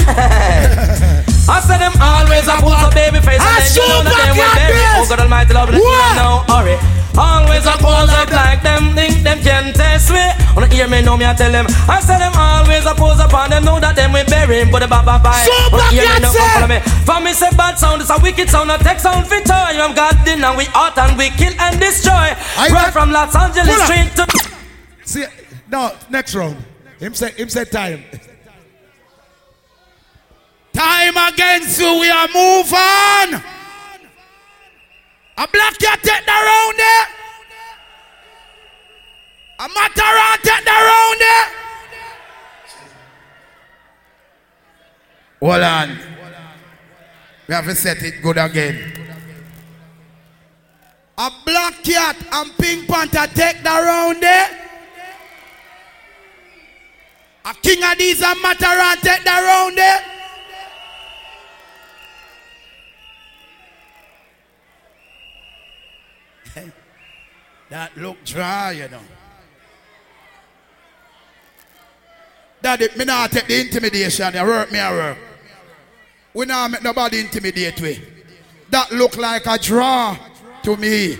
I said them always oppose a baby face and then you ah, know that them will bury. Oh God Almighty love the king now hurry. Always oppose up like them think them can test me. Wanna hear me know me I tell them. I said them always oppose up and them know that them will bury him. But the baba bye. Wanna hear me know come follow me. For me say bad sound it's a wicked sound. A tech sound fit toy. I'm God in and we out and we kill and destroy. Right from Los Angeles to. See, no, next round. Him say, him say time. Time against you, we are move on. A black cat take the round there. A Matterhorn take the round there. Hold on. We have to set it good again. A black cat and pink panther take the round there. A King Addies and Matterhorn take the round there. That look dry, you know. Daddy, me not take the intimidation. You work me a work. We not make nobody intimidate we. That look like a draw to me.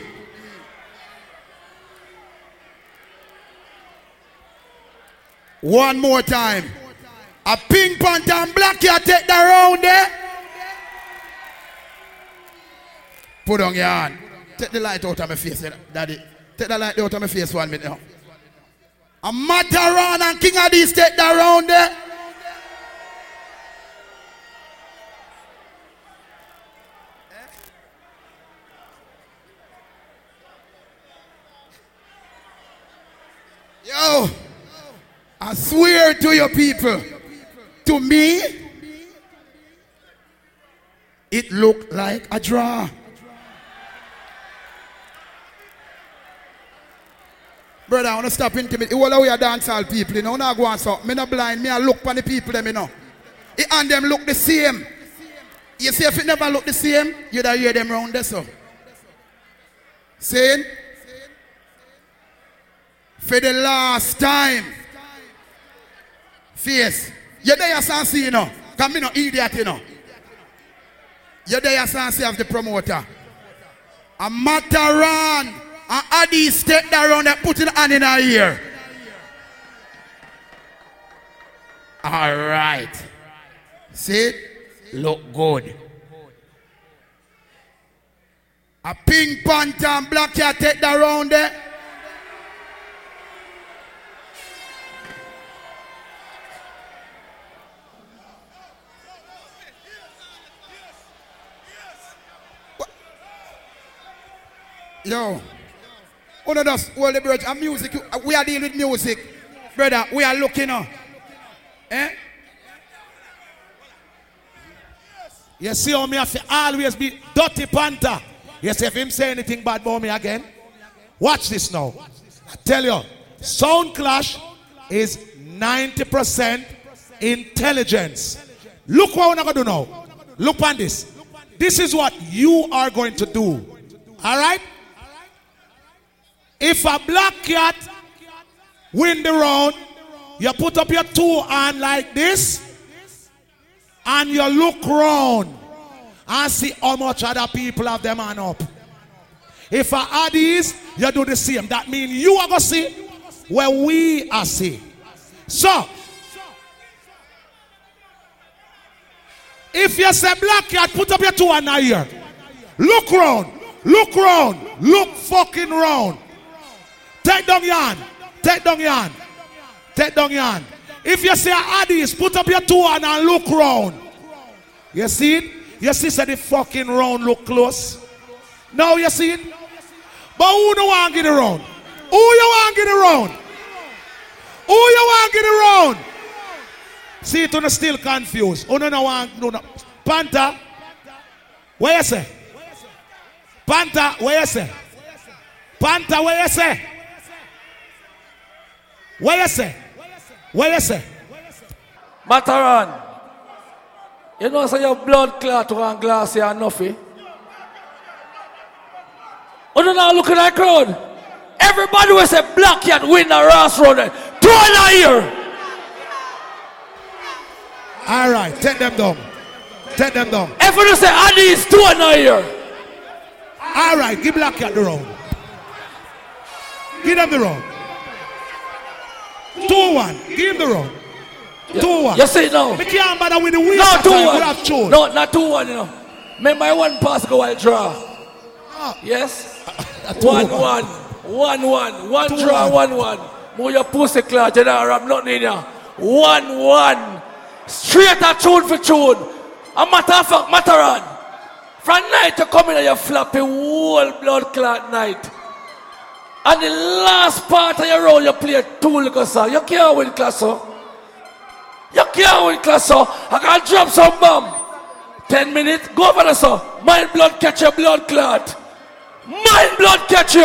One more time. A pink panther and black cat take the round there. Put on your hand. Take the light out of my face, eh, daddy. Take that light out of my face one minute now. A Matterhorn and King Addies take the round there. Yo, I swear to your people, to me, it looked like a draw. Brother, I want to stop intimidate. All the way a dance all people, you know, not go on so. Me not blind, me I look for the people them, you know. It and them look the same. You see if it never look the same, you'd have hear them round there so. Saying, for the last time, face, you there you see, you know. Come me no idiot, you know. You there you see of the promoter. A Matterhorn. And Adi step around and put it hand in her ear. All right. See? Look good. A pink panther and black cat take that round there. Yo, one of us, hold the bridge, and music, we are dealing with music. Brother, we are looking on. Eh? You see how me have to always be dirty panther. See if him say anything bad about me again. Watch this now. I tell you, sound clash is 90% intelligence. Look what we're gonna do now. Look on this. This is what you are going to do. All right? If a black cat win the round, you put up your two hand like this, and you look round and see how much other people have them hand up. If I add these, you do the same. That means you are going to see where we are see. So, if you say black cat, put up your two hand here. Look round. Look round. Look fucking round. Take down your hand. Take down your hand. Take down your hand. If you say Addies, put up your two hand and look round. You see it? You see say the fucking round look close. Now you see it? But who no want get around? Who you want get around? Who you want get around? See it on still confused. Who no no no no. Panther. Where you say? Panther, where you say? Panther, where you say? You say? You say? Matterhorn. You know, say your blood clot one glass here nothing. Oh, no, now look at that crowd. Everybody was a black cat win a Ross round. Two and a year. All right, take them down. Take them down. Everyone say Andy is two and a year. All right, give Black Cat the round. Give them the round. Two one. Give him the round. Two one. You see it now. Me can't bother with the waste No, two time. one. Have chosen. No, not two one, you know. Remember one pass go while draw. Ah. Yes? two one, one. one. One, one. One Two draw, one. one, one. Move your pussy clot, you know, I'm not in here. One, one. Straight a tune for tune. A matter of fact, Matterhorn. From night you come in and you flap a whole blood clot night. And the last part of your roll you play two little song. You can't win class, so. You can't win class, so. I can drop some bomb. Ten minutes, go over the song. Mind blood catch your blood clot. Mind blood catch you.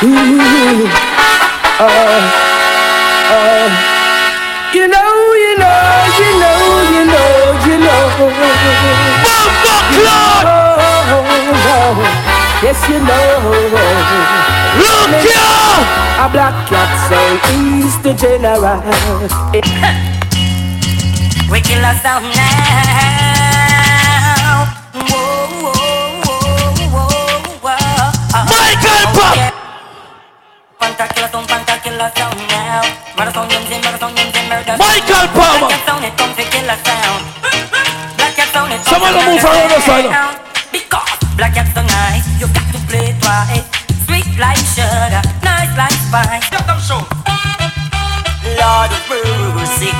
You uh, uh, uh. you know, Yes, you know. Look here! A black cat say he's the general. We kill us down now. Whoa, whoa, whoa, whoa, whoa. Michael Pop! Panta kill us down, panta kill us down now. Murder song, yums, and murder song, yums, and murder song. Michael Palmer. Black cat sound, it come to kill us down. Black cat sound, it come Someone to move murder around the us side. Down. Because black cat's so nice, you got to play it right. Sweet like sugar, nice like spice. Lord of mercy,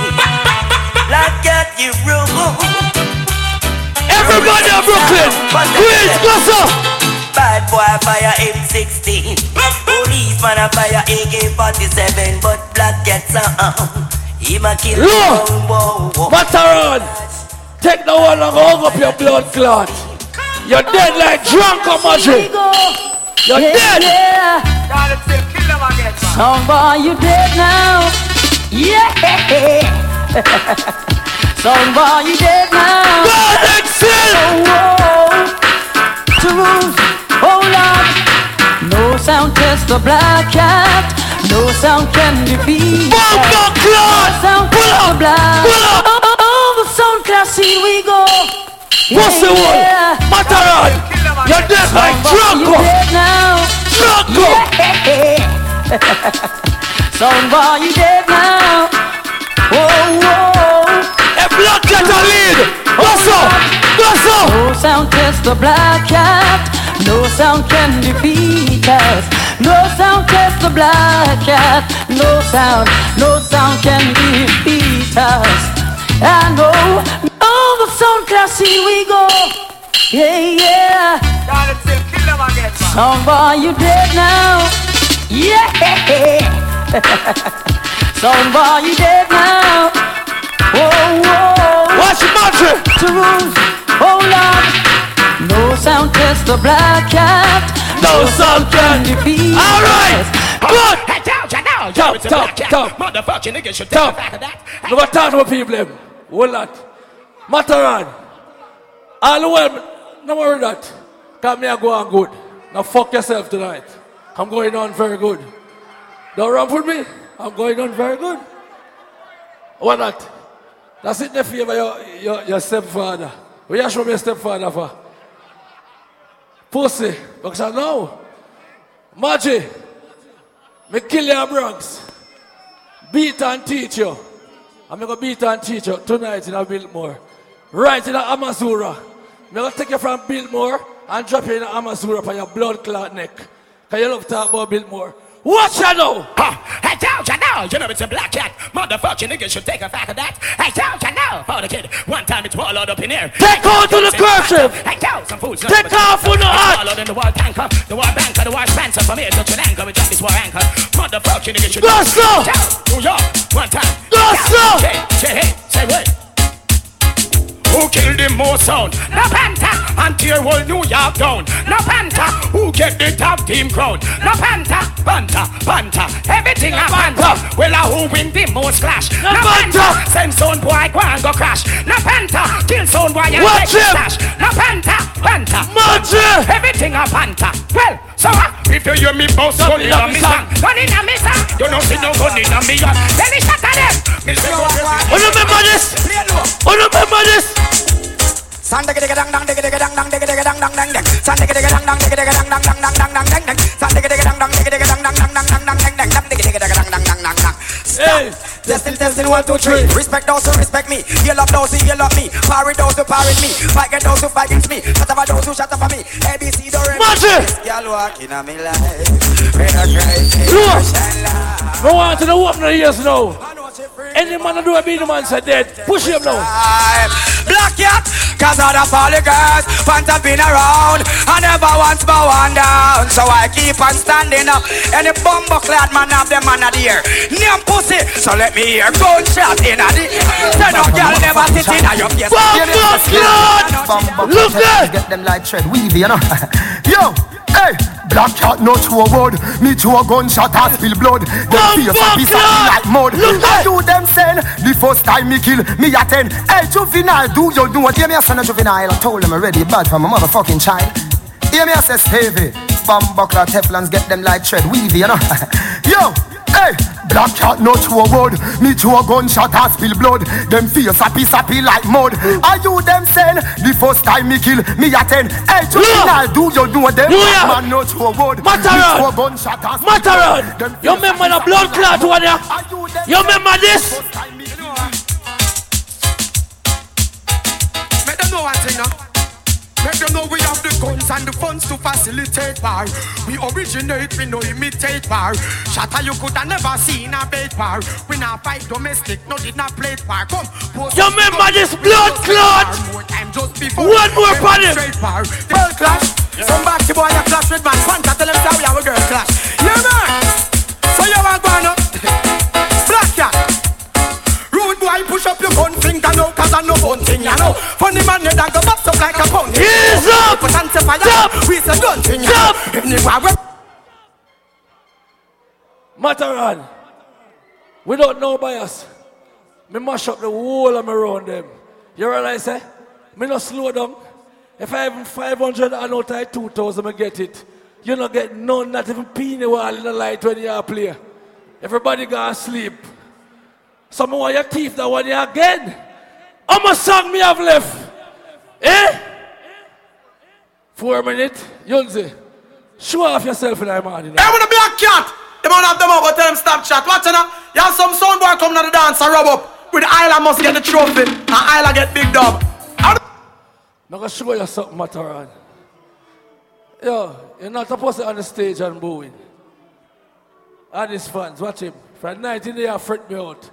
black cat you rule. Everybody in Brooklyn, please go so. Bad boy fire M16 Policeman a fire AK-47 But black gets a um He ma kill Look, whoa, whoa. Take the one and hug up your blood clot. You're dead like drunk or magic. You're Yeah, dead. yeah. Some boy, you dead now. Yeah. Some boy, you dead now. God excel. Oh, Truth, hold on. No sound test the black cat. No sound can defeat. Bumper clot. No sound Pull test up. the black. Pull up. Oh, the sound class scene we go. What's the one? Yeah. Matterhorn, you're dead like Some boy, you drunk. now. Sound boy, you dead now. Oh, oh. A black cat a lead. What's up? What's up? No sound test the black cat. No sound can defeat us. No sound test the black cat. No sound, no sound can defeat us. I know, over sound class, here we go. Yeah, yeah. God, still you dead now. Yeah. Soundboy, you dead now. Whoa, whoa. Watch your mantra. To rules. Hold on. No sound test, the black cat. No, no sound can defeat. All right. Good. Talk, talk, talk. Motherfucking niggas should talk. We're 10 to talk to people. Hold on. Matterhorn. All way. No worry that. Come here, go on good. Now fuck yourself tonight. I'm going on very good. Don't run with me. I'm going on very good. What that? That's it the favor your, your, your stepfather. What you show me your stepfather for? Pussy. Because I know. Maggie. Me kill your Bronx. Beat and teach you. I'm gonna beat and teach you tonight in a Biltmore. Right in a Amazura. I'm gonna take you from Biltmore and drop you in a Amazura for your blood clot neck. Cause you love to talk about Biltmore. Watch you now! Hey, down, you now. You know it's a black cat. Motherfucking niggas should take a back of that. Hey, down, you now. For the kid. One time it's all up in here. Take on to the cursive. Hey, down, some foods. Take off on the heart. All out in the war tanker. The war banker, the war Spencer. From here to Sri Lanka, we drop this war anchor. Motherfucking niggas should. Go, slow. New York. One time. Go, slow. Hey, hey, say what? Who killed him more sound? No Panther! And tear whole New York down. No Panther! Who get the top team crown? No Panther! Panther! Panther! Everything a Panther! Well, a who win the most clash? No, Panther! Send sound boy go and go crash. No Panther! Kill sound boy and Watch him. stash. No Panther! Panther! Everything a Panther! Well, so uh, if you hear me boss gun in a me song, gun in a me song, you don't see no gun in a me gun. Then he shot at them. Me say go remember this? Oh, remember this? San. Testing, testing, one, two, three. Respect those who respect me. You love those who you love me. Parry those who parry me. Fight those who fight against me. Shut up those who shut up for me. ABC do re. Magic. This girl walking on me life. No one to the open the ears now. Any man that do a beat the man said dead. Push him now. Black cat, cause all the poly girls want to been around. I never once bow one down. So I keep on standing up. Any bumbo clad man have them man of the year. Name pussy, so let me hear gunshot in a the Say no girl never sit in a your face. Bumbo clad! Look there! Get them like tread weavy, you know. Yo, hey, black cat no true word. Me to a gunshot and spill blood. Them face of me like mud. I do them send the first time me kill me a ten. Hey, juvenile, do you know what? Hear me a son of juvenile. I told them already bad from a motherfucking child. Hear me a say Stevie. Bumbuckler Teflons get them like tread weavy, you know. Yo, hey, black cat no true word. Me to a gunshot and spill blood. Them face a piece of pee like mud. Are you them send the first time me kill me a ten? Hey, juvenile, do you know them? Yeah. Man no true word. Matterhorn. Me to a gunshot and spill Matterhorn! blood. You remember the blood clot one ya? You remember this? Make them know one thing now. Make them know we have the guns and the funds to facilitate war. We originate, we no imitate war. Shatter you could have never seen a bait war. We not fight domestic, no did not play war. Come, post You remember this blood clot? More time just before. One more we for them. demonstrate war. World clash. Some batty boy a clash with man. Panta tell them sorry our girl clash. Yeah man. So you want on up? Black cat. Rude boy, push up your gun finger now, cause I know one thing, you know. Funny man, you done go bust up like a pony. Ease up! Put on to fire, Stop! we say gun thing, you know. Anywhere we Matterhorn. We don't know bias. Me mash up the whole of me around them. You realize, eh? Me not slow down. If I have 500 and out I 2,000, me get it. You not get none, not even peony wall in the light when you play. Everybody gonna sleep. Some want your teeth that one you again. How much song me have left? Eh? Four minutes. Yunzi. Show off yourself in the morning. Hey, with a cat. Them on have them up, but tell them stop chat. Watch now. You have some sound boy coming to the dance and rub up. With the Island must get the trophy. And Island get big dub. I'm gonna show you something, Matterhorn. Yo, you're not supposed to on the stage and booing. And his fans, watch him. From 19 years, fret me out.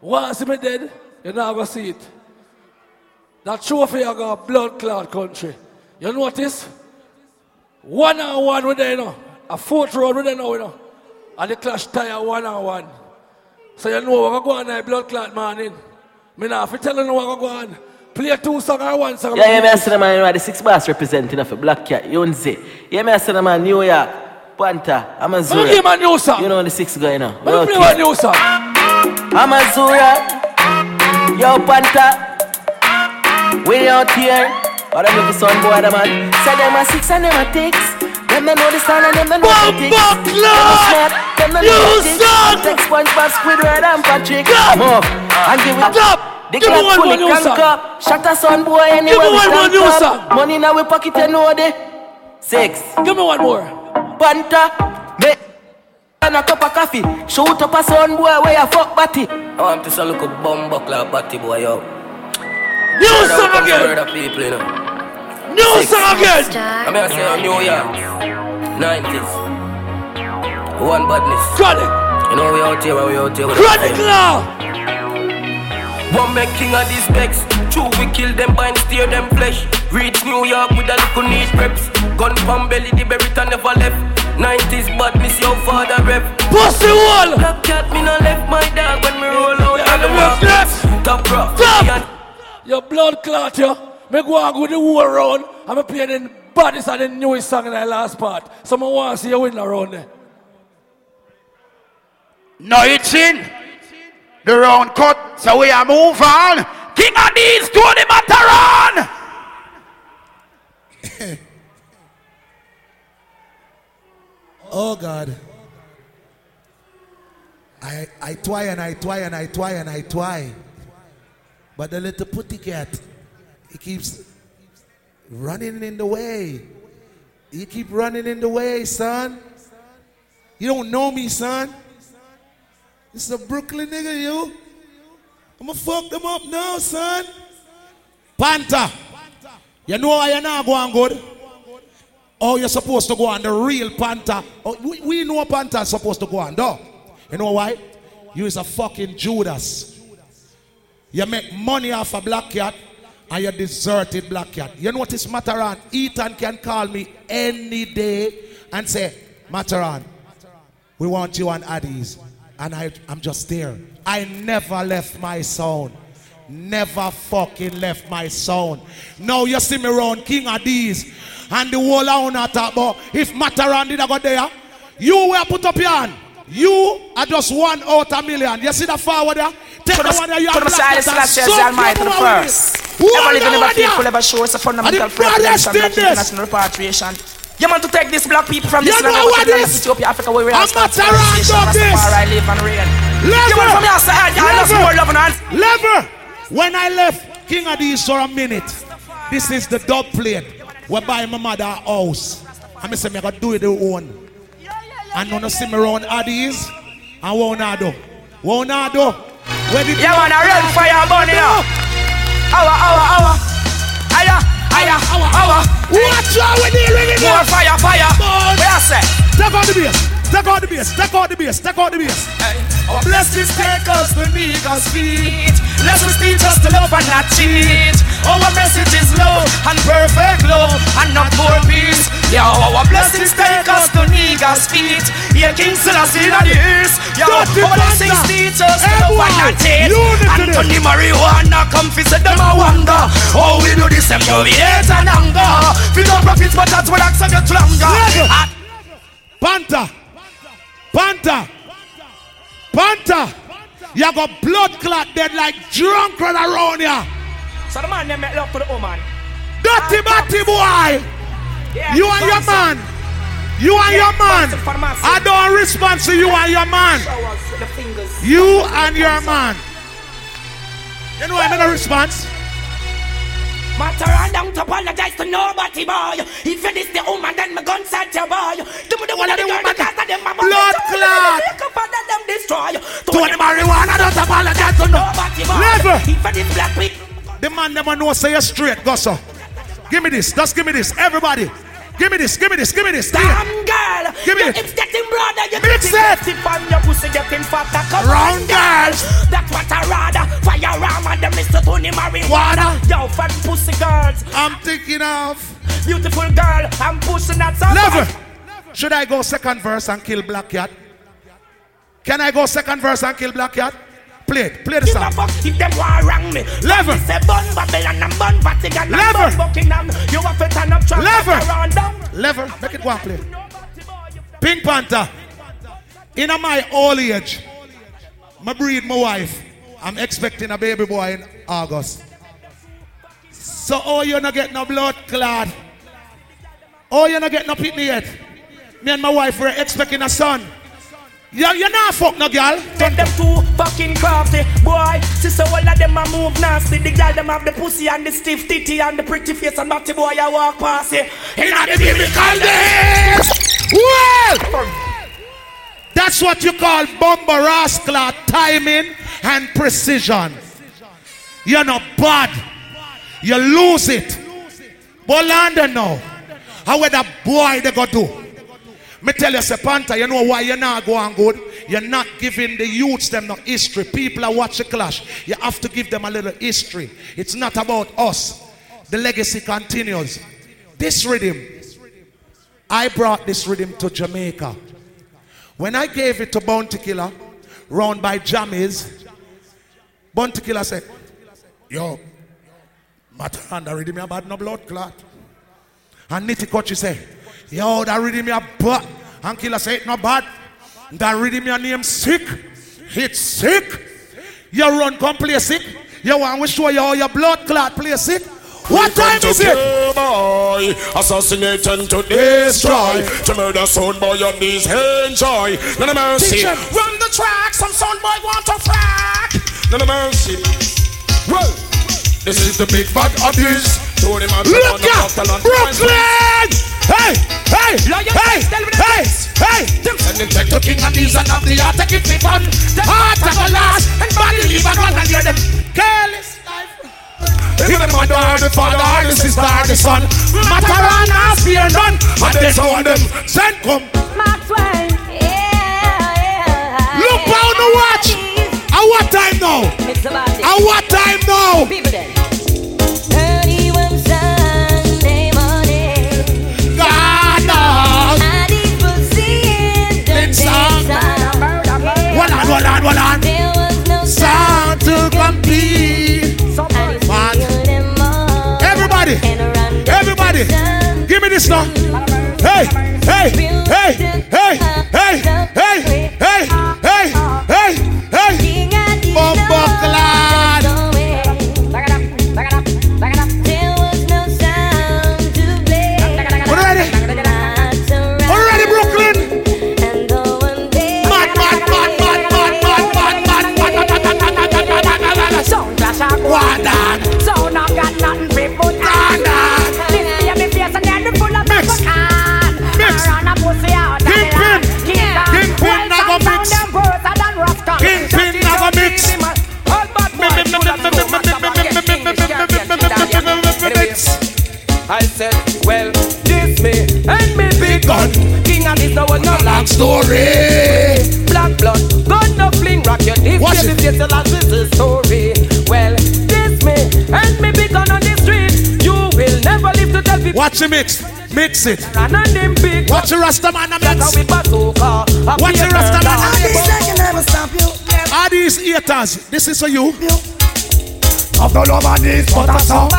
Once him dead, you're not gonna see it. That trophy I got blood clot country. You notice? One on one with them, you know. A fourth road with them now, you know. And the clash tire one on one. So you know what go on blood clot morning. Me now, if you tell you what go on, play two songs or one song. Yeah, yeah, me the man, you know, the six bars representing of a black cat, say. Yeah, me the man, New York, Panther, Amazura. Me give my new song. You know the six going on. Let me play my new song. Amazura, yo Panther, we out here. All them little son boy, the man. Say them a six and them a six. Them don't know the sound and them don't know the tics. Them a smart, them don't know the tics. Take SpongeBob, Squidward and Patrick. Move and give it up. The Give me clock one fully more new crank song. up. Shut a son boy anywhere Give me we one more stand new up. song. Money in our pocket, you know the Six. Give me one more. Panther, me and a cup of coffee. Shoot up a son boy where you fuck batty. I want to look a bomb buckler batty boy yo. New song again. People, you know. New Six. song again. I mean, I say on New York, 90s. One badness. Chronic. You know we out here, we out here. with Chronic now. One make king of these specs. True, we kill them by and steer them flesh. Reach New York with a little neat preps. Gun from belly, the berry never left. 90s badness, your father rep. Pussy wall. Black cat, me no left my dog when me roll out. Yeah, the black cat. Top rough. Stop. Your blood clot, yo. Me go and go the whole round. I'm playing the baddest and the newest song in the last part. Someone want to see you win around there. No, it's in. The round cut, so we are move on. King Addies, Tony Matterhorn. Oh God. I I try and I try and I try and I try. But the little putty cat, he keeps running in the way. You keep running in the way, son. You don't know me, son. This is a Brooklyn nigga, you. I'ma fuck them up now, son. Panther. You know why you're not going good? Oh, you're supposed to go on the real Panther. Oh, we, we know Panther's supposed to go on, though. You know why? You is a fucking Judas. You make money off a black cat and you deserted black cat. You know what is Matterhorn? Ethan can call me any day and say, Matterhorn, we want you on Addies. And I, I'm just there. I never left my sound. Never fucking left my sound. Now you see me around King Addies And the whole wanna talk about. If Matterhorn did I go there, you will put up your hand. You are just one out a million. You see that forward there? Take the one there, you the the black side, cat and the Almighty, your the mama first. Who are living, you never over there? faithful, never show us a fundamental And the brothers preparation did of this. international repatriation. You want to take these black people from this land what to the of? Ethiopia, Africa, where we I'm are not around of this. Rastafari live and reign. Lever. You want from your side, you have more love and. When I left King Addies for a minute, this is the dub plate. We buy my mother a house. And I say, me gotta do it the own. And when you see me around Addies, and what I do? What I do? Where did Yeah, man, I run fire burn here. Hour, hour, hour. Aya, aya, hour. Watch out with the ringing More fire, fire. Where I say? Take out the bass. Take out the bass. Take out the bass. Take out the bass. Our blessings take us to niggas' feet. Lessons teach us to love and not cheat. Our message is love and perfect love and not more peace. Yeah, our blessings take us to niggas' feet. Yeah, King Selassie in oh, the ears. Yeah, our blessings teach us to love and not hate. Unity And there. Tony marijuana come fi say them a wonder. How we do this and how we hate and anger. We don't profit but that's what I get longer. Level. And Panther. Panther. Panther. You got blood clot dead like drunk run around here. So the man them make love to the woman. Dirty batty boy. Yeah, You and your man. You and Yeah, your man. bounce it for the massive. I don't respond to you and your man. Showers with the fingers. You and your man. You know I'm a response. Matter and don't apologize to nobody, boy. If you this the woman, then my gun set your boy. Give me the one of the the cast of them, my Blood clot. Them destroy. Tony marijuana, don't apologize to nobody, boy. Never. If you this black pig. The man never know say you straight, go. Give me this, just give me this, everybody. Give me this, give me this, give me this. Damn girl, Give me your hips getting broader, your Mix it. getting fun, your pussy getting fatter. Come Round girls, that's what I rather. Fire ram and the Mr. Tony marijuana. Yo, fat pussy girls, I'm thinking of beautiful girl. I'm pushing that song. Never. Should I go second verse and kill Black Cat? Can I go second verse and kill Black Cat? Play it, play the Give song. fuck if them war wrong me. Level. Say bun Babylon and bun Vatican and bun Buckingham. You to turn up Level. around. Level, make it and play. Pink Panther. In my old age, my breed my wife. I'm expecting a baby boy in August. So oh you not get no blood clot. Oh you're not get no pitney yet. Me and my wife were expecting a son. You, you not fuck no girl. Make them two fucking crafty, boy. Sister, all of them a move nasty. The girl them have the pussy and the stiff titty and the pretty face and batty boy I walk past it. Inna the biblical days. Well, that's what you call bomber rascal timing and precision. You're not bad. You lose it. But London now, how would that boy they go do? Me tell you, say Panther, you know why you're not going good? You're not giving the youths them no history. People are watching Clash. You have to give them a little history. It's not about us. The legacy continues. This rhythm, I brought this rhythm to Jamaica. When I gave it to Bounty Killer, round by Jammies, Bounty Killer said, Yo, matter and that rhythm about no blood clot. And Nitty Kutchie say, Yo, that rhythm a bad. And Killer say, it not bad. That rhythm your name sick. It's sick. You run come play sick. You want to show you all your blood clot play sick. What time is it? Boy, assassinate and to destroy. To murder sound boy on these enjoy. None of mercy. Teach 'em. Run the track, some sound boy want to frack. None of mercy. Well, this is the big bad of this. Tony man, Look at Brooklyn! Hey, hey, hey, hey, hey! And then take the king and these and of the art, take it for fun. The heart of the last, and body leave a gun and hear them. Careless Even the mother, the father, the sister, the son. Matter and ask fear none. And they sound them. Send come. Maxwell, yeah, Look down the watch. At what time now? It's. At what time now? People then. Hold on, hold on. There was no Sound to compete. Man. Everybody, everybody, give me this now. Hey, hey, hey, hey, What that? So now got nothing free food that. This year me face and then full of mix. Can. Mix. Run a pussy out of the land. Kingpin nago mix. Kingpin nago mix. I said, well, this me and me be gone. King and this no no long story. Black blood, gun no fling rocket. If you face the last is the story. Well, and me on the street. You will never live to tell people. Watch the mix. Mix it. Watch the Rastaman mix. Watch the Rastaman. All these I can never stop you. All these haters, this is for you. Enough all over this butter song.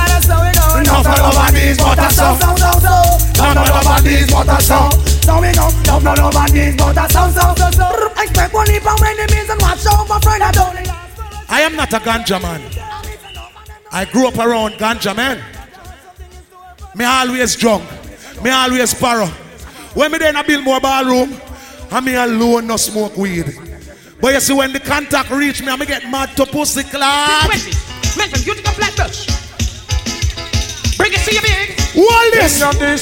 Enough all over this butter song. Enough all over this butter song. Butter song. Expect am enemies and watch not I am not a ganja man. I grew up around ganja man. Me always drunk. Me always paro. When me there in a Biltmore ballroom, I me alone no smoke weed. But you see when the contact reach me, I me get mad to pussy clap. Mention beautiful flatbush. When you see a big. This. King this,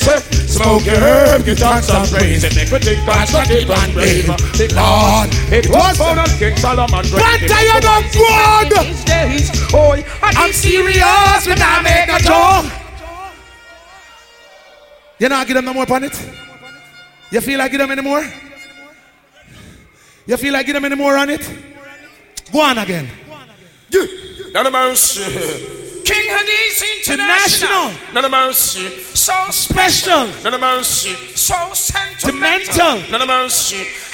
smoke your herb, get on some praise. It make we think past the tip and brave. The Lord, it was found on King Solomon. Don't good. These days, oh, I'm serious when I make a joke. You not give them no more on it? You feel like give them any more? You feel like give them any more on it? Go on again. None of mercy. King Addies International. Mercy. So Special. So sentimental. Demental. None of.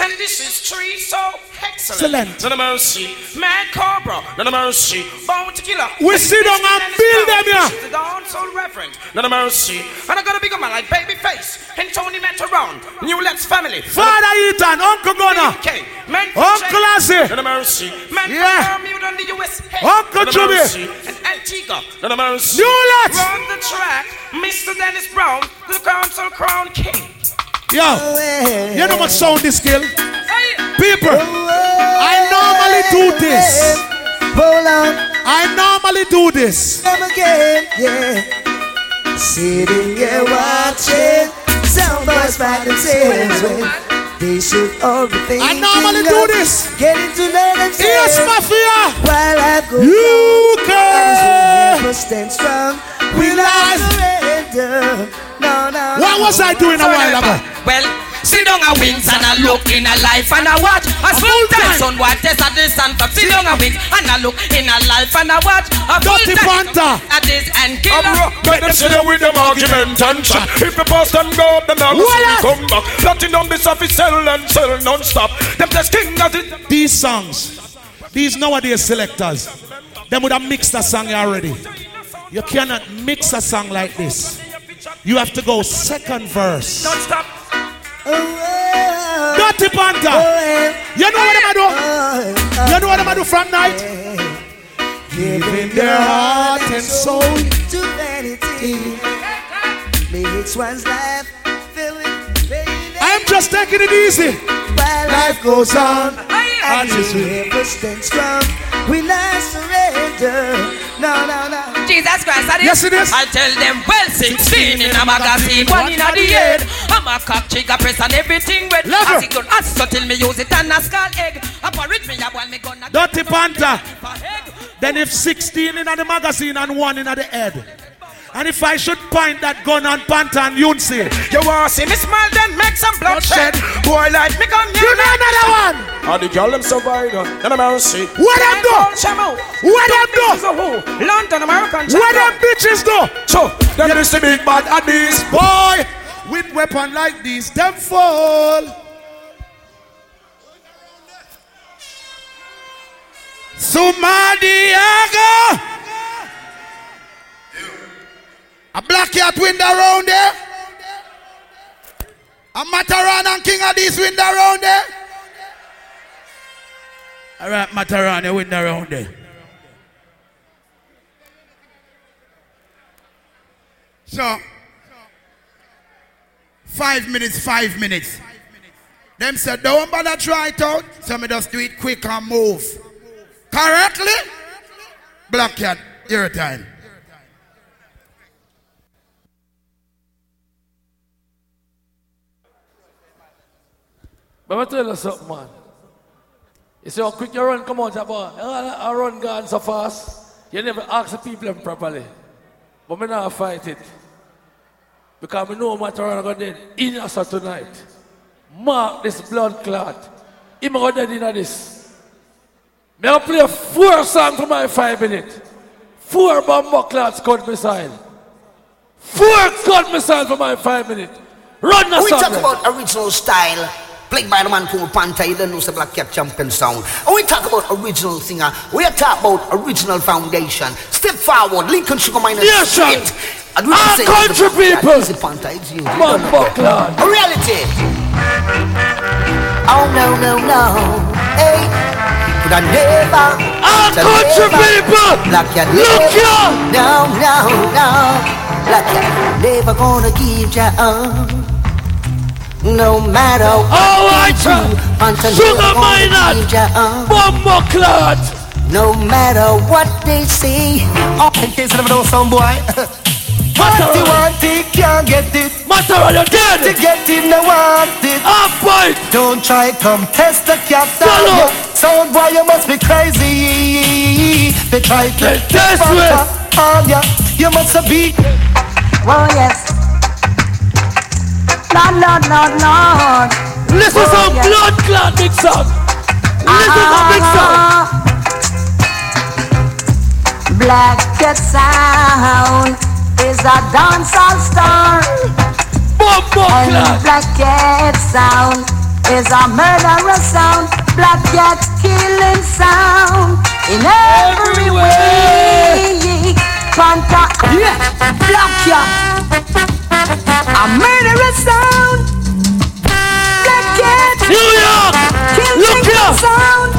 And this is tree so excellent. None of mercy. Mad Cobra. None of mercy. Bounty Killer. We sit down and build them here. The dancehall reverend. None of mercy. And I got a bigger man like Babyface and Tony Matterhorn. New Lex family. Father Ethan, Uncle Gunner. Man Uncle Lassie, None of mercy. Man Yeah. from Bermuda and the USA. Uncle None of Chubby, mercy. And Antigua. None of mercy. New Lot. Run the track. Mr. Dennis Brown. The Council Crown King. Yo, you know what sound this kill? Hey. People, I normally do this. Hold on, I normally do this. come again, yeah. Sitting here watching some boys fight themselves when they should all be thinking I normally do this. Getting to know themselves. Yes, Mafia. While I go You down, can. never stand strong. Will I surrender? No, no. What was I doing a while ago? Well, sit down a wings and I look in a life and I watch a full time son what test at this and for sit down a wings and I look in a life and I watch a full Dirty time Panther. at this and I'm killer. rock, make them sit there with them argument and chat. If the pass them go up, them not gonna see me come back. Platinum this off is sell and sell non-stop. Them just king of it. These songs, these nowadays selectors, them would have mixed a song already. You cannot mix a song like this. You have to go second verse. Don't stop. Dirty Panther. You know what I'm gonna do? You know what I'm gonna do from night? Giving their heart and soul. to vanity makes one's life just taking it easy. While Life goes on. and you never stand strong. We I surrender? No, no, no. Jesus Christ, I Yes, it is. I tell them, well, 16 in a magazine, one in a the head. I'm a cock, trigger press, and everything red. Level. As it good, as so till me use it and a skull egg. I porridge me, I want me gonna Dirty Panther. Then if 16 in the magazine and one in the head. And if I should point that gun and pant on Panther and Yunsi, You want to see me smile, then make some bloodshed. Boy, like me come you here. know another one. How the girl them survive, none of mercy. What them do? What them do? do? London, American. What them bitches do? So, them is the big bad Addies. Boy, with weapon like this, them fall. Sumadiaga. A black cat window around there. A Matterhorn and King of this window around there. All right, Matterhorn, a window around there. So, five minutes, five minutes. Them said, don't bother try it out. So me just do it quick and move. Correctly? Black cat, your time. But I tell you something, man. You see how oh, quick you run, come on, Jabba. I run gone so fast. You never ask the people them properly. But me not fight it. Because I know what I'm going to do in us tonight. Mark this blood clot. Him going to in this. Me I play four songs for my five minutes. Four bomber clots cut missile. Four cut missile for my five minutes. Run the We song. talk about original style. Played by the man called Panther, you don't know the Black Cat champion sound. And we talk about original singer. We talk about original foundation. Step forward, Lincoln Sugar Minott. Yes, sir. Our country the Black Cat, people. Easy Panther, it's you. you Man, fuck. Lord. Reality. Oh no, no, no. Hey. Could I never. Our country never- people. Black Cat Look never- here. No, no, no. Black Cat never gonna give ya up. No matter what All they right, do, sir. Panther Sugar never gonna Minot. give ya up. Uh. Bomber clot. No matter what they say. Oh, in case you never know some boy. Matter What you want it, can't get it. Matter on your dead. To get it, no want it. Half point. Don't try come test the cat Follow. Sound boy, you must be crazy. They try to test Panta me. on ya. You must be. Oh yes. Lord, Lord, Lord, Lord. Listen Oh, some yes. blood clot big song. Listen some big song. Black Cat Sound is a dancehall star. and Black Cat Sound is a murderous sound. Black Cat killing sound in every way. Panta, yeah, Black Cat, a murderous sound. Black Cat, New York, look here. sound.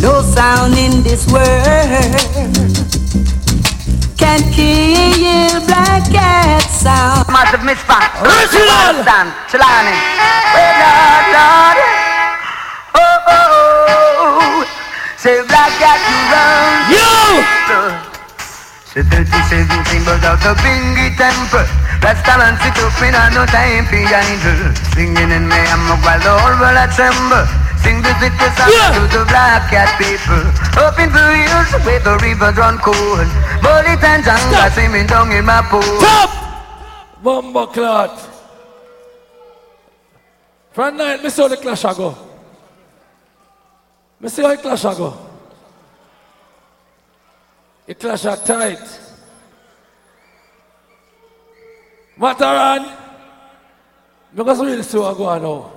No sound in this world can kill Black Cat sound. Massive misfire. Original. Stand. Chilani. Well, Lord, Lord. Oh, oh, oh. Say black cat you run. Yo. Say 37 symbols of the Bingy temple. Restaurant sit up in a no time for angel. Singing in me, I'm a while the whole world tremble. Sing the city song to the black cat people. Up in the hills where the rivers run cold. Bullet and jungle swimming down in my pool. Stop! Bomba clot. From night, me how the clash a go. Me see how the clash a go. The clash are tight. Matterhorn. Me go really see what go on now.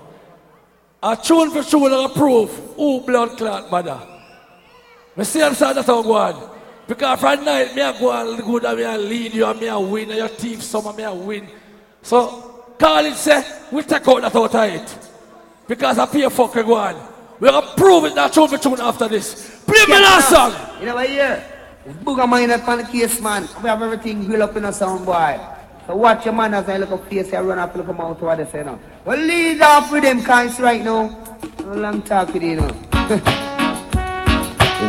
A tune for tune and a proof who blood clot mother. Me see and say that's how go on. Because from night, me a go and good and me a lead you and me a win and your thief some and me a win. So, call it say, we take out that out of it. Because I pay fuck go on. We're gonna prove it that tune for tune after this. Play me last song. You know what here? It's Booger Minor on the case, man. We have everything built up in a sound boy. So watch your manners and look up face and run up, look up mouth what they say now. Well, lead off with them kinds right now. No long talk with you now.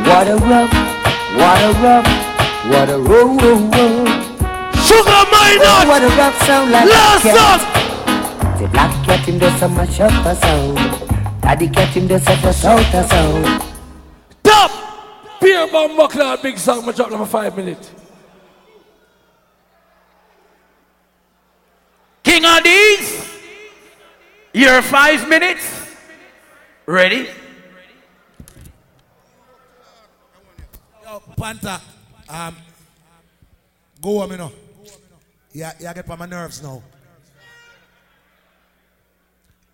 what a rough, what a rough, what a row, row, row. Sugar Minott. Oh, what a rough sound like Last cat. The black cat him does a mash up a sound. Daddy cat him does a shout a sound. Top! Beer bomb buckler, big song, I drop them for five minutes. King Addies, your five minutes. Ready? Yo, Panta, um, go on, me now. Yeah, yeah, get on my nerves now.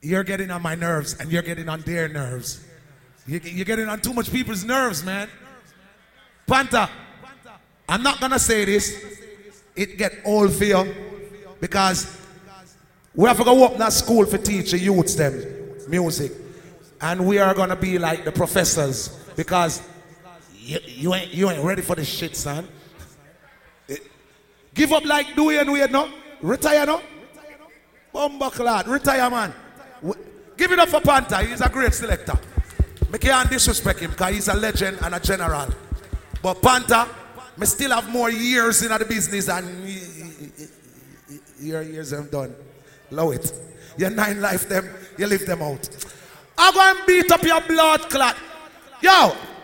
You're getting on my nerves, and you're getting on their nerves. You're getting on too much people's nerves, man. Panta, I'm not gonna say this. It get old for you because we have to go up that school for teach the youths them music, and we are gonna be like the professors because you, you ain't you ain't ready for this shit, son. Give up like Dwyane Wade, no? Retire, no? Bumbuckler, retire, man. Give it up for Panther. He's a great selector. Me can't disrespect him because he's a legend and a general. But Panther, me still have more years in the business and your years them done. Love it. Your nine life them, you leave them out. I'm going to beat up your blood clot. Yo,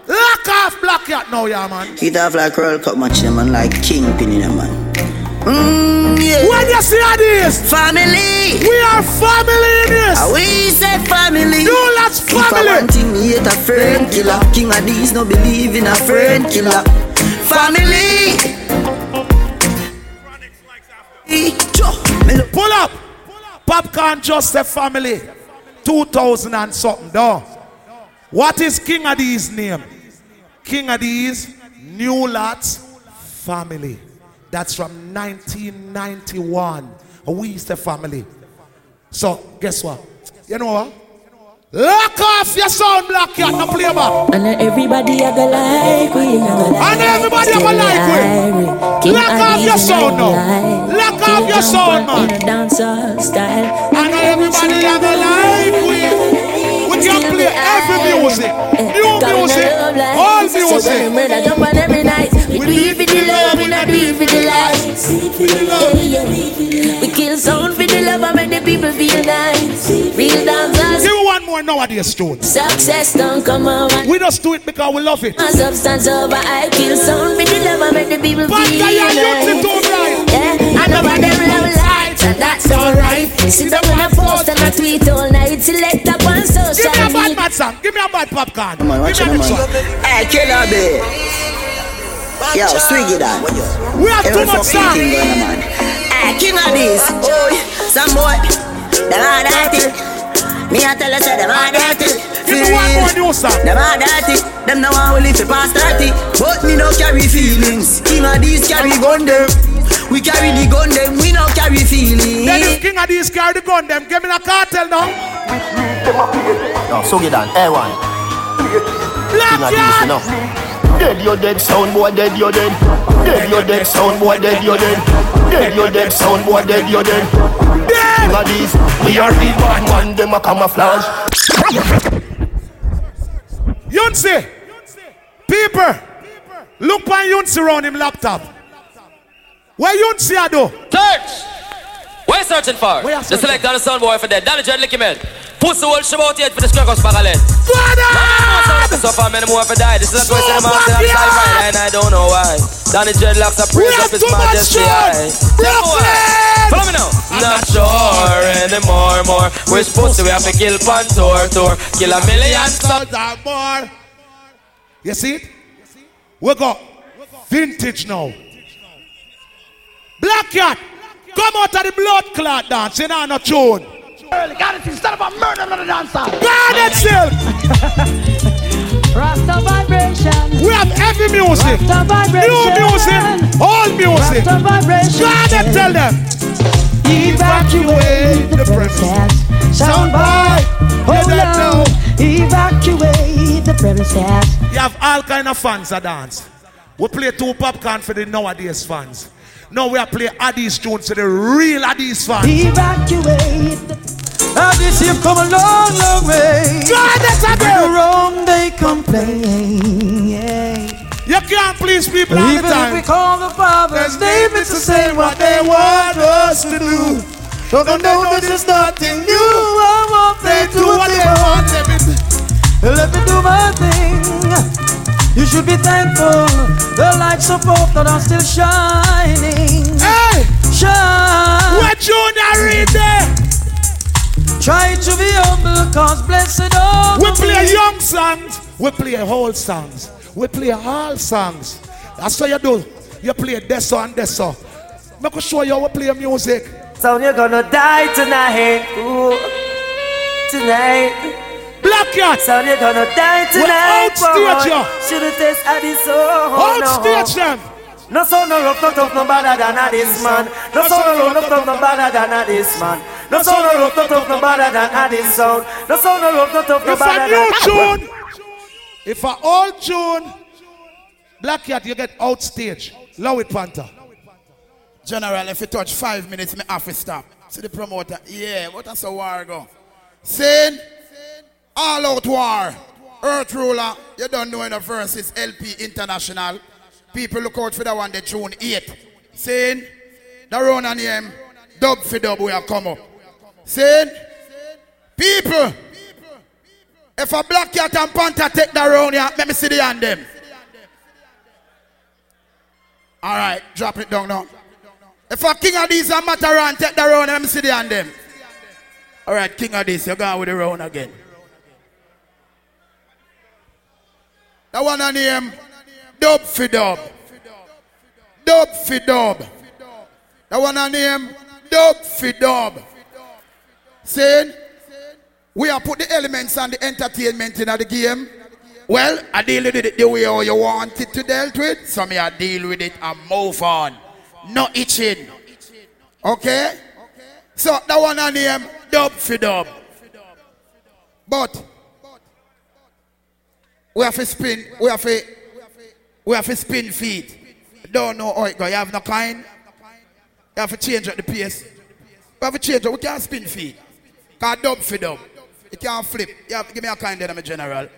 lock off Black Cat now, yeah, man. Hit off like World Cup match, man, like Kingpin in man. Mm, yeah. When you see this, family, we are family in this. We say family. No, that's If I family. one thing, me hate a friend killer. King Addies no believe in a friend killer. Family. Pull up. Popcorn Joseph family. 2000 and something, though. What is King Addies name? King Addies New Lots family. That's from 1991. We is the family. So, guess what? You know what? Lock off your sound, Black Cat, no play back. And everybody a go like we, a And everybody a go like we. Lock off your sound now. Lock off your sound, man. In a dancehall style. And everybody a go like we. We can play every music. Eh, New music. All So when the music. murder jump on every night, we do it for the love, we not do it for the lights. We kill sound for the love and make the people feel nice. Real dancers. Give me one more nowadays, tune. Success don't come on. We just do it because we love it. A substance over I kill sound for the love and make the people But feel I am nice. not to right. Yeah, I know what them love light and that's alright. Sit down on a post and a tweet all night. Select up on social Give me a bad media. mad song. Give me a bad popcorn. Come on, watch Give it, me a man. song. Hey, killer bee. Yo, swing it on. We have too much fucking song. thing going on, man. Hey, King Addies. Oh, some boy. Them are dirty. Me a tell you, say them are dirty. Give me one more new song. Them are dirty. Them no one will live for past 30. But me no carry feelings. King Addies carry gun them. We carry the gun them. We no carry feelings. Then if King Addies carry the gun, them give me a cartel now. No, so get on. Hey, one. Black King Addies, you know. Dead, you dead, sound boy, dead, you dead. Dead, you dead, sound boy, dead, you dead. Dead, you dead, sound boy, dead, you dead. King Addies, we are the bad man, them a camouflage. Yunsi. People. Look on Yunsi around him laptop. Where Yunsi a do? Search! What are you searching for? You the searching? select on the sound boy for that. Danny Dread Licky Man. Pussy old shabot yet for the scraggles parallel. So far, many more for die. This is a question of Super side mind, and I don't know why. Danny Dreadlocks are praise up his majesty. Tell me why. Follow me now. Not sure anymore, more. Which pussy we have to kill pan tour, tour. Kill a million sons or more. You see it? We got vintage now. Black cat, come out of the blood clot dance. You know, no tune. Got it instead of a murder on the dancer. God itself. Rasta vibration. We have heavy music, Rasta vibration. new music, old music. Rasta vibration. God and tell them. Evacuate the premises. Sound boy, hold that on. Evacuate the premises. You have all kind of fans that dance. We play two popcorn for the nowadays fans. Now we are play Addies tunes to the real Addies fans. Evacuate Addies, you've come a long, long way. God, that's a girl. wrong, they complain. Yeah. You can't please people all the Even if we time. call the father's name, it's the same what they want us to do. So they know this is nothing new. I want They do to what they want. Let me do my thing. You should be thankful. The lights of hope that are still shining. Hey, Shine. what junior read there? Try to be humble, cause blessed are We play meek. young songs. We play old songs. We play all songs. That's what you do. You play this and this. Make sure show you how we play music. So you're gonna die tonight. Ooh, tonight. Black cat. So you're gonna die We tonight. outstage boy. ya. Should've taste of this oh, Outstage them. No son no rough, no tough, no better than a this man. No son no rough, no tough, no better than a this man. No son no rough, no tough, no better than a this sound. No son no rough, no tough, no If a better new than. tune, if a old tune, Black Cat, you get outstage. Low it, Panther. General, if you touch five minutes, me have to stop. See the promoter, yeah, what that's a war go. Saying, all out war. Earth ruler, you don't know in the verses LP International. People look out for that one, the June 8th. Saying, the and name, dub for dub, we have come up. Saying, people, if a black cat and panther take the round here, let me see the hand them. All right, drop it down now. If a King Addies and Matterhorn take the round, let me see the hand them. All right, King Addies, you're going with the round again. That one on name, dub for dub. Dub for dub. That one on name, dub for dub. Saying, we have put the elements and the entertainment in the game. Well, I deal with it the way how you want it to dealt with. So me I deal with it and move on. No itching. Okay? So that one on name, dub for dub. But we have to spin, we have to, we have to spin feet. Don't know how it go. You have no kind. You have to change up the pace. We have to change. We can't spin feet. Cause dub for dub. You can't flip. You have give me a kind then I'm a general.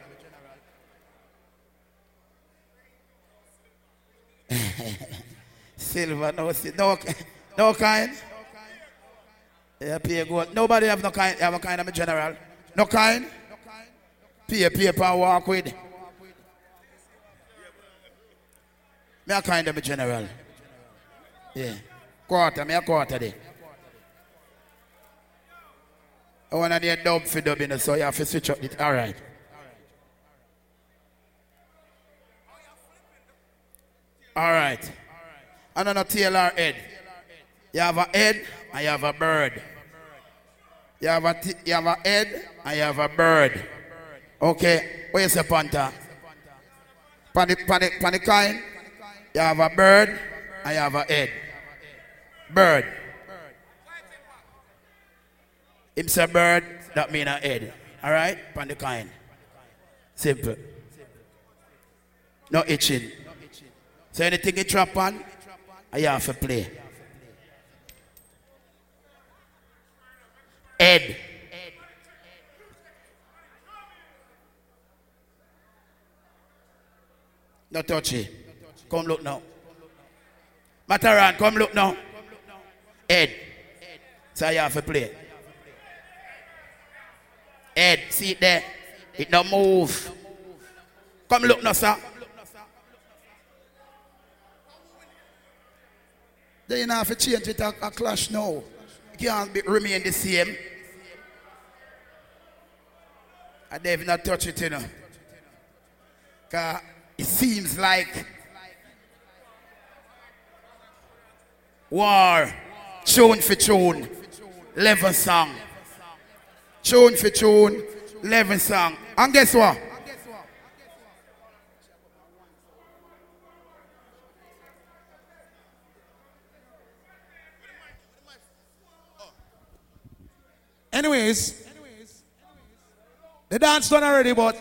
silver, no, no, no kind. Yeah, pay gold. Nobody have no kind. Have a kind of a general. No kind. Pay paper and walk with. Me a kind of a general. Yeah. Quarter, me a quarter there. I want to need dub for dubbing, so you have to switch up it. All right. All right. And on a TLR head. You have a head and you have a bird. You have a, t- you have a head and you have a bird. Okay. Where's the panther? Panic, panic, panic kind. You have a bird you have a head. Bird. It's a bird, that mean a head. All right? Panic kind. Simple. No itching. So anything you trap on, I have to play. Ed. No touch it. Come look now. Matterhorn, come look now. Ed. So you have to play. Ed, see it there. It don't move. Come look now, sir. Then you have to change it a, a clash now. It can't be, remain the same. And they've not touched it, you know. Because it seems like war, tune for tune, eleven song. Tune for tune, eleven song. And guess what? Anyways, the dance done already, but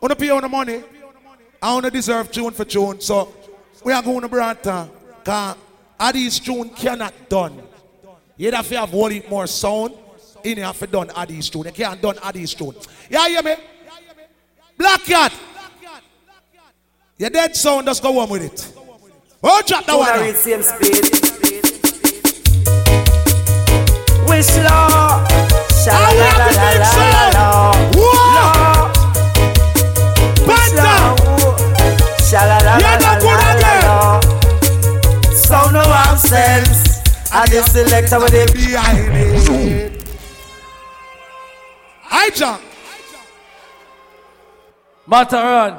want to pay on the money. I want to deserve tune for tune. So we are going to Branta. Because Addy's tune cannot done. You have to have one more sound. You have to done Addy's tune. You can't done Addy's tune. Yeah, hear me? Black Cat. Your dead sound, just go on with it. Oh, drop that one. Same speed. We slow. I want the big sound. Whoa. Panda. You're not good no ourselves. I just select with the behind it. I jump. Matterhorn.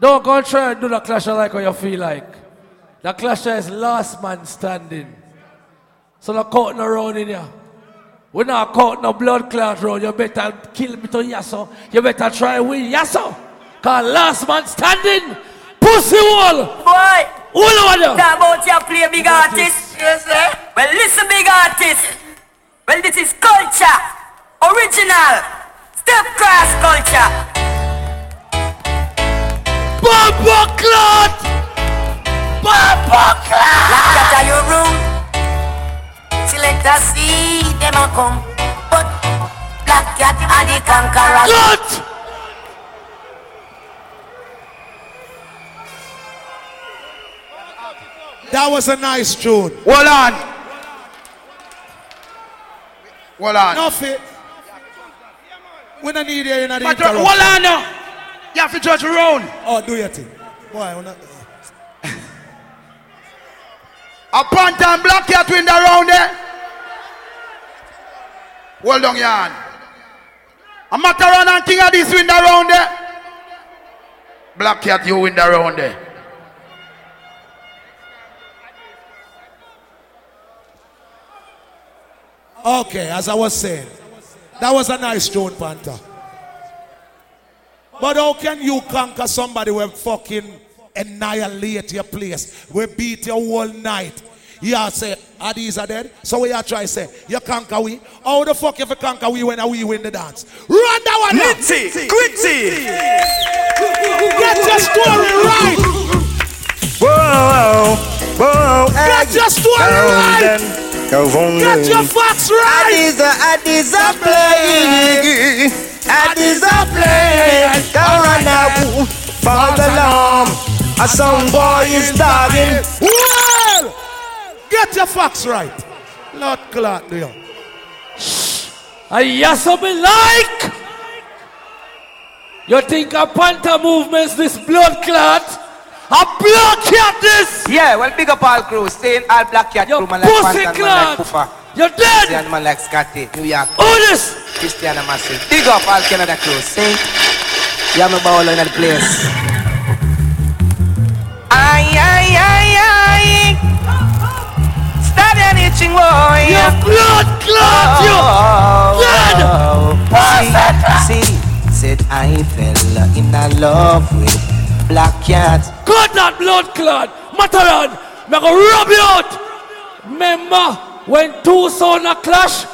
Don't go and try and do the clasher like how you feel like. The clasher is last man standing. So no counting around in here. We're not counting no blood clot round. You better kill me to yasso. You better try win yasso. Cause last man standing. Pussy wall. Boy. All over there. Talk about you play big artist. Yes, sir. Well, listen, big artist. Well, this is culture. Original. Step cross culture. Bumper clot. Bumper clot. Lock out of your room. Select a see them a come. But Black Cat and the conqueror. Cut. That was a nice tune. Hold on. Hold on. Nothing. We don't need you in the But uh, interruption. hold on now. You have to judge your own. Oh, do your thing. Boy, I wanna... A panther and black cat win the round there. Hold on, yarn. A Matterhorn and King Addies win the round there. Black cat, you win the round there. Okay, as I was saying, that was a nice tune, Panther. But how can you conquer somebody who fucking annihilate your place? We beat you all night. You all say, these are dead. So we are trying to say, you conquer we. How the fuck if you conquer we when we win the dance? Run that one up. Litty, quitty. Get your story right. Whoa, whoa, Get your story right. Go on, Get your facts right. Addies are, Addies are playing. Addies are playing. Don't run now. Fall alarm. A song boy is dogging. Get your facts right. Blood clot, do you? I hear something like. You think a panther movements this blood clot? A blood clot this? Yeah, well, big up all crew. Stay in all black cat crew, man like pussy man like. Poopa. You're dead. Christian, man like Scotty, New York. Who this? Christian Massive. Big up all Canada crew. See? Yeah, me ball in the place. Ay, ay, ay, ay. Stop that itching, boy. Your blood clot, you oh, oh, dead. Oh, see, see, said I fell in love with black cat. God, that blood clot. Matterhorn, me go rub you out. Remember, when two sons a clash,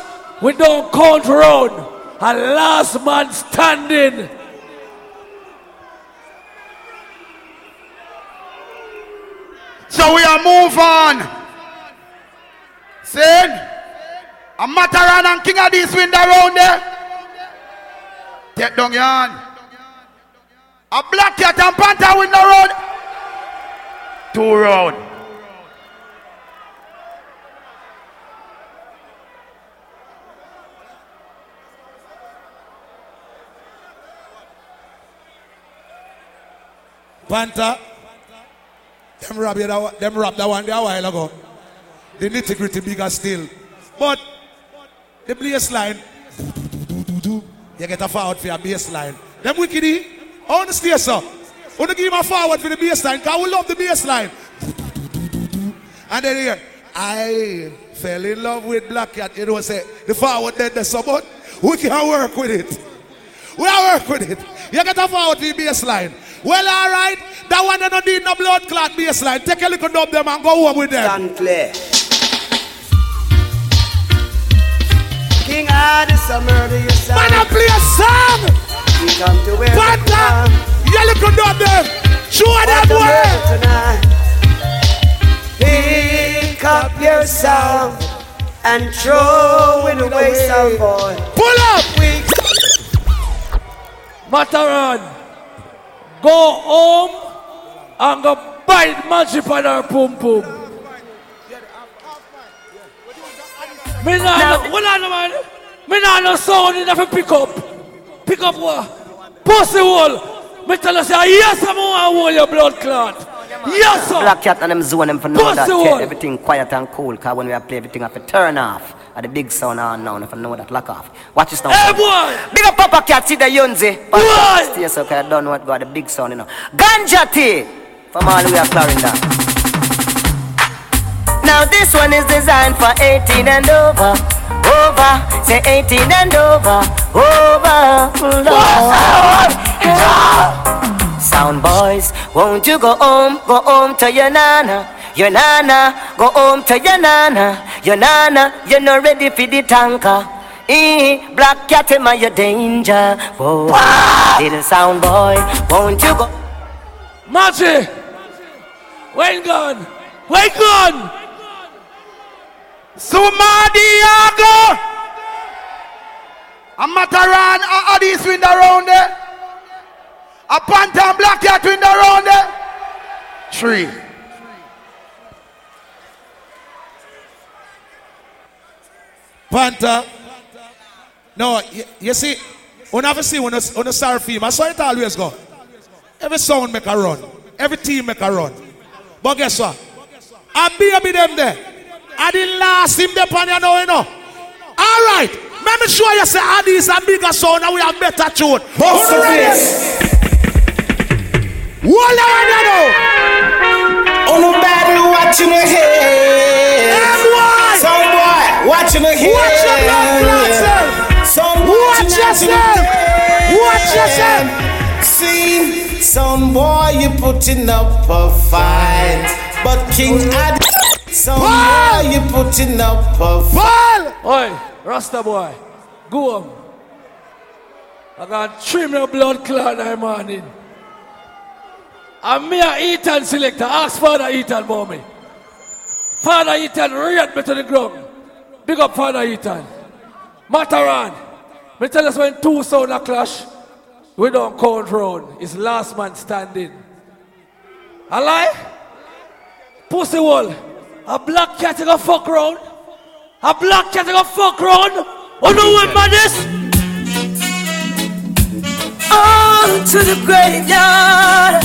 we don't count round. A last man standing. So we are move on. Saying, a Mataran and King Addies wind around there. Take down your hand. A black cat and panther wind around. Two round. Panther. Them rob you that, them rob that one there a while ago. The nitty gritty bigger still. But the baseline, you get a forward for your baseline. Them wickedy, eh? Want to stay so. I want to give him a forward for the baseline because we love the baseline. And then here, I fell in love with Black Cat. You know, say the forward there, so but we can work with it. We are work with it. You get a forward for the baseline. Well, all right. That one they don't need no blood clot baseline. Take a look at them and go home with them. Stand clear. King Addies, a murder yourself. Man, I play a song. We come to where Panther, you look at them. Show them where. tonight. Pick up yourself and throw it away, some boy. Pull up. We... Matterhorn, go home and go bite magic on her pum pum. Me nah, no, what I know, man? Me nah no sound enough to pick up. Pick up what? Pussy hole. Me tell you, say, ah, yes, I'm gonna hold your blood clot. Yes, sir. Black cat and them zone them for know that one. everything quiet and cool. Cause when we are play everything have to turn off. At the big sound on now, if I know that lock off. Watch this now. Hey, boy. Big up Papa Cat, see the Yunzi. Boy. Stay so cause I don't know what got the big sound, you know. Ganja tea. From all the way up Clarendon. Now this one is designed for 18 and over. Over. Say 18 and over. Over. Lord. Sound boys, won't you go home, go home to your nana, your nana, go home to your nana, your nana, you're not ready for the tanker. Eh, black cat in my your danger. Whoa, little sound boy, won't you go? Magic. When gone? When gone? Sumadiago. A Matterhorn, a Addis wind around there. A Panther and Black Cat wind around there. Three. Panther. No, you, you see, when I see when on a star film, I saw it always go. Every sound make a run. Every team make a run. But guess what? I baby them there. I the last him there on you know, you know. All right. Let me show you say all is a bigger sound and we have better tune. The ready? face. Hold on, you know. Oh, nobody watching my head. Some boy watching my head. Watch your blood Some Watch yourself. Watch yourself. See, some boy you putting up a fight, but King Ad. Some boy you putting up a fight. Oi, Rasta boy, go on. I got trim your blood clot that morning. And me a Ethan selector. Ask Father Ethan about me. Father Ethan rate me to the ground. Big up Father Ethan. Matterhorn. Me tell us when two sound a clash, we don't count round. It's last man standing. I lie? Pussy wall. A black cat go fuck round. A black cat go fuck round. Oh no, man this? On to the graveyard.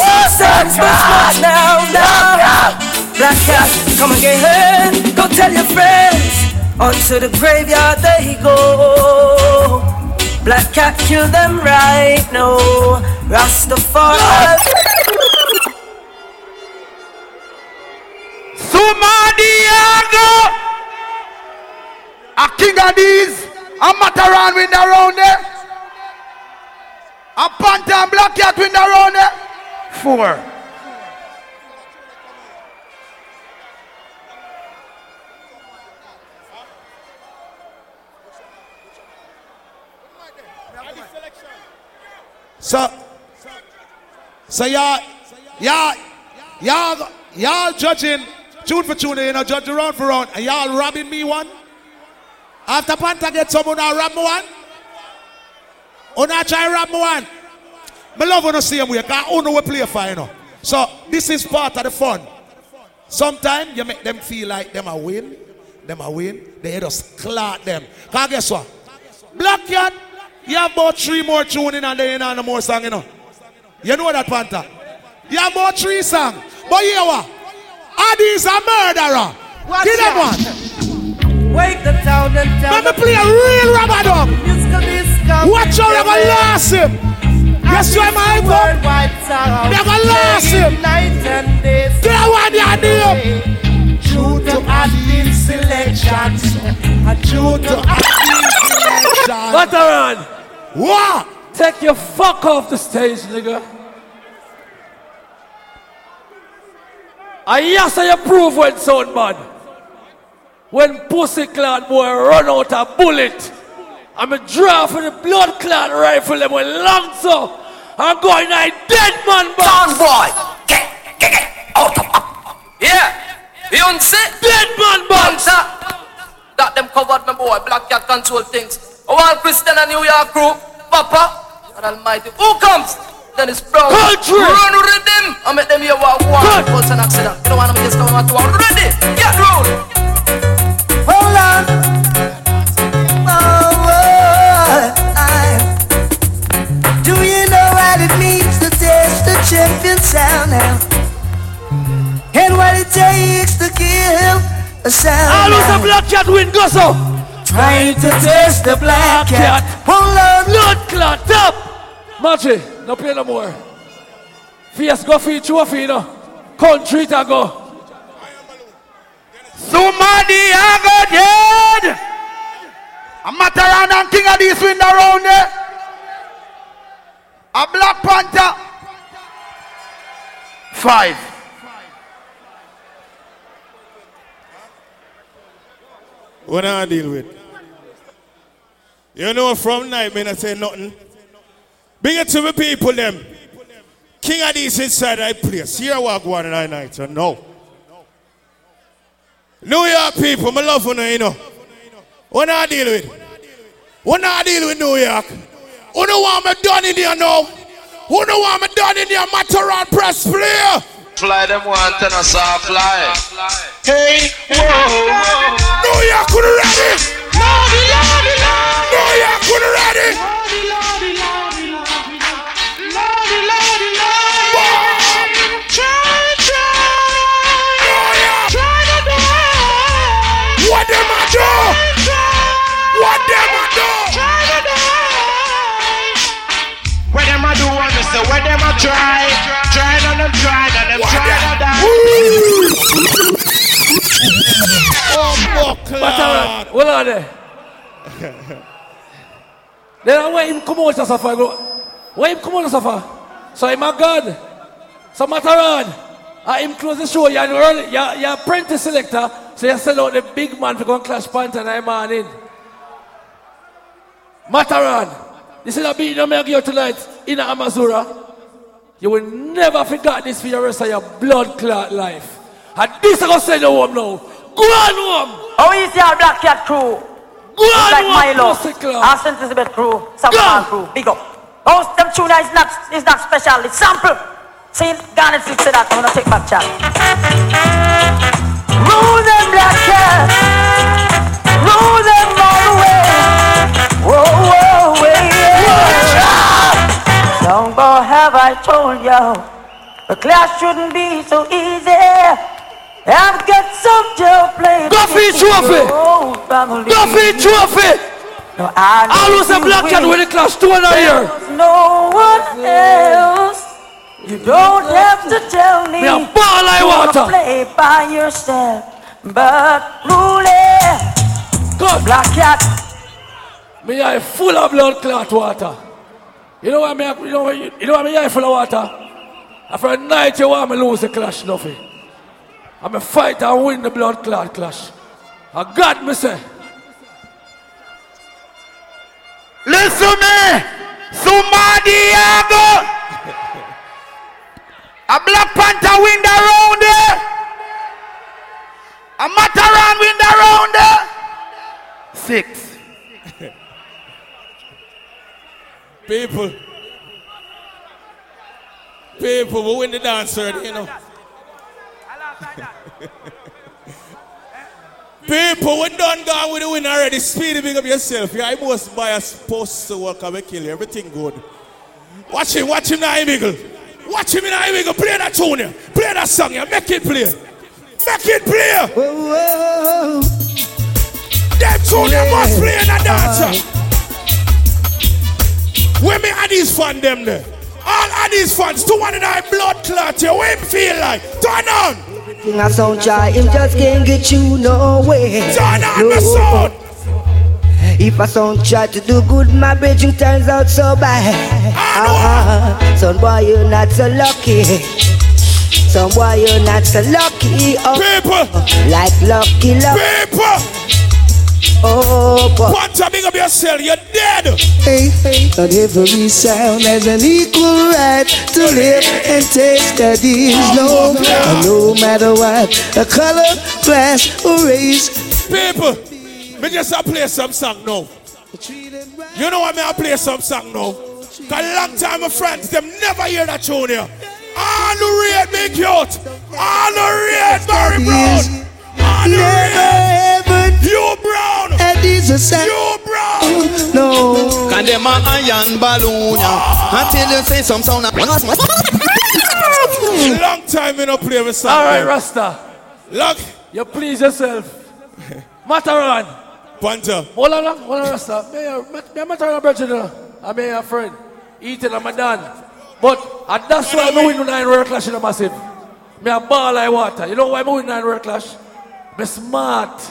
Must march now, now. Black cat, come and get her. Go tell your friends. On to the graveyard they go. Black cat kill them right now. Rastafari. Sumadiago! A King Addies, a Matterhorn win around there. A Panther and Black Cat win around there. Four. So, so y'all, y'all, y'all, y'all judging tune for tune, you know, judge round for round, and y'all robbing me one. After Panther get someone, now rob me one. Una try rob me one. Me love when I see them way, because I know we play for, you know. So, this is part of the fun. Sometimes you make them feel like them a win, them a win, they just clot them. Because guess what? Black Cat, you have about three more tuning and then you know no more song, you know. You know that, Panther? You have about three songs. But you know what? Addy's a murderer. Watch Give them one. Wake the town and town. Let me play a real rubber dog. Watch out, you're gonna lose him. Yes, you are my phone. You're gonna lose him. Get one your name. True to Addy's selections. A true to Addy's selections. Veteran! What? Take your fuck off the stage, nigga. I yes, I approve when sound bad. When pussy clad boy run out a bullet. I'm a draw for the blood clad rifle them with long so. I'm going like dead man box. boy. Get, get, get out of Yeah. Beyonce. Dead man box. Got them covered, my boy. Black cat control things. Oh, all Christian and New York crew. Papa. God Almighty. Who comes? Dennis Brown. Country. Run with them. I make them here walk walk. Cause an accident. You don't want them just come out to one. Ready? Get roll. Hold on. Oh, oh, I- Do you know what it means to taste the champion sound now? And what it takes to kill a sound. Who's a now? black cat win, go so. Trying to taste the black cat. Hold on. Blood clot up. Matchy, no play no more. Face go feed trophy, you know. Country to go. Sumadiago dead! A Matterhorn and King Addies win around there. A Black Panther. Five. What do I deal with? You know, from night, man, I say nothing. Bring it to the people, them. King Addies inside I place. Here walk one and I night, so no. New York people, my love for you, you know. What I deal with? What I deal with New York? Who know what me done in here now? Who know what me done in here? Matterhorn press player. Fly them one ten a saw fly. Hey, whoa, New York, could ready? Lordy, lordy, lordy. New York, could ready? What them a do? What them a do? What I say, what them a try. Try, and them try, and them try, and them Oh, Veteran, hold on there. Then when him come out suffer, go, when him come out to suffer, so I'm a God. So Matterhorn, I him close the show, you're, an early, you're, you're apprentice selector, so you sell out the big man for going clash panther and I'm on in. Matterhorn, this is a beat you make you tonight in Amazura. You will never forget this for the rest of your blood clot life. And this I'm gonna send you home now. Go on home! How is your black cat crew? Go on like home, Milo, our St. Elizabeth crew, Samuel crew, big up. Those them tuna is not is not special, it's sample. See, Garnet said that, I'm gonna take back chat. Rule them black cat. Rule them all the way. Whoa, whoa, way, yeah. Young boy, have I told you? The class shouldn't be so easy. I've got some jail playing. Duffy Trophy! Duffy Trophy! No, I All who's a black cat with the class, two and a year. No one else. You don't have to tell me. Me a ball like to water. Play by yourself, but rule it. Good. Black cat. Me eye full of blood clot water. You know why me, you know why, you know what me eye full of water? After a night you want me lose the clash, Duffy. I'm a fight and win the blood clot clash. I got me say. Listen me. Sumadiago. A Black Panther win the round there. A Mataran win the round there. Six. People. People, we win the dance you know. People, we done gone with the win already. Speedy, big up yourself. You're most biased post to work and we kill you. Everything good. Watch him, watch him now, Eagle. Watch him now, Eagle. Play that tune, here. play that song, here. make it play. Make it play. That tune you must play in a dancer. Where me and these fans them there? All of these fans, two one in our blood clot here. What him feel like? Turn on. King of sound try, him just can't get you nowhere. Turn on no. the sound. If a sound try to do good, my bridging turns out so bad. Ah, son boy, you're not so lucky. Some boy, you're not so lucky. Oh, People. Like lucky luck. People. Oh, boy. Panta, big up yourself. You're dead. Hey, hey. But every sound has an equal right to live and taste that is no. And no matter what, a color, class, or race. People, me just a play some song now. You know what me I play some song now? Cause long time my friends, them never hear that tune here. All the red big cute. All the red very brown. All the red. You brown. That is a sound. You brown. No. Can them a iron balloon ya Until you say some sound Long time me no play with song. All right. Rasta. Look. You please yourself. Mataran. Panta. Hold on, hold on, Rasta. Me a me a Matterhorn brother. I mean a friend. Eating I'm a done. But and that's why I win nine world clash in a massive. Me a ball like water. You know why I win nine world clash? Me smart.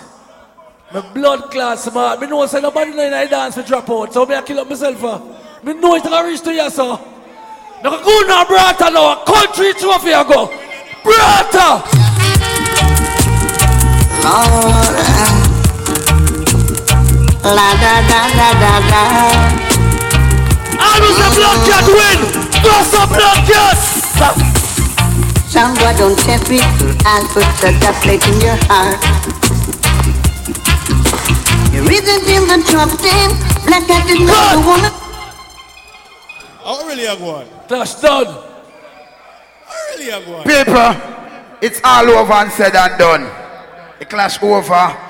My blood class smart. Me know say nobody in the dance will drop out. So me I kill up myself. Uh. Me know it gonna reach to you, so. Me go go now, brata now. Country trophy I go. Brata! La da da da da da. I was a blood cat win. That's a blood cat. Someone don't tap it. I'll put the tablet in your heart. You isn't in the top ten. Black cat is not the one. Oh, really a go on? Clash done. Oh, really a go on? People, it's all over and said and done. The clash over.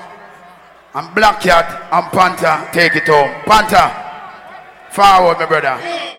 And Black Cat and Panther take it home. Panther, forward, my brother.